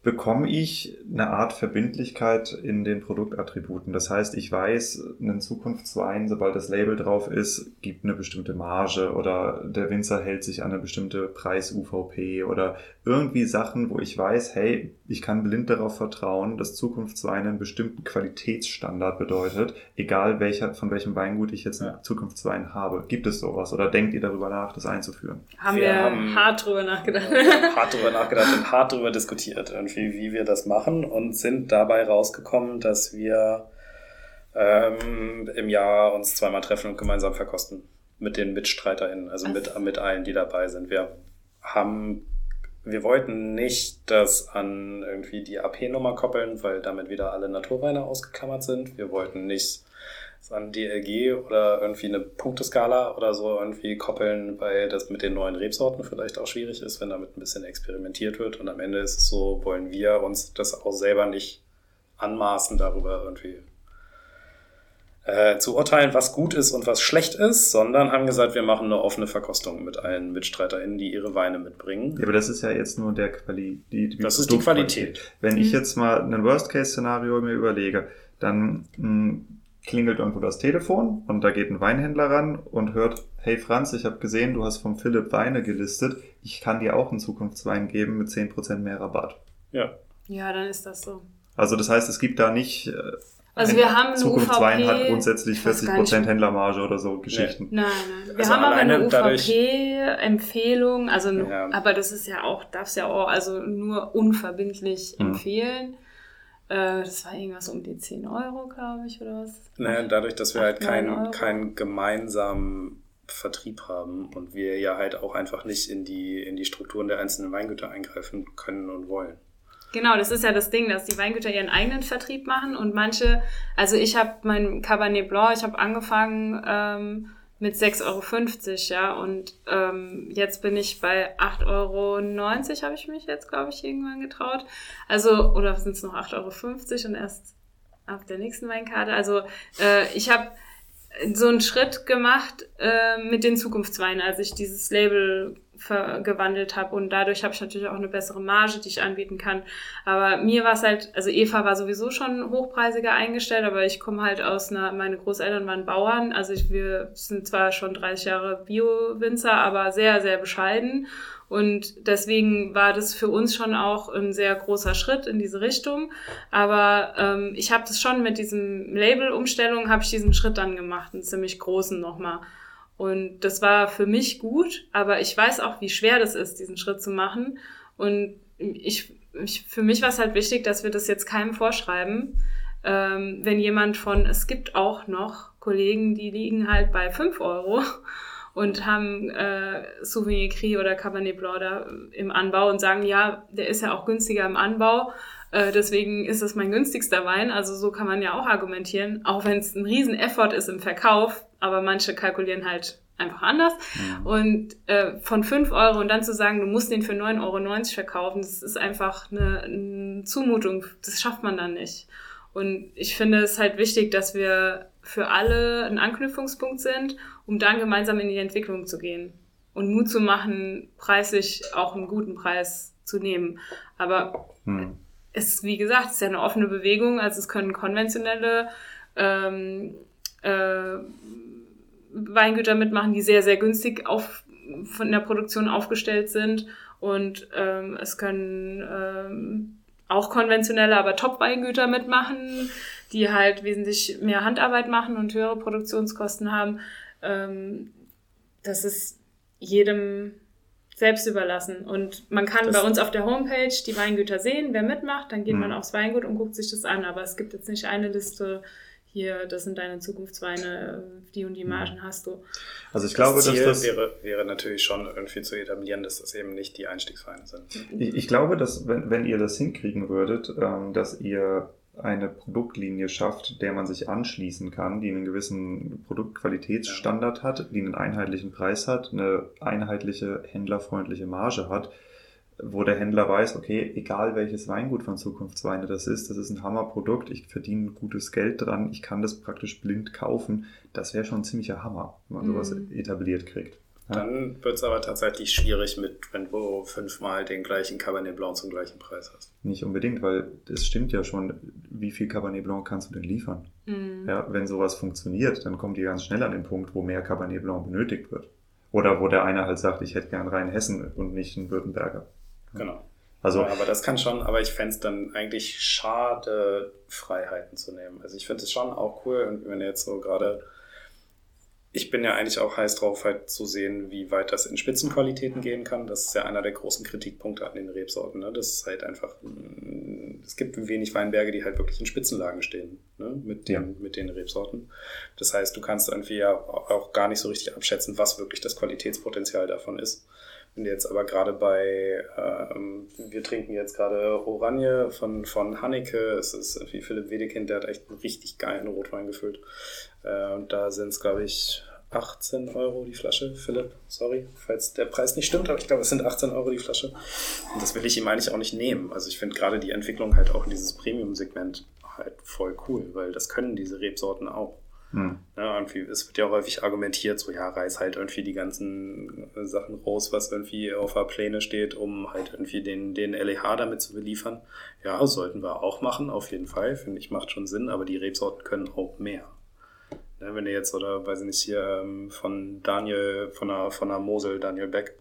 bekomme ich eine Art Verbindlichkeit in den Produktattributen. Das heißt, ich weiß, einen Zukunftswein, sobald das Label drauf ist, gibt eine bestimmte Marge oder der Winzer hält sich an eine bestimmte Preis-UVP oder irgendwie Sachen, wo ich weiß, hey, ich kann blind darauf vertrauen, dass Zukunftswein einen bestimmten Qualitätsstandard bedeutet, egal welcher, von welchem Weingut ich jetzt einen. Zukunftswein habe. Gibt es sowas oder denkt ihr darüber nach, das einzuführen? Haben wir, wir haben hart drüber nachgedacht. hart drüber nachgedacht und hart drüber diskutiert. Irgendwie wie, wie wir das machen und sind dabei rausgekommen, dass wir ähm, im Jahr uns zweimal treffen und gemeinsam verkosten mit den MitstreiterInnen, also mit, mit allen, die dabei sind. Wir haben, wir wollten nicht das an irgendwie die AP-Nummer koppeln, weil damit wieder alle Naturweine ausgeklammert sind. Wir wollten nicht an DLG oder irgendwie eine Punkteskala oder so irgendwie koppeln, weil das mit den neuen Rebsorten vielleicht auch schwierig ist, wenn damit ein bisschen experimentiert wird. Und am Ende ist es so, wollen wir uns das auch selber nicht anmaßen, darüber irgendwie äh, zu urteilen, was gut ist und was schlecht ist, sondern haben gesagt, wir machen eine offene Verkostung mit allen MitstreiterInnen, die ihre Weine mitbringen. Ja, aber das ist ja jetzt nur der Quali die, die Das ist die Qualität. Wenn ich mhm. jetzt mal ein Worst-Case-Szenario mir überlege, dann mh, hm, klingelt irgendwo das Telefon und da geht ein Weinhändler ran und hört, hey Franz, ich habe gesehen, du hast vom Philipp Weine gelistet, ich kann dir auch einen Zukunftswein geben mit 10% mehr Rabatt. Ja. Ja, dann ist das so. Also das heißt, es gibt da nicht... Also wir haben eine Zukunft UVP, 2 hat grundsätzlich ich weiß gar 40% nicht. Händlermarge oder so Geschichten. Nein, nein. Wir Also haben aber eine UVP-Empfehlung, also Ja. aber das ist ja auch, darfst ja auch also nur unverbindlich Mhm. empfehlen. Äh, das war irgendwas um die 10 Euro, glaube ich, oder was? Naja, dadurch, dass wir halt keinen keinen gemeinsamen Vertrieb haben und wir ja halt auch einfach nicht in die, in die Strukturen der einzelnen Weingüter eingreifen können und wollen. Genau, das ist ja das Ding, dass die Weingüter ihren eigenen Vertrieb machen und manche, also ich habe mein Cabernet Blanc, ich habe angefangen ähm, mit 6,50 Euro, ja, und ähm, jetzt bin ich bei 8,90 Euro, habe ich mich jetzt, glaube ich, irgendwann getraut. Also, oder sind es noch 8,50 Euro und erst ab der nächsten Weinkarte. Also äh, ich habe so einen Schritt gemacht äh, mit den Zukunftsweinen, als ich dieses Label gewandelt habe und dadurch habe ich natürlich auch eine bessere Marge, die ich anbieten kann. Aber mir war es halt, also Eva war sowieso schon hochpreisiger eingestellt, aber ich komme halt aus einer, meine Großeltern waren Bauern, also ich, wir sind zwar schon 30 Jahre Bio-Winzer, aber sehr, sehr bescheiden und deswegen war das für uns schon auch ein sehr großer Schritt in diese Richtung. Aber ähm, ich habe das schon mit diesem Label-Umstellung, habe ich diesen Schritt dann gemacht, einen ziemlich großen nochmal. Und das war für mich gut, aber ich weiß auch, wie schwer das ist, diesen Schritt zu machen. Und ich, ich für mich war es halt wichtig, dass wir das jetzt keinem vorschreiben. Ähm, wenn jemand von, es gibt auch noch Kollegen, die liegen halt bei 5 Euro und haben äh, Sauvignon Gris oder Cabernet Blanc da im Anbau und sagen, ja, der ist ja auch günstiger im Anbau, äh, deswegen ist es mein günstigster Wein. Also so kann man ja auch argumentieren, auch wenn es ein riesen Effort ist im Verkauf, aber manche kalkulieren halt einfach anders. Mhm. Und äh, von 5 Euro und dann zu sagen, du musst den für 9,90 Euro verkaufen, das ist einfach eine, eine Zumutung, das schafft man dann nicht. Und ich finde es halt wichtig, dass wir für alle ein Anknüpfungspunkt sind, um dann gemeinsam in die Entwicklung zu gehen und Mut zu machen, preislich auch einen guten Preis zu nehmen. Aber Hm. es ist, wie gesagt, es ist ja eine offene Bewegung, also es können konventionelle ähm, äh, Weingüter mitmachen, die sehr, sehr günstig auf, von der Produktion aufgestellt sind. Und ähm, es können ähm, auch konventionelle, aber Top-Weingüter mitmachen, die halt wesentlich mehr Handarbeit machen und höhere Produktionskosten haben. Ähm, das ist jedem selbst überlassen. Und man kann Das- bei uns auf der Homepage die Weingüter sehen, wer mitmacht, dann geht Mhm. man aufs Weingut und guckt sich das an. Aber es gibt jetzt nicht eine Liste, hier, das sind deine Zukunftsweine, die und die Margen hast du. Also ich glaube, das dass Ziel das. wäre, wäre natürlich schon irgendwie zu etablieren, dass das eben nicht die Einstiegsweine sind. Ich, ich glaube, dass wenn, wenn ihr das hinkriegen würdet, ähm, dass ihr eine Produktlinie schafft, der man sich anschließen kann, die einen gewissen Produktqualitätsstandard hat, die einen einheitlichen Preis hat, eine einheitliche händlerfreundliche Marge hat, wo der Händler weiß, okay, egal welches Weingut von Zukunftsweine das ist, das ist ein Hammerprodukt, ich verdiene gutes Geld dran, ich kann das praktisch blind kaufen, das wäre schon ein ziemlicher Hammer, wenn man sowas Mhm. etabliert kriegt. Ja. Dann wird es aber tatsächlich schwierig mit, wenn du fünfmal den gleichen Cabernet Blanc zum gleichen Preis hast. Nicht unbedingt, weil es stimmt ja schon, wie viel Cabernet Blanc kannst du denn liefern? Mhm. Ja, wenn sowas funktioniert, dann kommt ihr ganz schnell an den Punkt, wo mehr Cabernet Blanc benötigt wird. Oder wo der eine halt sagt, ich hätte gern rein Hessen und nicht einen Württemberger. Genau. Also, ja, aber das kann schon, aber ich fände es dann eigentlich schade, Freiheiten zu nehmen. Also ich finde es schon auch cool, und wenn jetzt so gerade, ich bin ja eigentlich auch heiß drauf, halt zu sehen, wie weit das in Spitzenqualitäten gehen kann. Das ist ja einer der großen Kritikpunkte an den Rebsorten. Ne? Das ist halt einfach, mm, es gibt wenig Weinberge, die halt wirklich in Spitzenlagen stehen, ne? mit, den, Ja. mit den Rebsorten. Das heißt, du kannst irgendwie ja auch gar nicht so richtig abschätzen, was wirklich das Qualitätspotenzial davon ist. Du jetzt aber gerade bei, ähm, wir trinken jetzt gerade Oranje von, von Hanneke, es ist irgendwie Philipp Wedekind, der hat echt einen richtig geilen Rotwein gefüllt. Äh, und da sind es, glaube ich, 18 Euro die Flasche, Philipp, sorry, falls der Preis nicht stimmt, aber ich glaube, es sind 18 Euro die Flasche. Und das will ich ihm eigentlich auch nicht nehmen. Also ich finde gerade die Entwicklung halt auch in dieses Premium-Segment halt voll cool, weil das können diese Rebsorten auch. Hm, Ja, irgendwie, es wird ja häufig argumentiert, so ja, reiß halt irgendwie die ganzen äh, Sachen raus, was irgendwie auf der Pläne steht, um halt irgendwie den, den LEH damit zu beliefern. Ja, sollten wir auch machen, auf jeden Fall, finde ich, macht schon Sinn, aber die Rebsorten können auch mehr. Ne, wenn ihr jetzt, oder weiß ich nicht, hier ähm, von Daniel, von der, von der Mosel, Daniel Beck,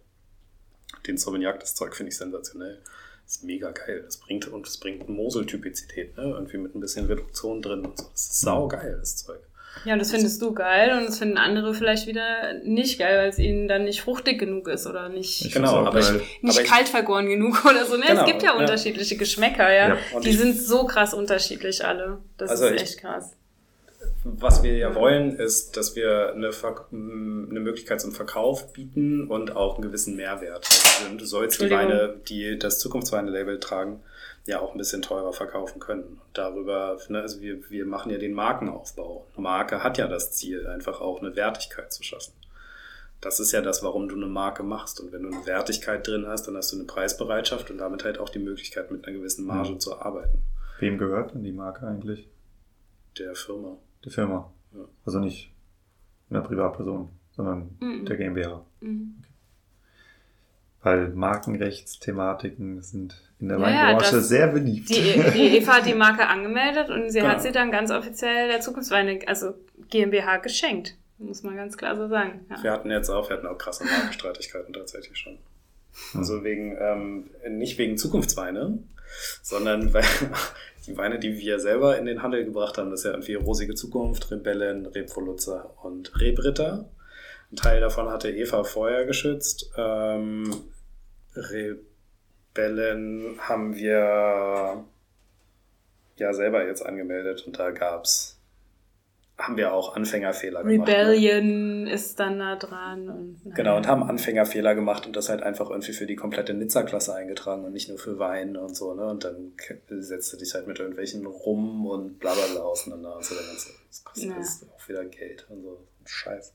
den Sauvignac, das Zeug finde ich sensationell. Das ist mega geil. Das bringt, und es bringt Moseltypizität, ne? Irgendwie mit ein bisschen Reduktion drin und so. Das ist saugeil, das Zeug. Ja, und das findest du geil und das finden andere vielleicht wieder nicht geil, weil es ihnen dann nicht fruchtig genug ist oder nicht, Ich Genau, aber ich- nicht aber ich- kalt vergoren genug oder so. Ne? Genau, es gibt ja, ja. unterschiedliche Geschmäcker, ja. Ja, Die ich- sind so krass unterschiedlich alle. Das Also ist ich- echt krass. Was wir ja wollen, ist, dass wir eine, Ver eine Möglichkeit zum Verkauf bieten und auch einen gewissen Mehrwert. Also du sollst die. Weine, die das Zukunftsweine-Label tragen, ja auch ein bisschen teurer verkaufen können. Und darüber, ne, also wir, wir machen ja den Markenaufbau. Eine Marke hat ja das Ziel, einfach auch eine Wertigkeit zu schaffen. Das ist ja das, warum du eine Marke machst. Und wenn du eine Wertigkeit drin hast, dann hast du eine Preisbereitschaft und damit halt auch die Möglichkeit, mit einer gewissen Marge Mhm. zu arbeiten. Wem gehört denn die Marke eigentlich? Der Firma. Die Firma. Ja. Also nicht einer Privatperson, sondern Mhm. der GmbH. Mhm. Weil Markenrechtsthematiken sind in der Ja, Weinbranche das- sehr beliebt. Die, die Eva hat die Marke angemeldet und sie Genau. hat sie dann ganz offiziell der Zukunftsweine, also GmbH, geschenkt. Muss man ganz klar so sagen. Ja. Wir hatten jetzt auch, wir hatten auch krasse Markenstreitigkeiten tatsächlich schon. Also wegen, ähm, nicht wegen Zukunftsweine, sondern weil die Weine, die wir selber in den Handel gebracht haben, das ist ja irgendwie Rosige Zukunft, Rebellen, Rebvoluzzer und Rebritter. Ein Teil davon hatte Eva vorher geschützt. Ähm, Rebellen haben wir ja selber jetzt angemeldet und da gab's, haben wir auch Anfängerfehler gemacht. ne? Rebellion ist dann da dran. Und. Genau, und haben Anfängerfehler gemacht und das halt einfach irgendwie für die komplette Nizza-Klasse eingetragen und nicht nur für Wein und so, ne? Und dann setzt du dich halt mit irgendwelchen Rum und bla bla bla auseinander und so. Das kostet Ja. auch wieder Geld und so. Scheiß.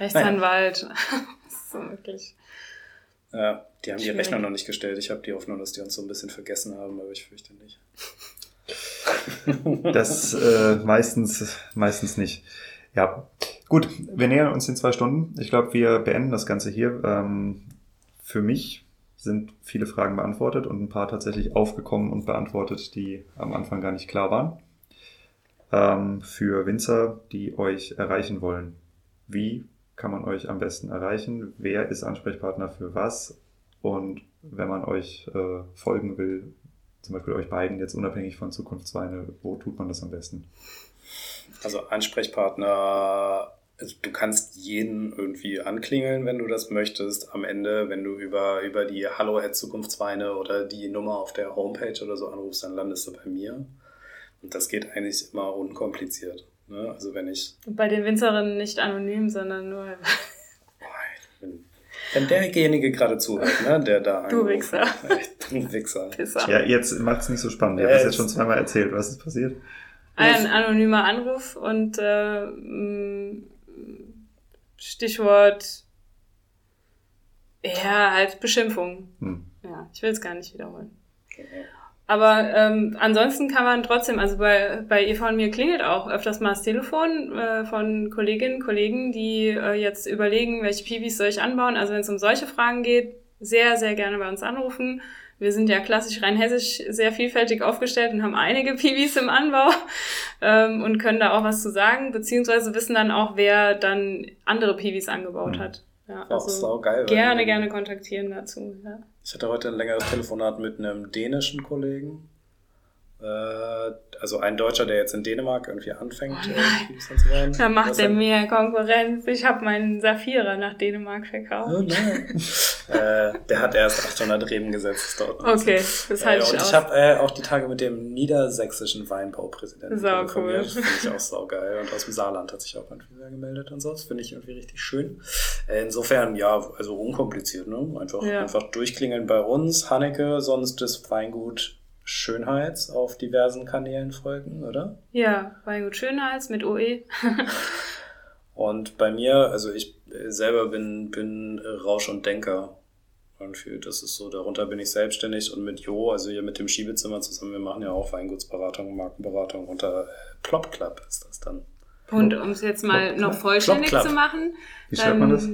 Rechtsanwalt. das ist so wirklich. Ja, die haben die. Rechnung noch nicht gestellt. Ich habe die Hoffnung, dass die uns so ein bisschen vergessen haben, aber ich fürchte nicht. Das äh, meistens, meistens nicht. Ja, gut, wir nähern uns in zwei Stunden. Ich glaube, wir beenden das Ganze hier. Ähm, für mich sind viele Fragen beantwortet und ein paar tatsächlich aufgekommen und beantwortet, die am Anfang gar nicht klar waren. Ähm, für Winzer, die euch erreichen wollen, wie kann man euch am besten erreichen? Wer ist Ansprechpartner für was? Und wenn man euch äh, folgen will, zum Beispiel euch beiden jetzt unabhängig von Zukunftsweine, wo tut man das am besten? Also Ansprechpartner, also du kannst jeden irgendwie anklingeln, wenn du das möchtest. Am Ende, wenn du über, über die Hallo at Zukunftsweine oder die Nummer auf der Homepage oder so anrufst, dann landest du bei mir. Und das geht eigentlich immer unkompliziert. Ne? Also wenn ich, Bei den Winzerinnen nicht anonym, sondern nur wenn, wenn derjenige gerade zuhört, ne, der da Du Wichser. Du Wichser. Pisser. Ja, jetzt macht's nicht so spannend. Ja, habt es jetzt es- schon zweimal erzählt. Was ist passiert? Ein anonymer Anruf und äh, Stichwort ja, halt Beschimpfung. Hm. Ja, ich will es gar nicht wiederholen. Aber ähm, ansonsten kann man trotzdem, also bei, bei Eva und mir klingelt auch öfters mal das Telefon äh, von Kolleginnen, Kollegen, die äh, jetzt überlegen, welche Piwis soll ich anbauen. Also wenn es um solche Fragen geht, sehr, sehr gerne bei uns anrufen. Wir sind ja klassisch rheinhessisch sehr vielfältig aufgestellt und haben einige Piwis im Anbau ähm, und können da auch was zu sagen, beziehungsweise wissen dann auch, wer dann andere Piwis angebaut Mhm. hat. Ja, also weil gerne, gerne kontaktieren dazu. Ja. Ich hatte heute ein längeres Telefonat mit einem dänischen Kollegen. Äh, also ein Deutscher, der jetzt in Dänemark irgendwie anfängt. Oh äh, nein. Piwis anzubauen. Da macht er mir Konkurrenz. Ich habe meinen Saphira nach Dänemark verkauft. Oh nein. äh, der hat erst 800 Reben gesetzt. Ein Okay, das halte äh, ich und aus. ich habe äh, auch die Tage mit dem niedersächsischen Weinbaupräsidenten Sau cool. Das finde ich auch saugeil. Und aus dem Saarland hat sich auch irgendwie wer gemeldet und so. Das finde ich irgendwie richtig schön. Äh, insofern, ja, also unkompliziert, ne? Einfach, Ja. einfach durchklingeln bei uns. Hanneke, sonst das Weingut Schönheits auf diversen Kanälen folgen, oder? Ja, Weingut Schönhals mit OE. Und bei mir, also ich äh, selber bin, bin Rausch und Denker. Irgendwie, das ist so, darunter bin ich selbstständig und mit Jo, also hier mit dem Schiebezimmer zusammen, wir machen ja auch Weingutsberatung, Markenberatung unter äh, Plop Club ist das dann. Und um es jetzt mal noch vollständig zu machen. Wie schreibt man das?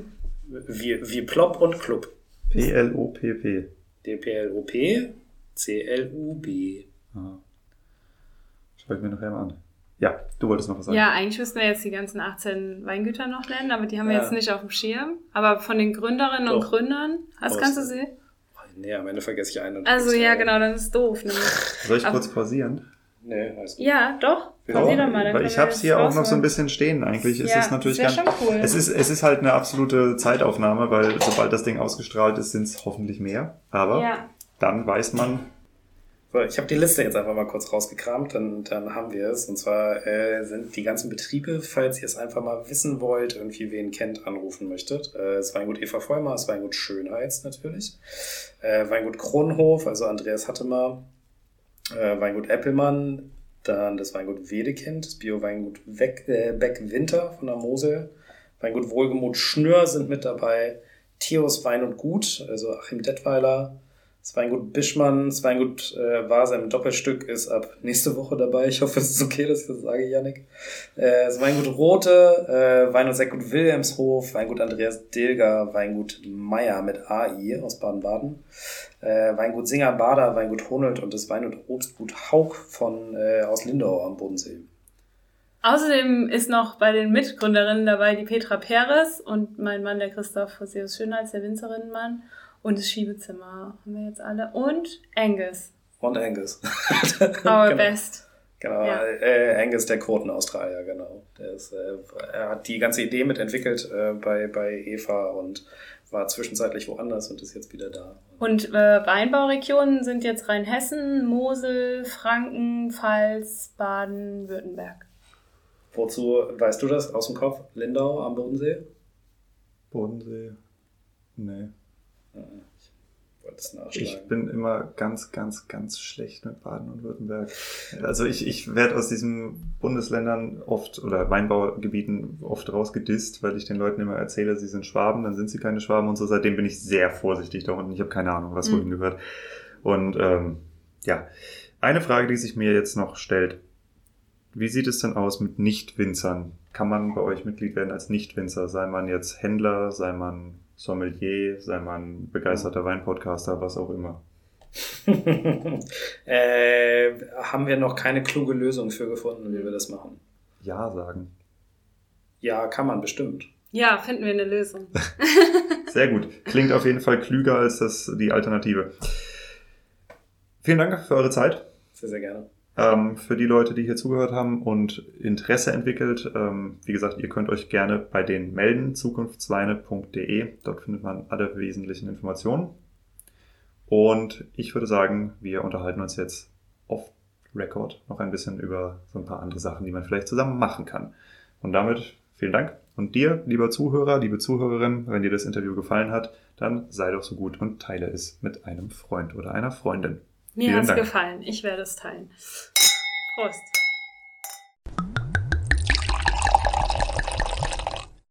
Wie, wie Plop und Club. P-L-O-P-P. D-P-L-O-P, C-L-U-B. Aha. Schau ich mir nachher mal an. Ja, du wolltest noch was sagen. Ja, eigentlich müssten wir jetzt die ganzen 18 Weingüter noch nennen, aber die haben wir Ja. jetzt nicht auf dem Schirm. Aber von den Gründerinnen und Doch. Gründern, was Aber kannst du sie? Nee, am Ende vergesse ich einen. Also ja, genau, dann ist es doof. Ne? Soll ich kurz pausieren? Nee, alles gut. Ja, doch. Pausier doch mal. Dann weil ich habe es hier auch noch so ein bisschen stehen. Eigentlich ist ja, es natürlich ganz. Cool. Es ist, es ist halt eine absolute Zeitaufnahme, weil sobald das Ding ausgestrahlt ist, sind es hoffentlich mehr. Aber ja. Dann weiß man, so, ich habe die Liste jetzt einfach mal kurz rausgekramt, dann, dann haben wir es. Und zwar äh, sind die ganzen Betriebe, falls ihr es einfach mal wissen wollt, irgendwie wen kennt, anrufen möchtet. Äh, das Weingut Eva Vollmer, das Weingut Schönheiz natürlich. Äh, Weingut Kronhof, also Andreas Hattemer. Äh, Weingut Eppelmann, dann das Weingut Wedekind, das Bio-Weingut äh, Beck-Winter von der Mosel. Weingut Wohlgemut Schnür sind mit dabei. Thios Wein und Gut, also Achim Detweiler. Das Weingut Bischmann, das Weingut äh, Vasa im Doppelstück ist ab nächste Woche dabei. Ich hoffe, es ist okay, dass ich das sage, Yannick. Äh, das Weingut Rote, äh, Wein- und Sektgut Wilhelmshof, Weingut Andreas Dilger, Weingut Meier mit AI aus Baden-Baden, äh, Weingut Singer Bader, Weingut Honelt und das Wein- und Obstgut Haug von, äh, aus Lindau am Bodensee. Außerdem ist noch bei den Mitgründerinnen dabei die Petra Peres und mein Mann, der Christoph Hoseus Schönheits, der Winzerinnenmann. Und das Schiebezimmer haben wir jetzt alle. Und Angus. Und Angus. Our genau. best. Genau, ja. äh, Angus, der Quoten-Australier, genau. Der ist, äh, er hat die ganze Idee mitentwickelt äh, bei, bei Eva und war zwischenzeitlich woanders und ist jetzt wieder da. Und äh, Weinbauregionen sind jetzt Rheinhessen, Mosel, Franken, Pfalz, Baden, Württemberg. Wozu weißt du das aus dem Kopf? Lindau am Bodensee? Bodensee? Nee. Ich wollte es nachschlagen. Ich bin immer ganz, ganz, ganz schlecht mit Baden und Württemberg. Also ich, ich werde aus diesen Bundesländern oft oder Weinbaugebieten oft rausgedisst, weil ich den Leuten immer erzähle, sie sind Schwaben, dann sind sie keine Schwaben und so. Seitdem bin ich sehr vorsichtig da unten. Ich habe keine Ahnung, was mhm. wohin gehört. Und ähm, ja, eine Frage, die sich mir jetzt noch stellt. Wie sieht es denn aus mit Nicht-Winzern? Kann man bei euch Mitglied werden als Nicht-Winzer? Sei man jetzt Händler, sei man Sommelier, sei man begeisterter Weinpodcaster, was auch immer. äh, haben wir noch keine kluge Lösung für gefunden, wie wir das machen? Ja sagen. Ja, kann man bestimmt. Ja, finden wir eine Lösung. Sehr gut. Klingt auf jeden Fall klüger als das, die Alternative. Vielen Dank für eure Zeit. Sehr, sehr gerne. Ähm, für die Leute, die hier zugehört haben und Interesse entwickelt, ähm, wie gesagt, ihr könnt euch gerne bei denen melden, zukunftsweine.de. Dort findet man alle wesentlichen Informationen. Und ich würde sagen, wir unterhalten uns jetzt off Record noch ein bisschen über so ein paar andere Sachen, die man vielleicht zusammen machen kann. Und damit vielen Dank. Und dir, lieber Zuhörer, liebe Zuhörerin, wenn dir das Interview gefallen hat, dann sei doch so gut und teile es mit einem Freund oder einer Freundin. Mir hat es gefallen. Ich werde es teilen. Prost.